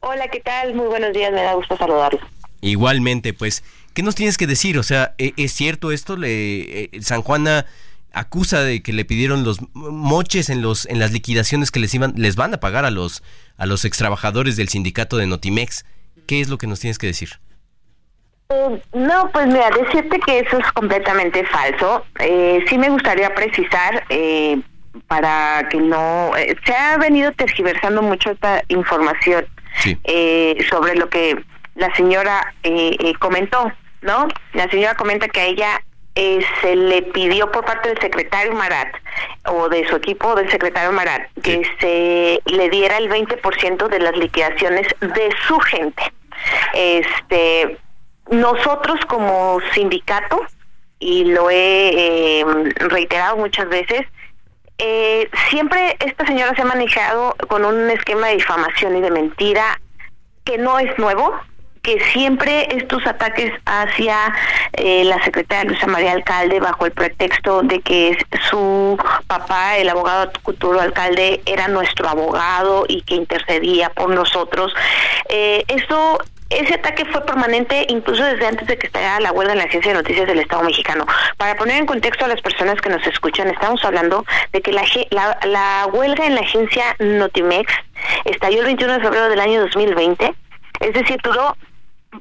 Hola, ¿qué tal? Muy buenos días, me da gusto saludarlos. Igualmente, pues, ¿qué nos tienes que decir? O sea, ¿e-, ¿es cierto esto? Le, eh, San Juana acusa de que le pidieron los moches en los en las liquidaciones que les iban les van a pagar a los a los extrabajadores del sindicato de Notimex. ¿Qué es lo que nos tienes que decir? Eh, no, pues mira, decirte que eso es completamente falso. Eh, sí me gustaría precisar eh, para que no... Eh, se ha venido tergiversando mucho esta información sobre lo que la señora comentó, ¿no? La señora comenta que a ella se le pidió por parte del secretario Marat o de su equipo del secretario Marat que se le diera el 20% de las liquidaciones de su gente. Este, nosotros como sindicato, y lo he eh, reiterado muchas veces, eh, siempre esta señora se ha manejado con un esquema de difamación y de mentira que no es nuevo, que siempre estos ataques hacia eh, la secretaria Luisa María Alcalde bajo el pretexto de que su papá, el abogado futuro alcalde, era nuestro abogado y que intercedía por nosotros. Eh, esto ese ataque fue permanente incluso desde antes de que estallara la huelga en la Agencia de Noticias del Estado mexicano. Para poner en contexto a las personas que nos escuchan, estamos hablando de que la, la, huelga en la agencia Notimex estalló el 21 de febrero del año 2020, es decir, duró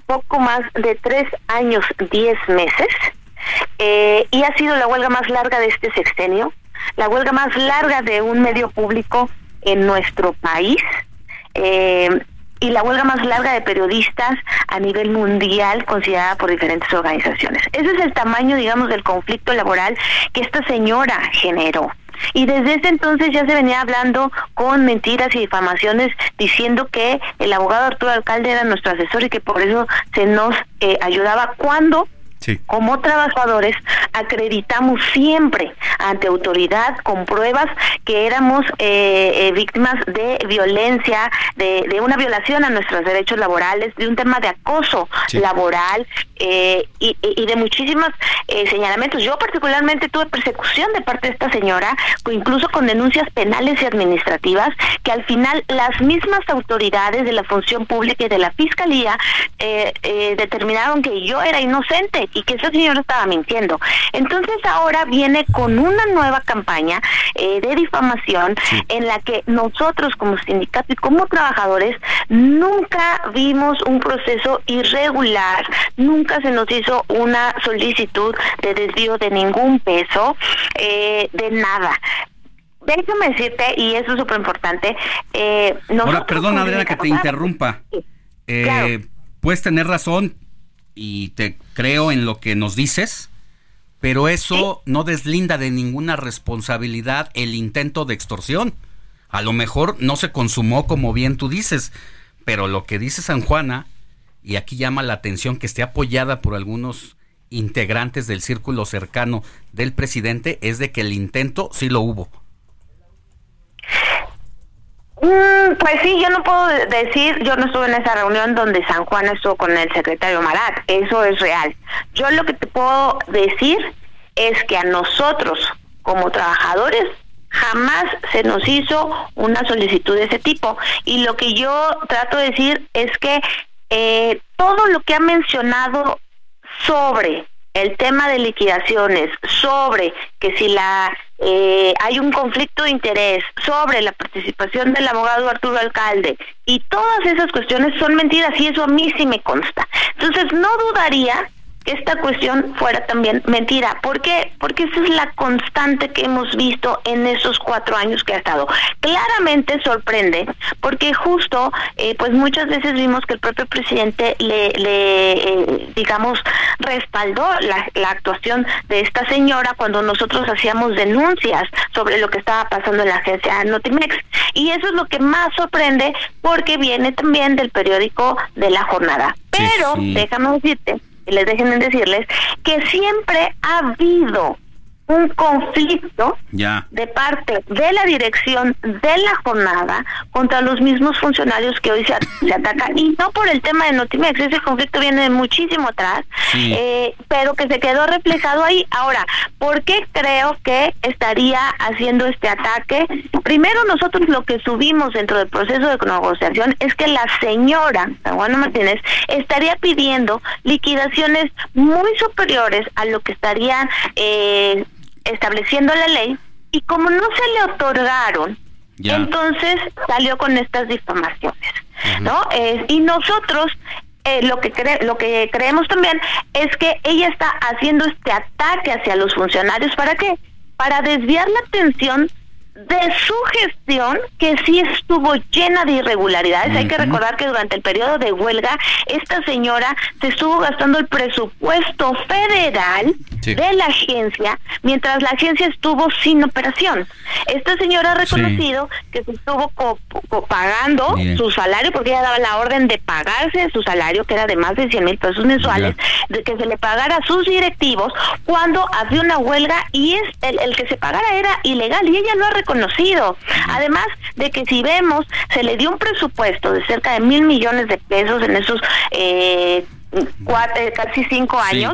poco más de tres años, diez meses, eh, y ha sido la huelga más larga de este sexenio, la huelga más larga de un medio público en nuestro país. Eh, y la huelga más larga de periodistas a nivel mundial considerada por diferentes organizaciones. Ese es el tamaño, digamos, del conflicto laboral que esta señora generó. Y desde ese entonces ya se venía hablando con mentiras y difamaciones diciendo que el abogado Arturo Alcalde era nuestro asesor y que por eso se nos eh, ayudaba. Cuando como trabajadores acreditamos siempre ante autoridad con pruebas que éramos eh, eh, víctimas de violencia, de, una violación a nuestros derechos laborales, de un tema de acoso laboral eh, y, de muchísimos señalamientos. Yo particularmente tuve persecución de parte de esta señora, incluso con denuncias penales y administrativas, que al final las mismas autoridades de la función pública y de la fiscalía determinaron que yo era inocente y que ese señor estaba mintiendo. Entonces ahora viene con una nueva campaña eh, de difamación en la que nosotros como sindicato y como trabajadores nunca vimos un proceso irregular, nunca se nos hizo una solicitud de desvío de ningún peso, eh, de nada. Déjame decirte, y eso es súper importante. Eh, Ahora, perdón, Adriana, que te interrumpa. Eh, puedes tener razón, y te creo en lo que nos dices, pero eso no deslinda de ninguna responsabilidad el intento de extorsión. A lo mejor no se consumó como bien tú dices, pero lo que dice San Juana, y aquí llama la atención que esté apoyada por algunos integrantes del círculo cercano del presidente, es de que el intento sí lo hubo. Mm, pues sí, yo no puedo decir, yo no estuve en esa reunión donde San Juan estuvo con el secretario Marat, eso es real. Yo lo que te puedo decir es que a nosotros como trabajadores jamás se nos hizo una solicitud de ese tipo. Y lo que yo trato de decir es que eh, todo lo que ha mencionado sobre el tema de liquidaciones, sobre que si la eh, hay un conflicto de interés, sobre la participación del abogado Arturo Alcalde, y todas esas cuestiones son mentiras y eso a mí sí me consta. Entonces no dudaría que esta cuestión fuera también mentira. ¿Por qué? Porque esa es la constante que hemos visto en esos cuatro años que ha estado. Claramente sorprende, porque justo, eh, pues muchas veces vimos que el propio presidente le, le eh, digamos, respaldó la, la actuación de esta señora cuando nosotros hacíamos denuncias sobre lo que estaba pasando en la agencia Notimex. Y eso es lo que más sorprende porque viene también del periódico de la jornada. Pero, déjame decirte, les dejen decirles que siempre ha habido un conflicto de parte de la dirección de la jornada contra los mismos funcionarios que hoy se, se atacan y no por el tema de Notimex, ese conflicto viene de muchísimo atrás, eh, pero que se quedó reflejado ahí. Ahora, ¿por qué creo que estaría haciendo este ataque? Primero nosotros lo que subimos dentro del proceso de negociación es que la señora San Juan Martínez estaría pidiendo liquidaciones muy superiores a lo que estarían eh, estableciendo la ley y como no se le otorgaron, entonces salió con estas difamaciones, ¿no? y nosotros eh, lo que lo que creemos también es que ella está haciendo este ataque hacia los funcionarios para qué? Para desviar la atención de su gestión, que sí estuvo llena de irregularidades. Hay que recordar que durante el periodo de huelga, esta señora se estuvo gastando el presupuesto federal de la agencia, mientras la agencia estuvo sin operación. Esta señora ha reconocido que se estuvo pagando su salario, porque ella daba la orden de pagarse su salario, que era de más de 100 mil pesos mensuales, de que se le pagara a sus directivos cuando había una huelga y es el, el que se pagara era ilegal y ella lo ha conocido. Además de que si vemos, se le dio un presupuesto de cerca de mil millones de pesos en esos eh, eh casi cinco años.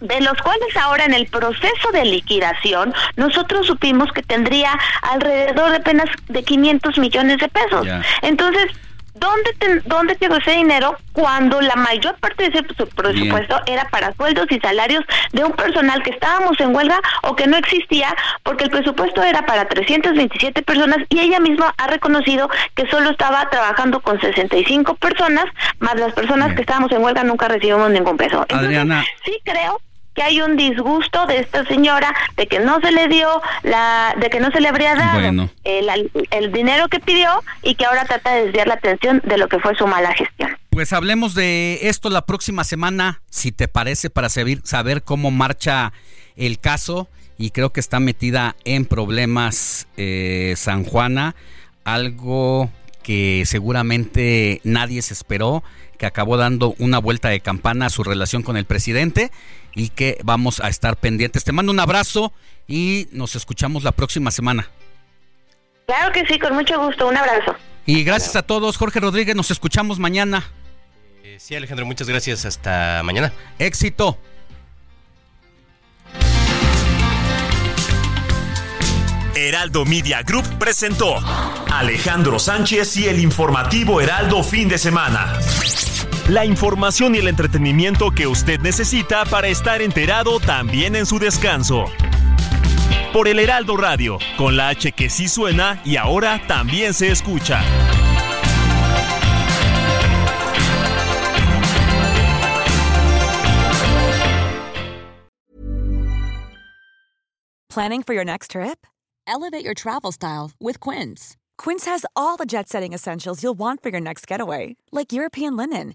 de los cuales ahora en el proceso de liquidación nosotros supimos que tendría alrededor de apenas de 500 millones de pesos. Entonces, ¿Dónde, ¿Dónde quedó ese dinero cuando la mayor parte de ese presupuesto era para sueldos y salarios de un personal que estábamos en huelga o que no existía porque el presupuesto era para 327 personas y ella misma ha reconocido que solo estaba trabajando con 65 personas, más las personas que estábamos en huelga nunca recibimos ningún peso. Adriana. Sí creo que hay un disgusto de esta señora de que no se le dio la de que no se le habría dado el, dinero que pidió y que ahora trata de desviar la atención de lo que fue su mala gestión. Pues hablemos de esto la próxima semana, si te parece, para saber, saber cómo marcha el caso y creo que está metida en problemas eh, San Juana, algo que seguramente nadie se esperó, que acabó dando una vuelta de campana a su relación con el presidente y que vamos a estar pendientes. Te mando un abrazo y nos escuchamos la próxima semana. Claro que sí, con mucho gusto. Un abrazo. Y gracias a todos. Jorge Rodríguez, nos escuchamos mañana. Eh, sí, Alejandro, muchas gracias. Hasta mañana. Éxito. Heraldo Media Group presentó Alejandro Sánchez y el informativo Heraldo fin de semana. La información y el entretenimiento que usted necesita para estar enterado también en su descanso. Por el Heraldo Radio, con la H que sí suena y ahora también se escucha. Planning for your next trip? Elevate your travel style with Quince. Quince has all the jet setting essentials you'll want for your next getaway, like European linen